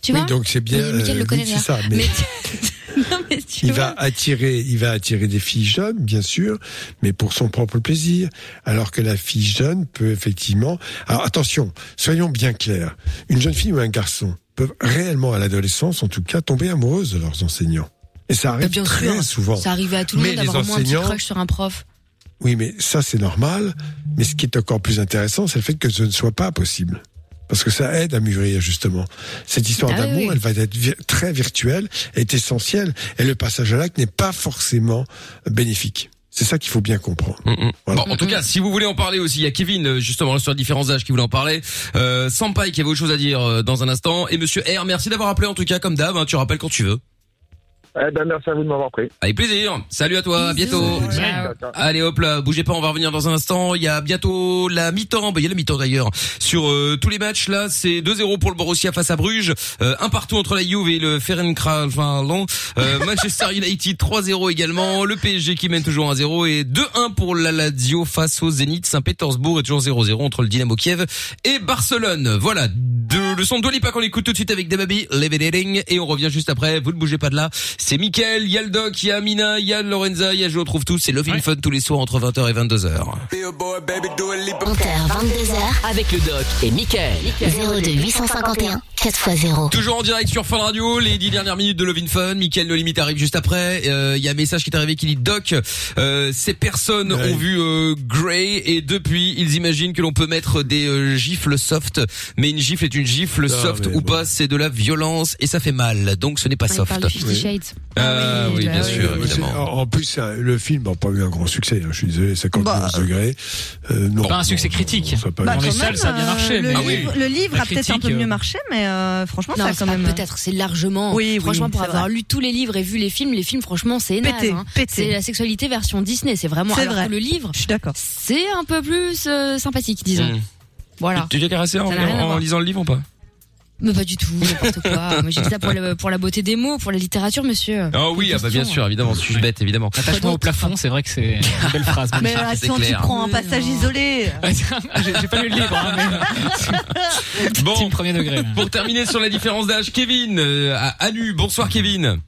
D: Tu
C: oui,
D: vois
C: donc c'est bien. Euh,
D: le connaît
C: oui, c'est ça. Mais,
D: non, mais tu
C: il
D: vois.
C: va attirer, il va attirer des filles jeunes, bien sûr, mais pour son propre plaisir. Alors que la fille jeune peut effectivement. Alors attention, soyons bien clairs. Une jeune fille ou un garçon peuvent réellement, à l'adolescence, en tout cas, tomber amoureuses de leurs enseignants. Et ça arrive
D: Bah, bien
C: très
D: sûr,
C: souvent.
D: ça arrivait à tout le
C: Mais
D: monde d'avoir moins un petit crush sur un prof.
C: Oui, mais ça c'est normal. Mais ce qui est encore plus intéressant, c'est le fait que ce ne soit pas possible. Parce que ça aide à mûrir justement. Cette histoire
D: Ah
C: d'amour,
D: oui.
C: elle va être vi- très virtuelle, est essentielle, et le passage à l'acte n'est pas forcément bénéfique. C'est ça qu'il faut bien comprendre.
B: Bon, en tout cas, si vous voulez en parler aussi, il y a Kevin, euh, justement, sur différents âges qui voulait en parler. Euh, Sampai qui avait autre chose à dire euh, dans un instant. Et Monsieur R, merci d'avoir appelé en tout cas, comme d'hab. hein, tu rappelles quand tu veux.
P: Eh ben, merci à vous de m'avoir pris.
B: Avec plaisir. Salut à toi, à bientôt.
P: Ciao.
B: Allez hop là, bougez pas, on va revenir dans un instant. Il y a bientôt la mi-temps, bah, il y a la mi-temps d'ailleurs. Sur euh, tous les matchs là, c'est 2-0 pour le Borussia face à Bruges, euh, un partout entre la Juve et le Ferencváros. Euh, Manchester United 3-0 également, le PSG qui mène toujours 1-0 et 2-1 pour la Lazio face au Zénith Saint-Pétersbourg et toujours 0-0 entre le Dynamo Kiev et Barcelone. Voilà, de, le son de Dolipa qu'on écoute tout de suite avec Demabi, Levelating et on revient juste après. Vous ne bougez pas de là. C'est Mickaël, il y a le Doc, il y a Amina, il y a Lorenza, il y a Je retrouve tous. C'est Love in Fun tous les soirs entre 20h et 22h.
G: 20h, 22h.
A: Avec le doc et Michael.
G: 02 851 4x0.
B: Toujours en direct sur Fun Radio, les dix dernières minutes de Love in Fun. Mickaël No Limite arrive juste après. Euh, Il y a un message qui est arrivé qui dit Doc, euh, ces personnes ont vu euh, Grey et depuis ils imaginent que l'on peut mettre des euh, gifles soft, mais une gifle est une gifle
C: Ah,
B: soft ou pas, c'est de la violence et ça fait mal. Donc ce n'est pas
D: Ah, il
B: soft.
D: parle de Fifty Shades.
B: Ah oui, bien sûr, évidemment.
C: En plus, le film n'a pas eu un grand succès. hein, je suis désolé, 51
H: Bah,
C: degrés. Euh, non,
I: Pas un succès critique.
C: non, ça pas
H: Bah,
C: eu-
I: Dans les
H: quand
I: salles,
H: même,
I: ça a bien
H: euh,
I: marché,
H: Le,
I: mais- Ah oui.
H: livre, le livre
I: La
H: a peut-être un peu mieux
I: euh,
H: marché, mais euh, franchement,
D: Non,
H: ça a
D: c'est
H: quand même.
D: peut-être, c'est largement.
H: Oui, oui,
D: franchement, pour avoir
H: vrai.
D: lu tous les livres et vu les films, les films, franchement, c'est
H: Pété,
D: hein.
H: pété.
D: C'est la sexualité version Disney, c'est vraiment.
H: C'est vrai.
D: que le livre,
H: Je suis d'accord.
D: c'est un peu plus euh, sympathique, disons. Voilà.
B: Tu t'es caressé en, lisant le livre ou pas?
D: Mais pas du tout, n'importe quoi. Moi, j'ai dit ça pour la, pour la beauté des mots, pour la littérature, monsieur.
B: Ah oui, ah bah bien sûr, évidemment. Suis-je bête, évidemment.
I: Attachement au plafond, c'est vrai que c'est une belle phrase.
H: Mais
B: Ah, c'est
H: attends, tu prends un passage isolé.
I: Ah, J'ai pas lu le livre, hein, mais
B: Bon,
I: premier degré. là.
B: pour terminer sur la différence d'âge, Kevin euh, à Anu. Bonsoir Kevin.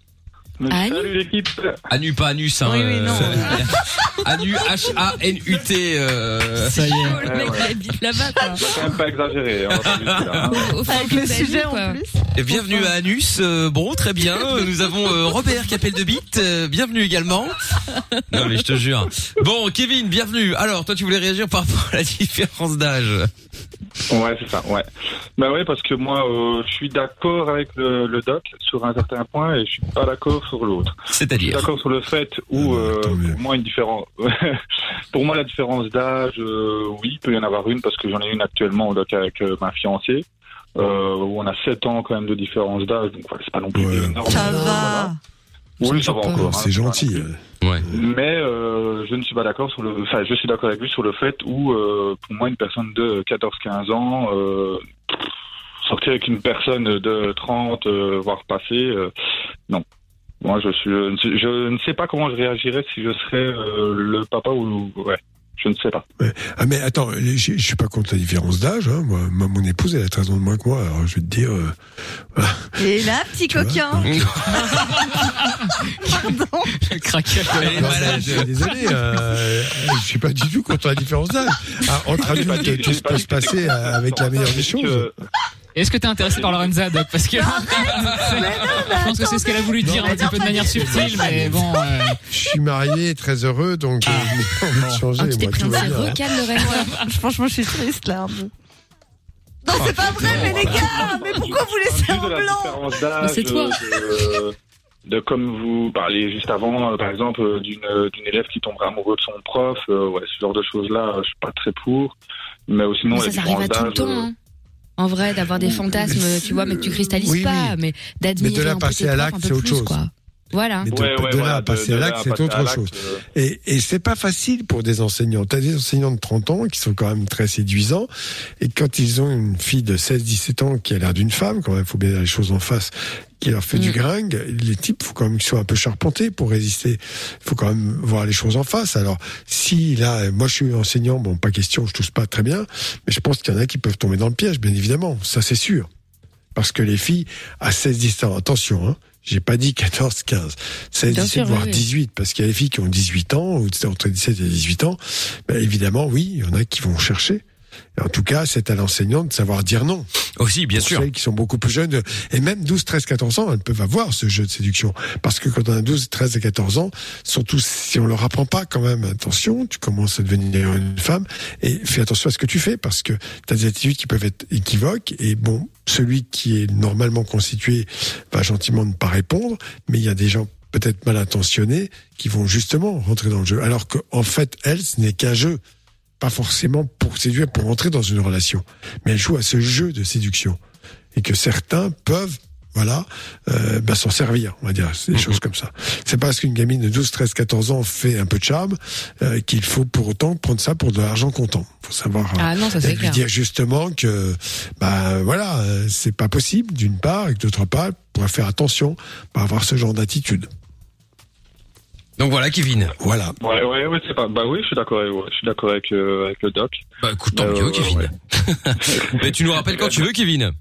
Q: Salut l'équipe.
B: Anu, pas anus, hein.
Q: Oui, oui, non.
B: euh, Anu, H-A-N-U-T. Euh...
I: Ça y est.
D: Le mec, il habite là-bas, quoi.
Q: Faut quand même pas exagérer. hein, pas hein.
H: Avec le sujet en plus.
B: Et bienvenue à Anus. Euh, bon, très bien. Nous avons euh, Robert qui appelle de bite. Euh, bienvenue également. Non mais je te jure. Bon, Kevin, bienvenue. Alors, toi, tu voulais réagir par rapport à la différence d'âge?
Q: Ouais, c'est ça, ouais. Bah ouais, parce que moi, euh, je suis d'accord avec le, le doc sur un certain point et je suis pas d'accord sur l'autre. Je suis
B: C'est-à-dire
Q: d'accord sur le fait où, euh, pour moi, une différence, pour moi, la différence d'âge, euh, oui, il peut y en avoir une parce que j'en ai une actuellement au doc avec euh, ma fiancée. Euh, où on a 7 ans quand même de différence d'âge, donc voilà, c'est pas non plus énorme.
H: Ça va.
Q: Oui, ça va encore. hein,
C: C'est gentil.
B: Ouais.
Q: Mais euh, je ne suis pas d'accord sur le. Enfin, je suis d'accord avec lui sur le fait où, euh, pour moi, une personne de 14-15 ans euh, sortir avec une personne de 30, euh, voire passé, euh, non. Moi, je suis. je ne sais- Je ne sais pas comment je réagirais si je serais euh, le papa ou ouais. Je ne sais pas.
C: Ah mais attends, je, je suis pas contre la différence d'âge. Hein. Moi, moi, mon épouse, elle a 13 ans de moins que moi. Alors je vais te dire, euh.
H: Et là, petit coquin.
I: Le craquage de
C: Non, mais je suis désolé, euh, je suis pas du tout contre la différence d'âge. Ah, entre adultes, tout peut se passer euh, avec la meilleure des choses.
I: Est-ce que t'es intéressé par Lorenza, Doc Parce que je pense que c'est ce qu'elle a voulu dire un petit peu de manière subtile, mais bon. euh,
C: Je suis marié, très heureux, donc euh, je n'ai pas envie de changer.
D: Ah, tu t'es pris un
C: va
D: petit
C: bien.
D: recal, Lorenza.
H: Franchement, je suis triste là. un peu. Non, c'est pas vrai, mais les gars, mais pourquoi vous laissez en blanc c'est toi.
Q: De, de comme vous parliez juste avant, euh, par exemple, euh, d'une élève qui tomberait amoureux de son prof, euh, ouais, ce genre de choses-là, euh, je suis pas très pour. Mais euh, sinon,
D: Mais ça, ça arrive à tout le
Q: d'âge,
D: temps.
Q: euh,
D: hein. En vrai, d'avoir des fantasmes, tu vois, mais que tu cristallises
C: Oui,
D: pas, mais
C: Mais de
D: d'admirer
C: là
D: un peu tes
C: à l'acte, c'est autre
D: plus,
C: chose.
D: quoi. Voilà.
C: Mais de,
Q: Ouais, ouais,
C: de là
Q: voilà,
C: à passer
Q: de-
C: à
Q: de
C: l'acte, c'est autre chose.
Q: euh.
C: Et, et c'est pas facile pour des enseignants. T'as des enseignants de 30 ans qui sont quand même très séduisants. Et quand ils ont une fille de 16-17 ans qui a l'air d'une femme, quand même, faut bien dire les choses en face, qui leur fait
D: Mm.
C: du gringue, les types, faut quand même qu'ils soient un peu charpentés pour résister. Il faut quand même voir les choses en face. Alors, si là, moi je suis enseignant, bon, pas question, je touche pas très bien, mais je pense qu'il y en a qui peuvent tomber dans le piège, bien évidemment. Ça, c'est sûr. Parce que les filles, à 16-17 ans, attention, hein, j'ai pas dit 14, 15, 16,
D: Bien
C: 17,
D: sûr,
C: voire
D: oui, oui.
C: 18, parce qu'il y a des filles qui ont 18 ans, ou entre 17 et 18 ans, ben évidemment, oui, il y en a qui vont chercher. En tout cas, c'est à l'enseignant de savoir dire non.
B: Aussi, bien
C: Pour
B: sûr.
C: Celles qui sont beaucoup plus jeunes, et même 12, 13, 14 ans, elles peuvent avoir ce jeu de séduction. Parce que quand on a 12, 13 et 14 ans, surtout si on leur apprend pas quand même, attention, tu commences à devenir une femme, et fais attention à ce que tu fais, parce que tu as des attitudes qui peuvent être équivoques, et bon, celui qui est normalement constitué va gentiment ne pas répondre, mais il y a des gens peut-être mal intentionnés qui vont justement rentrer dans le jeu. Alors qu'en fait, elle, ce n'est qu'un jeu. Pas forcément pour séduire, pour rentrer dans une relation. Mais elle joue à ce jeu de séduction. Et que certains peuvent, voilà, euh, bah, s'en servir, on va dire. C'est des choses comme ça. C'est pas parce qu'une gamine de 12, 13, 14 ans fait un peu de charme euh, qu'il faut pour autant prendre ça pour de l'argent comptant. faut savoir euh,
D: Ah non, ça, c'est
C: lui
D: clair.
C: dire justement que, bah voilà, euh, c'est pas possible d'une part, et que d'autre part, elle pourrait faire attention, pas avoir ce genre d'attitude.
B: Donc voilà, Kevin.
C: Voilà.
Q: Ouais, ouais, ouais, c'est pas. Bah oui, je suis d'accord. avec- je suis d'accord avec, euh, avec le doc.
B: Bah écoute, tant
Q: Euh,
B: mieux, Kevin.
Q: ouais.
B: Mais tu nous rappelles quand tu veux, Kevin.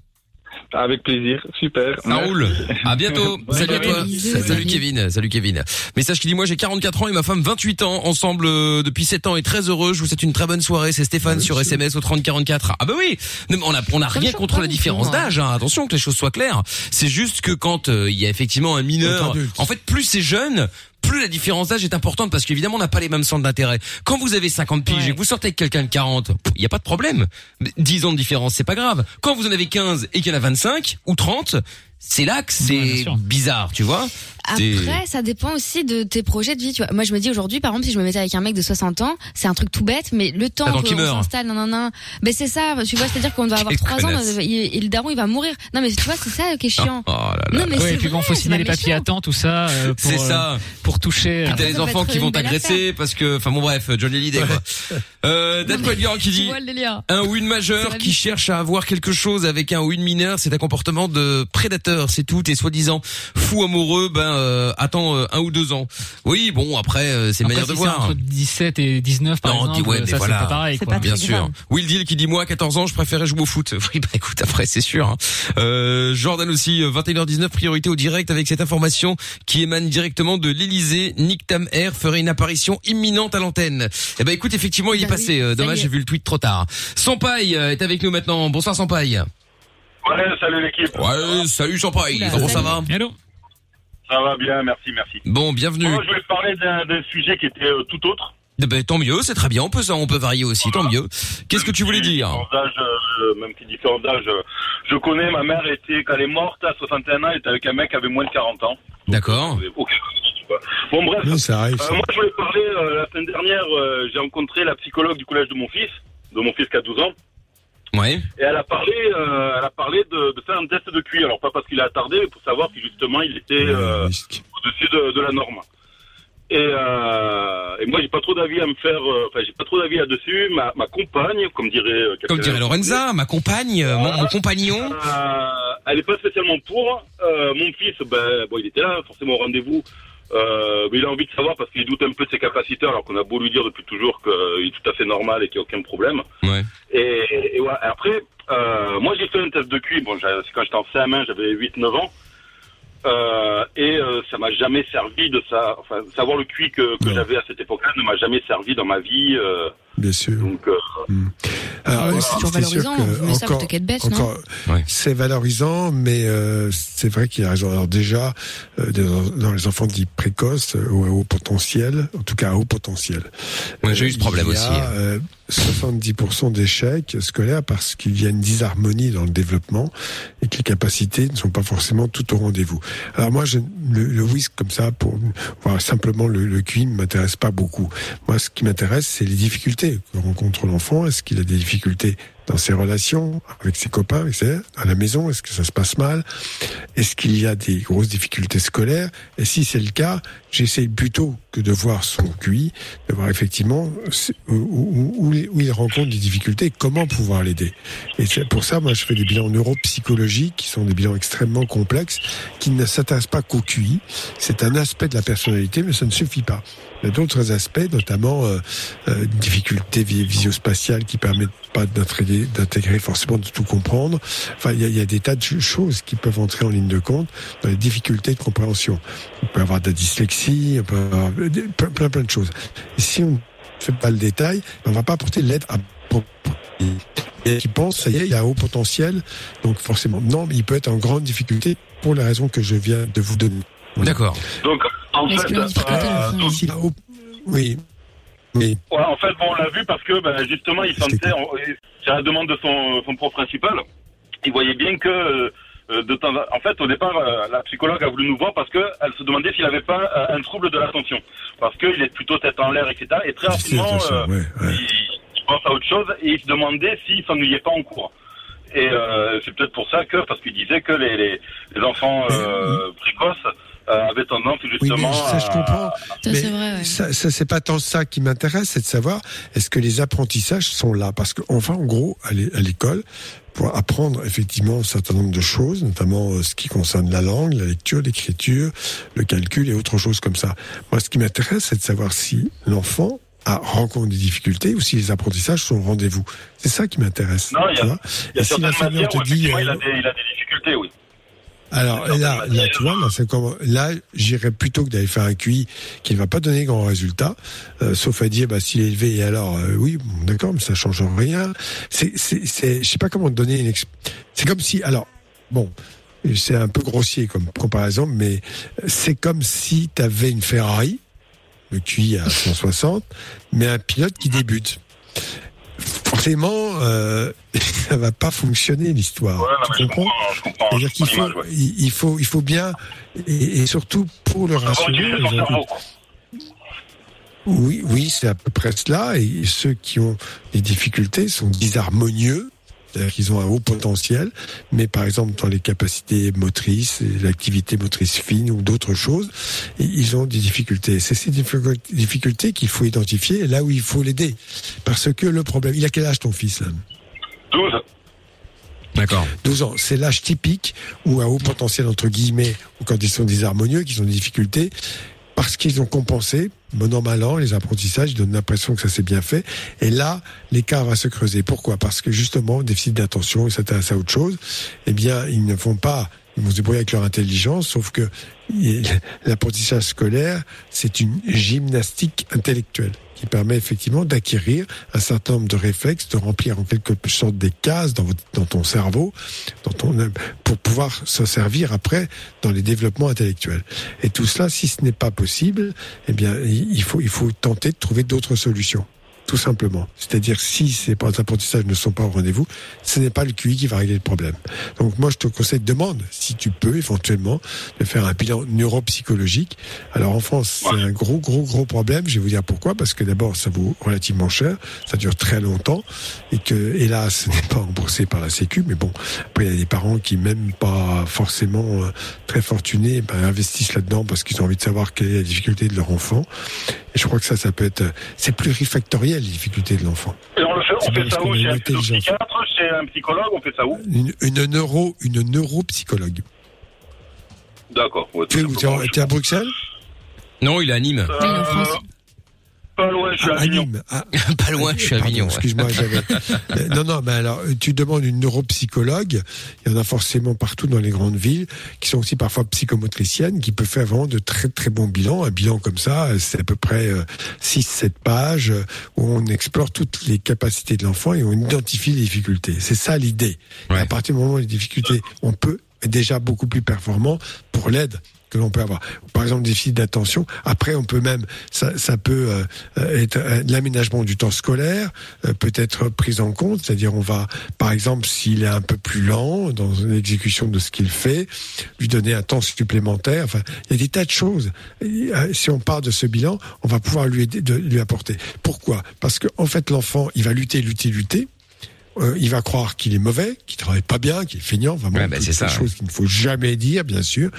Q: Avec plaisir, super.
B: Ça roule. À bientôt.
Q: Bonne
B: Salut à toi. Salut Kevin. Salut Kevin. Message qui dit moi j'ai 44 ans et ma femme 28 ans ensemble euh, depuis 7 ans et très heureux. Je vous souhaite une très bonne soirée. C'est Stéphane sur SMS au 3044. Ah bah oui. Non, mais on a on a rien contre la différence d'âge. hein. Attention que les choses soient claires. C'est juste que quand euh, il y a effectivement un mineur, en fait plus c'est jeune. Plus la différence d'âge est importante parce qu'évidemment on n'a pas les mêmes centres d'intérêt. Quand vous avez 50 piges et que vous sortez avec quelqu'un de 40, il y a pas de problème. Mais 10 ans de différence, c'est pas grave. Quand vous en avez 15 et qu'il y en a 25 ou 30, c'est là que c'est bizarre, tu vois.
D: Après, ça dépend aussi de tes projets de vie. Tu vois. Moi, je me dis aujourd'hui, par exemple, si je me mettais avec un mec de 60 ans, c'est un truc tout bête, mais le temps qu'on
B: meure.
D: s'installe, non, non, non. Mais c'est ça, tu vois, c'est-à-dire qu'on va avoir
B: Quelle
D: 3 ans, et, et le daron, il va mourir. Non, mais tu vois, c'est ça qui est chiant.
B: Oh là là
D: Non, mais c'est
I: et puis bon, faut signer les papiers à temps, tout ça. euh, pour,
B: C'est
I: euh,
B: ça.
I: pour toucher.
B: Puis
I: euh,
B: t'as les enfants qui vont t'agresser parce que, enfin bon bref, Johnny Hallyday quoi. Euh, Dan qui dit un ou une majeure qui cherche à avoir quelque chose avec un ou une mineure, c'est un comportement de prédateur heures, c'est tout. Et soi-disant fou amoureux, ben euh, attends euh, un ou deux ans. Oui, bon après euh, c'est une manière de
I: si
B: voir.
I: entre 17 et 19 par
B: Non,
I: exemple,
B: ouais, mais
I: ça
B: voilà.
I: c'est pas pareil quoi.
B: Bien sûr. Will Deal qui dit moi à 14 ans je préférais jouer au foot. Oui bah écoute après c'est sûr. hein. Euh, Jordan aussi euh, 21h19 priorité au direct avec cette information qui émane directement de l'Elysée. Nick Tam Air ferait une apparition imminente à l'antenne. Eh ben écoute effectivement il est
R: Bah
B: passé. Euh, dommage j'ai vu le tweet trop tard. Sampaï euh, est avec nous maintenant. Bonsoir Sampaï.
R: Ouais, salut l'équipe.
B: Ouais salut Sampaï. Comment ça va
I: Hello.
R: Ça va bien, merci, merci.
B: Bon bienvenue.
R: Moi, je voulais te parler d'un sujet qui était euh, tout autre.
B: Eh ben tant mieux c'est très bien on peut ça on peut varier aussi tant mieux. Qu'est-ce que tu voulais dire
R: âges, euh, même si différents âges, euh, je connais, ma mère était, quand elle est morte à 61 ans, elle était avec un mec qui avait moins de 40 ans.
B: D'accord.
R: Bon bref,
C: Non, ça arrive,
R: Euh,
C: ça.
R: moi je voulais parler, euh, la semaine dernière, euh, j'ai rencontré la psychologue du collège de mon fils, de mon fils qui a 12 ans.
B: Ouais.
R: Et elle a parlé, euh, elle a parlé de, de faire un test de QI. Alors pas parce qu'il a attardé, mais pour savoir si justement il était euh, au-dessus de, de la norme. Et, euh, et moi j'ai pas trop d'avis à me faire, euh, enfin j'ai pas trop d'avis là-dessus. Ma, ma compagne, comme dirait euh,
B: Comme dirait Lorenza, ma compagne, euh, mon, mon compagnon.
R: elle est pas spécialement pour. Euh, mon fils, ben, bon, il était là, forcément au rendez-vous. Euh, mais il a envie de savoir parce qu'il doute un peu de ses capacités, alors qu'on a beau lui dire depuis toujours qu'il est tout à fait normal et qu'il n'y a aucun problème.
B: Ouais.
R: Et, et ouais, après, euh, moi j'ai fait un test de QI. Bon, c'est quand j'étais en CM1, j'avais 8-9 ans. Euh, et euh, ça m'a jamais servi de ça. Enfin, savoir le QI que, que j'avais à cette époque-là ne m'a jamais servi dans ma vie. Euh,
C: Bien sûr.
R: donc, euh,
C: Alors,
R: Voilà.
C: c'est-
D: toujours valorisant,
C: que
D: mais ça,
C: encore-
D: bête,
C: encore, c'est valorisant, mais euh, c'est vrai qu'il a raison. Alors déjà, euh, dans, les enfants dits précoces euh, ou à haut potentiel, en tout cas à haut potentiel,
B: Ouais, j'ai eu ce problème
C: il y a,
B: aussi. hein.
C: euh, 70% d'échecs scolaires parce qu'il y a une disharmonie dans le développement et que les capacités ne sont pas forcément tout au rendez-vous. Alors moi, je, le, le whisk comme ça, pour voir simplement le, le QI ne m'intéresse pas beaucoup. Moi, ce qui m'intéresse, c'est les difficultés que rencontre l'enfant. Est-ce qu'il a des difficultés dans ses relations avec ses copains, ses- à la maison Est-ce que ça se passe mal? Est-ce qu'il y a des grosses difficultés scolaires? Et si c'est le cas, j'essaye plutôt que de voir son QI, de voir effectivement où, il- rencontre des difficultés et comment pouvoir l'aider. Et c'est pour ça, moi, je fais des bilans neuropsychologiques qui sont des bilans extrêmement complexes, qui ne s'intéressent pas qu'au QI. C'est un aspect de la personnalité, mais ça ne suffit pas. Il y a d'autres aspects, notamment euh, euh, une difficulté vi- visio-spatiale qui permettent pas d'intégrer, forcément de tout comprendre. Enfin, il y, a, il y a des tas de ch- choses qui peuvent entrer en ligne de compte dans les difficultés de compréhension. On peut avoir de la dyslexie, on peut avoir des- plein, plein, plein de choses. Et si on ne fait pas le détail, on va pas apporter l'aide à et qui pense, ça y est, il y a un haut potentiel, donc forcément, non, mais il peut être en grande difficulté pour la raison que je viens de vous donner.
B: D'accord.
R: donc en fait, euh, donc,
C: haut- Oui. Oui.
R: Ouais, en fait, bon, on l'a vu parce que ben, justement, il sentait, à la demande de son, son prof principal, il voyait bien que euh, de temps en fait, au départ, euh, la psychologue a voulu nous voir parce que elle se demandait s'il avait pas euh, un trouble de l'attention, parce qu'il est plutôt tête en l'air, etc. Et très rapidement, euh, il, il pense à autre chose et il se demandait s'il s'ennuyait pas en cours. Et euh, c'est peut-être pour ça que, parce qu'il disait que les, les, les enfants euh, précoces euh, avaient tendance
C: Oui,
R: justement
C: mais ça, je
R: à-
C: comprends.
D: Ça,
C: mais
D: c'est vrai, ouais.
C: ça, ça c'est pas tant ça qui m'intéresse, c'est de savoir est-ce que les apprentissages sont là, parce qu'enfin, en gros, à l'é- à l'école, pour apprendre effectivement un certain nombre de choses, notamment euh, ce qui concerne la langue, la lecture, l'écriture, le calcul et autres choses comme ça. Moi, ce qui m'intéresse, c'est de savoir si l'enfant a rencontre des difficultés ou si les apprentissages sont au rendez-vous. C'est ça qui m'intéresse.
R: Non, il y a, y a certaines
C: te dit,
R: effectivement, il, a
C: euh,
R: des, il a des difficultés, oui.
C: Alors là, là, tu vois, là, c'est comme, là, j'irais plutôt que d'aller faire un QI qui ne va pas donner grand résultat, euh, sauf à dire, bah, s'il est élevé, et alors, euh, oui, bon, d'accord, mais ça change rien. C'est, c'est, c'est, je sais pas comment te donner une, ex- c'est comme si, alors, bon, c'est un peu grossier comme comparaison, mais c'est comme si tu avais une Ferrari, le QI à 160, mais un pilote qui débute. Forcément, euh, ça va pas fonctionner l'histoire. tu comprends C'est-à-dire qu'il faut, il, il faut, il faut bien, et, et surtout pour le rassurer. aujourd'hui- Oui, oui, c'est à peu près cela. Et ceux qui ont des difficultés sont disharmonieux. C'est-à-dire qu'ils ont un haut potentiel, mais par exemple dans les capacités motrices, l'activité motrice fine ou d'autres choses, ils ont des difficultés. C'est ces difficultés- qu'il faut identifier et là où il faut l'aider. Parce que le problème, il a quel âge ton fils là?
R: 12.
B: D'accord.
C: 12 ans, c'est l'âge typique où à haut potentiel entre guillemets, ou quand ils sont désharmonieux, qu'ils ont des difficultés, parce qu'ils ont compensé, bon an, mal an, les apprentissages, ils donnent l'impression que ça s'est bien fait. Et là, l'écart va se creuser. Pourquoi? Parce que justement, déficit d'attention, ils s'intéressent à autre chose. Eh bien, ils ne font pas, ils vont se débrouiller avec leur intelligence, sauf que l'apprentissage scolaire, c'est une gymnastique intellectuelle qui permet effectivement d'acquérir un certain nombre de réflexes, de remplir en quelque sorte des cases dans, votre- dans ton cerveau, dans ton, pour pouvoir se servir après dans les développements intellectuels. Et tout cela, si ce n'est pas possible, eh bien, il faut, il faut tenter de trouver d'autres solutions. Tout simplement. C'est-à-dire, si ces apprentissages ne sont pas au rendez-vous, ce n'est pas le QI qui va régler le problème. Donc, moi, je te conseille, demande, si tu peux, éventuellement, de faire un bilan neuropsychologique. Alors, en France, c'est un gros, gros, gros problème. Je vais vous dire pourquoi. Parce que d'abord, ça vaut relativement cher. Ça dure très longtemps. Et que, hélas, ce n'est pas remboursé par la Sécu. Mais bon, après, il y a des parents qui, même pas forcément euh, très fortunés, ben, investissent là-dedans parce qu'ils ont envie de savoir quelle est la difficulté de leur enfant. Et je crois que ça, ça peut être, c'est plurifactoriel, les difficultés de l'enfant.
R: Et on, le fait, on
C: C'est
R: fait ça où Chez
C: une
R: un psychiatre, chez un psychologue, on fait ça où
C: Une, une neuro, une neuropsychologue.
R: D'accord. ouais,
C: Tu es à Bruxelles?
B: Non, il est à Nîmes.
R: Euh, Pas loin, je suis à
C: À
R: Avignon.
C: Ah,
B: Pas loin, je suis à Avignon.
C: Excuse-moi, j'avais. Euh, non, non, mais alors, euh, tu demandes une neuropsychologue. Il y en a forcément partout dans les grandes villes, qui sont aussi parfois psychomotriciennes, qui peut faire vraiment de très très bons bilans. Un bilan comme ça, euh, c'est à peu près 6-7 pages où on explore toutes les capacités de l'enfant et on identifie les difficultés. C'est ça l'idée. À partir du moment où les difficultés, on peut être déjà beaucoup plus performant pour l'aide que l'on peut avoir. Par exemple, déficit d'attention. Après, on peut même, ça, ça peut euh, être euh, l'aménagement du temps scolaire euh, peut être pris en compte. C'est-à-dire, on va, par exemple, s'il est un peu plus lent dans l'exécution de ce qu'il fait, lui donner un temps supplémentaire. Enfin, il y a des tas de choses. Et, euh, si on part de ce bilan, on va pouvoir lui aider, de, lui apporter. Pourquoi? Parce que en fait, l'enfant, il va lutter, lutter, lutter. Euh, il va croire qu'il est mauvais, qu'il travaille pas bien, qu'il est feignant, vraiment
B: Ouais, bah, c'est
C: ces
B: ça, ouais.
C: choses qu'il ne faut jamais dire, bien sûr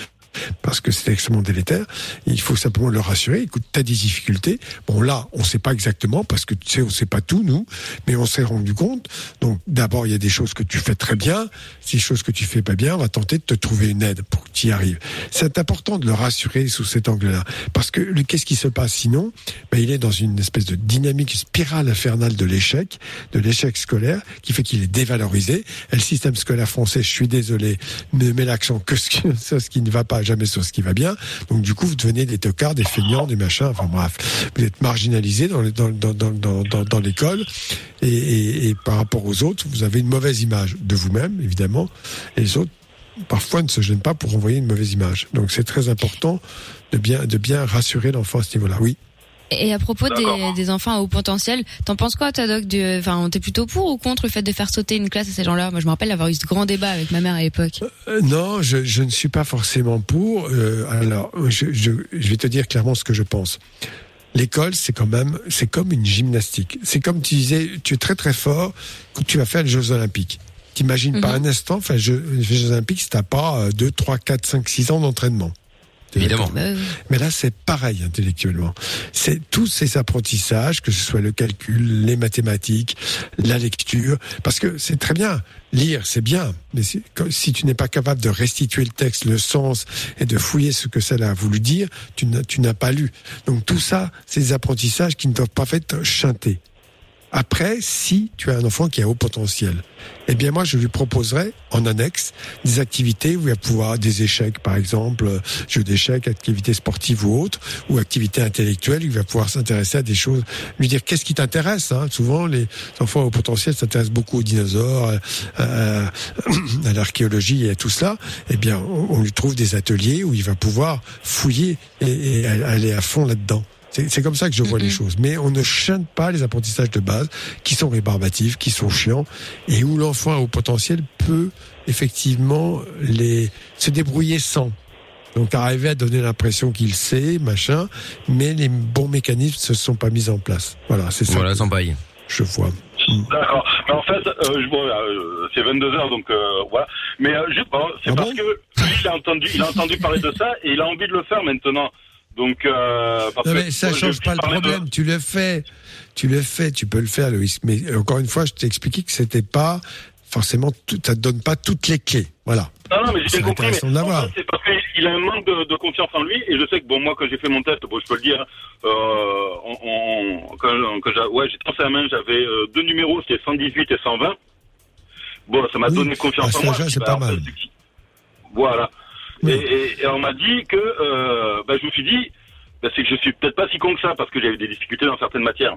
C: parce que c'est extrêmement délétère. Il faut simplement le rassurer. Écoute, t'as des difficultés. Bon, là, on sait pas exactement parce que tu sais, on sait pas tout nous, mais on s'est rendu compte. Donc, d'abord, il y a des choses que tu fais très bien. Ces choses que tu fais pas bien, on va tenter de te trouver une aide pour que tu y arrives. C'est important de le rassurer sous cet angle-là, parce que qu'est-ce qui se passe sinon? Ben, il est dans une espèce de dynamique spirale infernale de l'échec, de l'échec scolaire, qui fait qu'il est dévalorisé. Et le système scolaire français, je suis désolé, ne met l'accent que sur ce qui ne va pas, jamais sur ce qui va bien. Donc du coup, vous devenez des tocards, des feignants, des machins. Enfin bref, vous êtes marginalisés dans, le- dans, dans, dans, dans, l'école. Et, et, et par rapport aux autres, vous avez une mauvaise image de vous-même, évidemment. Et les autres, parfois, ne se gênent pas pour envoyer une mauvaise image. Donc c'est très important de bien, de bien rassurer l'enfant à ce niveau-là. Oui.
D: Et à propos des, des enfants à haut potentiel, t'en penses quoi, toi, Doc du- Enfin, t'es plutôt pour ou contre le fait de faire sauter une classe à ces gens-là? Moi, je me rappelle avoir eu ce grand débat avec ma mère à l'époque.
C: Euh, non, je, je ne suis pas forcément pour. Euh, alors, je, je, je vais te dire clairement ce que je pense. L'école, c'est quand même, c'est comme une gymnastique. C'est comme tu disais, tu es très très fort quand tu vas faire les Jeux Olympiques. T'imagines pas un instant faire les Jeux, les Jeux Olympiques si t'as pas 2, 3, 4, 5, 6 ans d'entraînement.
B: Évidemment.
C: Mais là, c'est pareil intellectuellement. C'est tous ces apprentissages, que ce soit le calcul, les mathématiques, la lecture, parce que c'est très bien. Lire, c'est bien, mais si, tu n'es pas capable de restituer le texte, le sens, et de fouiller ce que ça a voulu dire, tu n'as tu n'as pas lu. Donc tout ça, c'est des apprentissages qui ne doivent pas être chantés. Après, si tu as un enfant qui a haut potentiel, eh bien moi je lui proposerai en annexe des activités où il va pouvoir des échecs par exemple, euh, jeux d'échecs, activités sportives ou autres, ou activités intellectuelles, il va pouvoir s'intéresser à des choses, lui dire qu'est-ce qui t'intéresse. Hein? Souvent les enfants à haut potentiel s'intéressent beaucoup aux dinosaures, euh, à, à l'archéologie et à tout cela. Eh bien on, lui trouve des ateliers où il va pouvoir fouiller et aller à fond là-dedans. C'est c'est comme ça que je vois les choses. Mais on ne chaîne pas les apprentissages de base qui sont rébarbatifs, qui sont chiants, et où l'enfant au potentiel peut effectivement les se débrouiller sans. Donc arriver à donner l'impression qu'il sait, machin, mais les bons mécanismes ne se sont pas mis en place. Voilà, c'est ça.
B: Voilà, sans paille.
C: Je vois.
R: D'accord. Mais en fait, euh, je vois, euh, c'est 22 heures, donc euh, voilà. Mais euh, juste, bon, c'est parce que lui, il a entendu, il a entendu parler de ça et il a envie de le faire maintenant. Donc, euh, parce
C: Non,
R: que
C: mais ça
R: moi,
C: change
R: je
C: pas le
R: de-
C: problème. Tu le fais, tu le fais, tu peux le faire, Loïs. Mais euh, encore une fois, je t'ai expliqué que c'était pas forcément, tout- ça te donne pas toutes les clés. Voilà.
R: Non, non, mais j'ai compris, mais c'est parce qu'il a un manque de, de confiance en lui, et je sais que, bon, moi, quand j'ai fait mon test, bon, je peux le dire, euh, on, on- quand, quand j'ai, ouais, j'ai tracé la main, j'avais euh, deux numéros, c'était 118 et 120. Bon, ça m'a
C: Oui,
R: donné confiance en moi.
C: c'est pas mal.
R: Voilà. Et, et- et on m'a dit que, euh, bah, je me suis dit, bah, c'est que je suis peut-être pas si con que ça, parce que j'avais des difficultés dans certaines matières.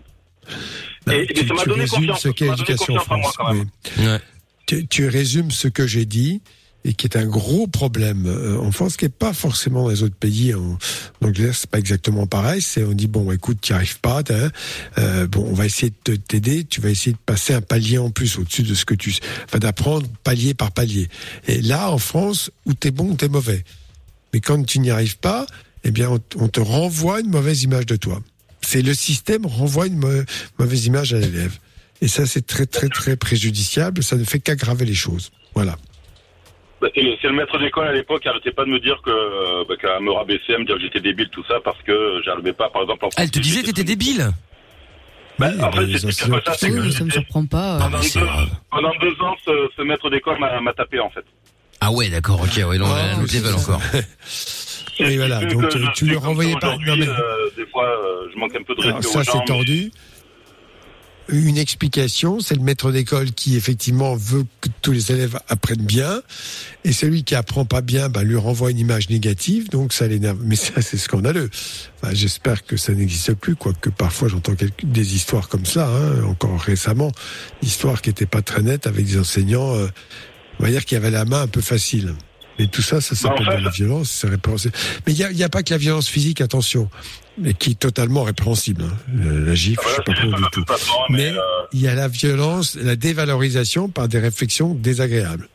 R: et, et
C: tu,
R: ça m'a
C: tu
R: donné
C: résumes
R: confiance.
C: ce qu'est l'éducation en
R: en moi,
C: France.
R: quand même.
C: oui. Tu, tu résumes ce que j'ai dit et qui est un gros problème euh, en France, qui est pas forcément dans les autres pays. En, en Angleterre, c'est pas exactement pareil. C'est on dit bon, écoute, tu n'y arrives pas. euh, bon, on va essayer de t'aider. Tu vas essayer de passer un palier en plus au-dessus de ce que tu, enfin d'apprendre palier par palier. Et là, en France, où t'es bon, t'es mauvais. Mais quand tu n'y arrives pas, eh bien, on, te renvoie une mauvaise image de toi. C'est le système renvoie une mau- mauvaise image à l'élève. Et ça, c'est très, très, très préjudiciable. Ça ne fait qu'aggraver les choses. Voilà.
R: Bah, C'est le, maître d'école à l'époque qui arrêtait pas de me dire que, euh, bah, qu'à me rabaisser, à me dire que j'étais débile, tout ça, parce que j'arrivais pas, par exemple, en
B: Elle te disait que t'étais débile.
R: Bah, en fait, ça, c'est que
D: ça me surprend pas.
R: pendant, deux, pendant deux ans, ce, ce maître d'école m'a, tapé, en fait.
B: Ah ouais, d'accord, ok, ouais, non,
C: Ah,
B: level encore.
C: Et voilà, donc euh, tu le
R: comme
C: renvoyais
R: aujourd'hui,
C: Non, mais
R: euh, des fois, euh, je manque un peu de
C: alors,
R: respect
C: ça,
R: aux
C: c'est
R: mais-
C: tordu. Une explication, c'est le maître d'école qui effectivement veut que tous les élèves apprennent bien, et celui qui apprend pas bien, bah, lui renvoie une image négative, donc ça l'énerve. Mais ça, c'est scandaleux. J'espère que ça n'existe plus, quoique parfois j'entends des histoires comme ça, hein, encore récemment, histoires qui étaient pas très nettes avec des enseignants, euh, on va dire qui avaient la main un peu facile. Mais tout ça, ça s'appelle
R: Bah, en
C: de la violence, c'est répréhensible. Mais il n'y a, pas que la violence physique, attention, mais qui est totalement répréhensible. hein. Euh, La gifle, je suis pas pour du tout. Mais
R: euh,
C: il y a la violence, la dévalorisation par des réflexions désagréables.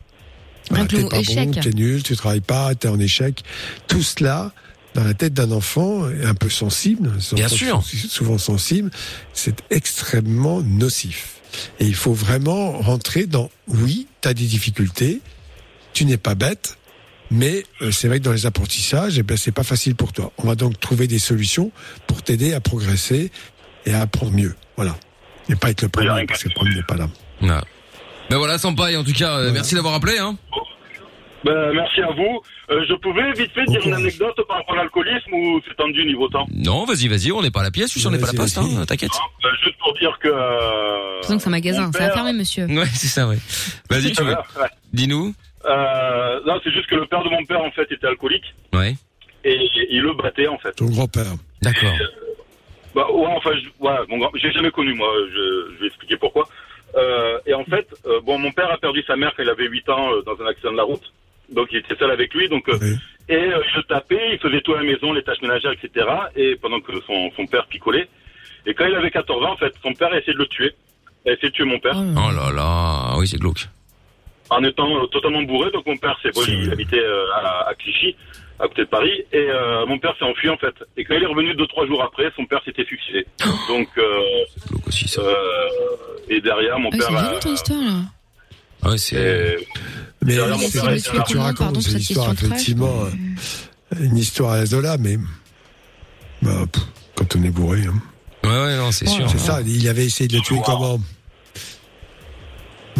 C: T'es pas
D: échec.
C: bon, t'es nul, tu travailles pas, t'es en échec. Tout cela, dans la tête d'un enfant, est un peu sensible. ces
B: Bien sûr.
C: Souvent sensible, c'est extrêmement nocif. Et il faut vraiment rentrer dans, oui, t'as des difficultés, tu n'es pas bête, mais euh, c'est vrai que dans les apprentissages, eh ben, c'est pas facile pour toi. On va donc trouver des solutions pour t'aider à progresser et à apprendre mieux. Voilà. Et pas être le premier, parce que le premier n'est pas là.
B: Ouais. Ben voilà, Sampaï, en tout cas, euh, merci d'avoir appelé, hein.
R: Ben, merci à vous. Euh, je pouvais vite fait dire une anecdote par rapport à l'alcoolisme ou c'est tendu niveau temps
B: Non, vas-y, vas-y, on n'est pas à la pièce, on n'est pas à la poste, hein, t'inquiète.
R: Euh, Juste pour dire que... euh,
D: Disons que c'est un magasin, ça va
R: père-
D: fermer, monsieur.
B: Ouais, c'est ça, ouais. Vas-y, tu veux.
R: Ouais.
B: Dis-nous.
R: Euh, non, c'est juste que le père de mon père, en fait, était alcoolique
B: Ouais.
R: et il le battait, en fait.
C: Ton grand-père.
B: D'accord.
R: Bah, ouais, enfin, je, mon grand, j'ai jamais connu, moi, je, je vais expliquer pourquoi. Euh, et en fait, euh, bon, mon père a perdu sa mère quand il avait 8 ans euh, dans un accident de la route. Donc, il était seul avec lui, donc, euh, et euh, le tapait, il faisait tout à la maison, les tâches ménagères, etc., et pendant que son, son père picolait. Et quand il avait 14 ans, en fait, son père a essayé de le tuer. Il a essayé de tuer mon père.
B: Oh là là, oui, c'est glauque.
R: En étant euh, totalement bourré. Donc mon père s'est bon, il habitait à, à Clichy, à côté de Paris, et euh, mon père s'est enfui en fait. Et quand il est revenu deux trois jours après, son père s'était suicidé. Donc euh, euh, et derrière mon
D: Ah,
R: père.
D: c'est
R: a-
D: violent ton histoire, là.
B: Ouais, c'est.
C: Mais
R: Derrière mon
C: c'est
R: père,
C: ce que tu racontes, c'est une
D: cette
C: histoire effectivement, une histoire à la Zola, mais bah, pff, quand on est bourré. Hein.
B: Ouais, ouais, non, c'est sûr.
C: C'est ça. Il avait essayé de le tuer comment?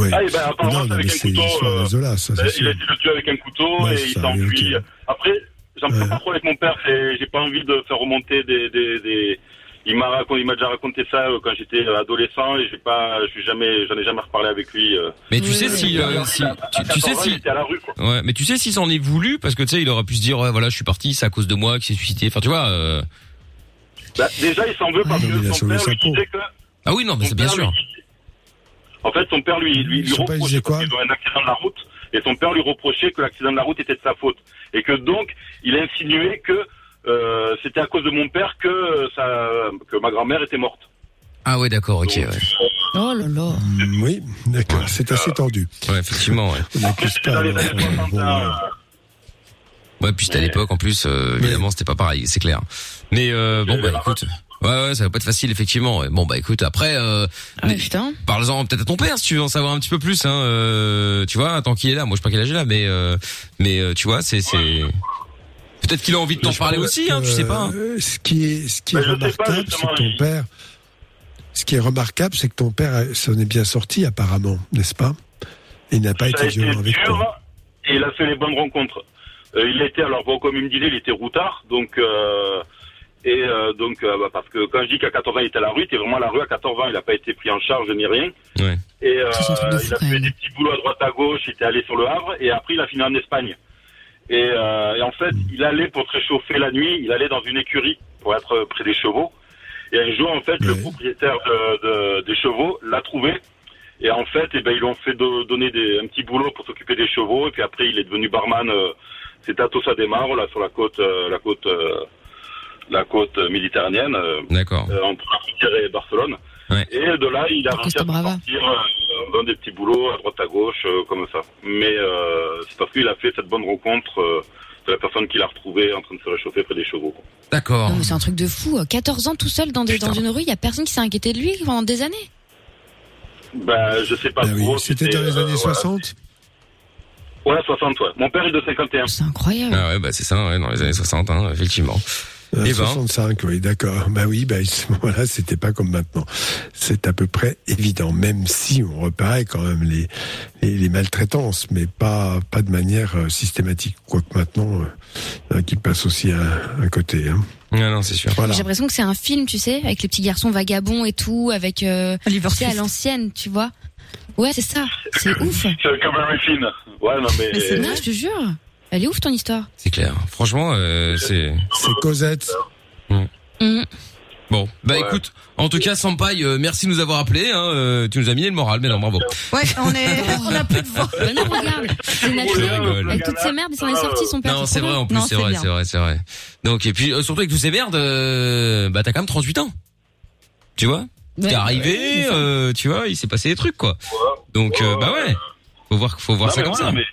C: Oui.
R: Ah, et ben, apparemment,
C: non,
R: avec un couteau, euh,
C: Zola, ça,
R: il a essayé de le tuer avec un couteau
C: Ouais,
R: et il s'est enfui.
C: ok.
R: Après, j'en parle pas trop avec mon père. c'est- J'ai pas envie de faire remonter des. des, des... Il m'a raconté, il m'a déjà raconté ça euh, quand j'étais adolescent et j'ai pas, je suis jamais, j'en ai jamais reparlé avec lui.
B: Mais tu sais si, euh, si, tu, tu sais si,
R: Il était à la rue, quoi.
B: ouais, mais tu sais s'il s'en est voulu parce que tu sais, il aurait pu se dire, ouais, voilà, je suis parti, c'est à cause de moi qu'il s'est suicidé. Enfin, tu vois. euh,
R: Bah, déjà, il s'en veut parce
C: mais il a
R: que son
C: sauvé
R: père
C: sa
R: lui
C: peau.
R: disait que.
B: Ah oui, non, mais c'est bien sûr.
R: En fait, son père lui, lui, lui reprochait parce qu'ils ont un accident de la route et son père lui reprochait que l'accident de la route était de sa faute et que donc il a insinué que euh, c'était à cause de mon père que euh, ça, que ma grand-mère était morte.
B: Ah ouais, d'accord, ok, ouais.
D: Oh là là.
C: Mm, Oui, d'accord, c'est assez tendu.
B: Ouais, effectivement, ouais.
C: On n'accuse pas. euh, euh,
B: Ouais, puis c'était à l'époque en plus, euh, évidemment, c'était pas pareil, c'est clair. Mais euh, bon, bah écoute. Ouais, ouais, ça va pas être facile, effectivement. ouais. Bon, bah écoute, après, euh,
D: Ah, putain.
B: parle-en peut-être à ton père si tu veux en savoir un petit peu plus. Hein, euh, tu vois, tant qu'il est là. Moi, je sais pas quel âge il a, mais euh, mais euh, tu vois, c'est c'est. Peut-être qu'il a envie de t'en parler aussi, hein, tu sais pas. hein.
C: Euh, ce qui est, ce qui est remarquable, c'est que ton père, ce qui est remarquable, c'est que ton père euh, s'en est bien sorti apparemment, n'est-ce pas? Il n'a pas
R: ça
C: été violent avec
R: dur
C: toi.
R: et il a fait les bonnes rencontres. Euh, il était, alors bon, comme il me disait, il était routard, donc euh, et euh, donc euh, bah, parce que quand je dis qu'à 14 ans il était à la rue, il était vraiment à la rue à 14 ans, il n'a pas été pris en charge ni rien.
B: Ouais.
R: Et euh, il a fait des petits boulots à droite à gauche, il était allé sur le Havre et après il a fini en Espagne. Et, euh, et en fait, il allait pour se réchauffer la nuit, il allait dans une écurie pour être près des chevaux. Et un jour, en fait, le propriétaire de, de- des chevaux l'a trouvé. Et en fait, eh ben, ils lui ont fait do- donner des, un petit boulot pour s'occuper des chevaux. Et puis après, il est devenu barman. Euh, C'était à Tossa de Mar, là, sur la côte, euh, la côte, euh, la côte euh, méditerranéenne. euh,
B: D'accord.
R: euh, entre la frontière et Barcelone. Et de là, il a réussi à sortir euh, dans des petits boulots à droite à gauche, euh, comme ça. Mais euh, c'est parce qu'il a fait cette bonne rencontre euh, de la personne qu'il a retrouvée en train de se réchauffer près des chevaux.
B: D'accord.
D: C'est un truc de fou. 14 ans tout seul dans, des, dans une rue, il y a personne qui s'est inquiété de lui pendant des années.
R: Ben, je sais pas
C: oui,
R: trop.
C: C'était dans les
R: euh,
C: années
R: voilà.
C: 60
R: Ouais, 60, ouais. Mon père est de 51.
D: C'est incroyable.
B: Ah ouais, bah c'est ça, ouais, dans les années 60, hein, effectivement.
C: Euh,
B: Eh ben.
C: 65, oui, d'accord. Bah oui, bah à ce moment-là, c'était pas comme maintenant. C'est à peu près évident, même si on reparaît quand même les, les, les maltraitances, mais pas pas de manière euh, systématique. Quoique maintenant, euh, il y en a qui passent aussi à un côté. Hein.
B: Non, non, c'est sûr.
C: Voilà.
D: J'ai l'impression que c'est un film, tu sais, avec les petits garçons vagabonds et tout, avec euh, tu sais, à l'ancienne, tu vois. Ouais, c'est ça. C'est ouf.
R: C'est comme un film. Ouais, non, mais.
D: Mais c'est non, je te jure. Elle est ouf ton histoire.
B: C'est clair. Franchement, euh, c'est.
C: C'est Cosette.
D: Mhm.
B: Bon, bah écoute, en tout cas, Sampaï, euh, merci de nous avoir appelés. Hein, euh, tu nous as mis le moral, mais non, bravo.
H: Ouais, on est, on a plus de voix.
D: Mais non, regarde, c'est naturel. Avec toutes ces merdes, il s'en est sorti son père.
B: Non, c'est vrai en plus, c'est vrai, c'est vrai, c'est vrai. Donc et puis euh, surtout avec tous ces merdes, euh, bah t'as quand même 38 ans. Tu vois?
D: Ouais.
B: T'es arrivé, euh, tu vois, il s'est passé des trucs quoi. Donc euh, bah ouais, faut voir, faut voir ça comme ça.
R: mais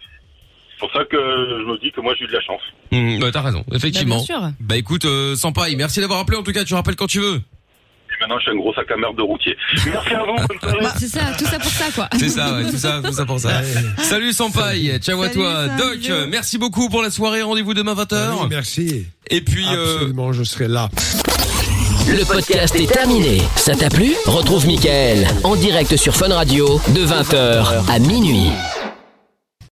R: C'est pour ça que je me dis que moi j'ai eu de la chance.
B: Hum, bah t'as raison, effectivement.
D: Bah, bien sûr.
B: Bah écoute, euh, Sampaï, merci d'avoir appelé en tout cas. Tu rappelles quand tu veux.
R: Et maintenant, je suis un gros sac à merde de routier. Merci à vous, bonne soirée.
D: Bah, c'est ça, tout ça pour ça, quoi.
B: C'est ça, ouais, tout ça, tout ça pour ça. Salut Sampaï, ciao à
C: Salut,
B: toi.
C: Sam,
B: Doc, merci beaucoup pour la soirée. Rendez-vous demain 20h.
C: Oui, merci.
B: Et puis, euh,
C: Absolument, je serai là.
A: Le podcast est terminé. Ça t'a plu? Retrouve Mickaël en direct sur Fun Radio de 20h à minuit.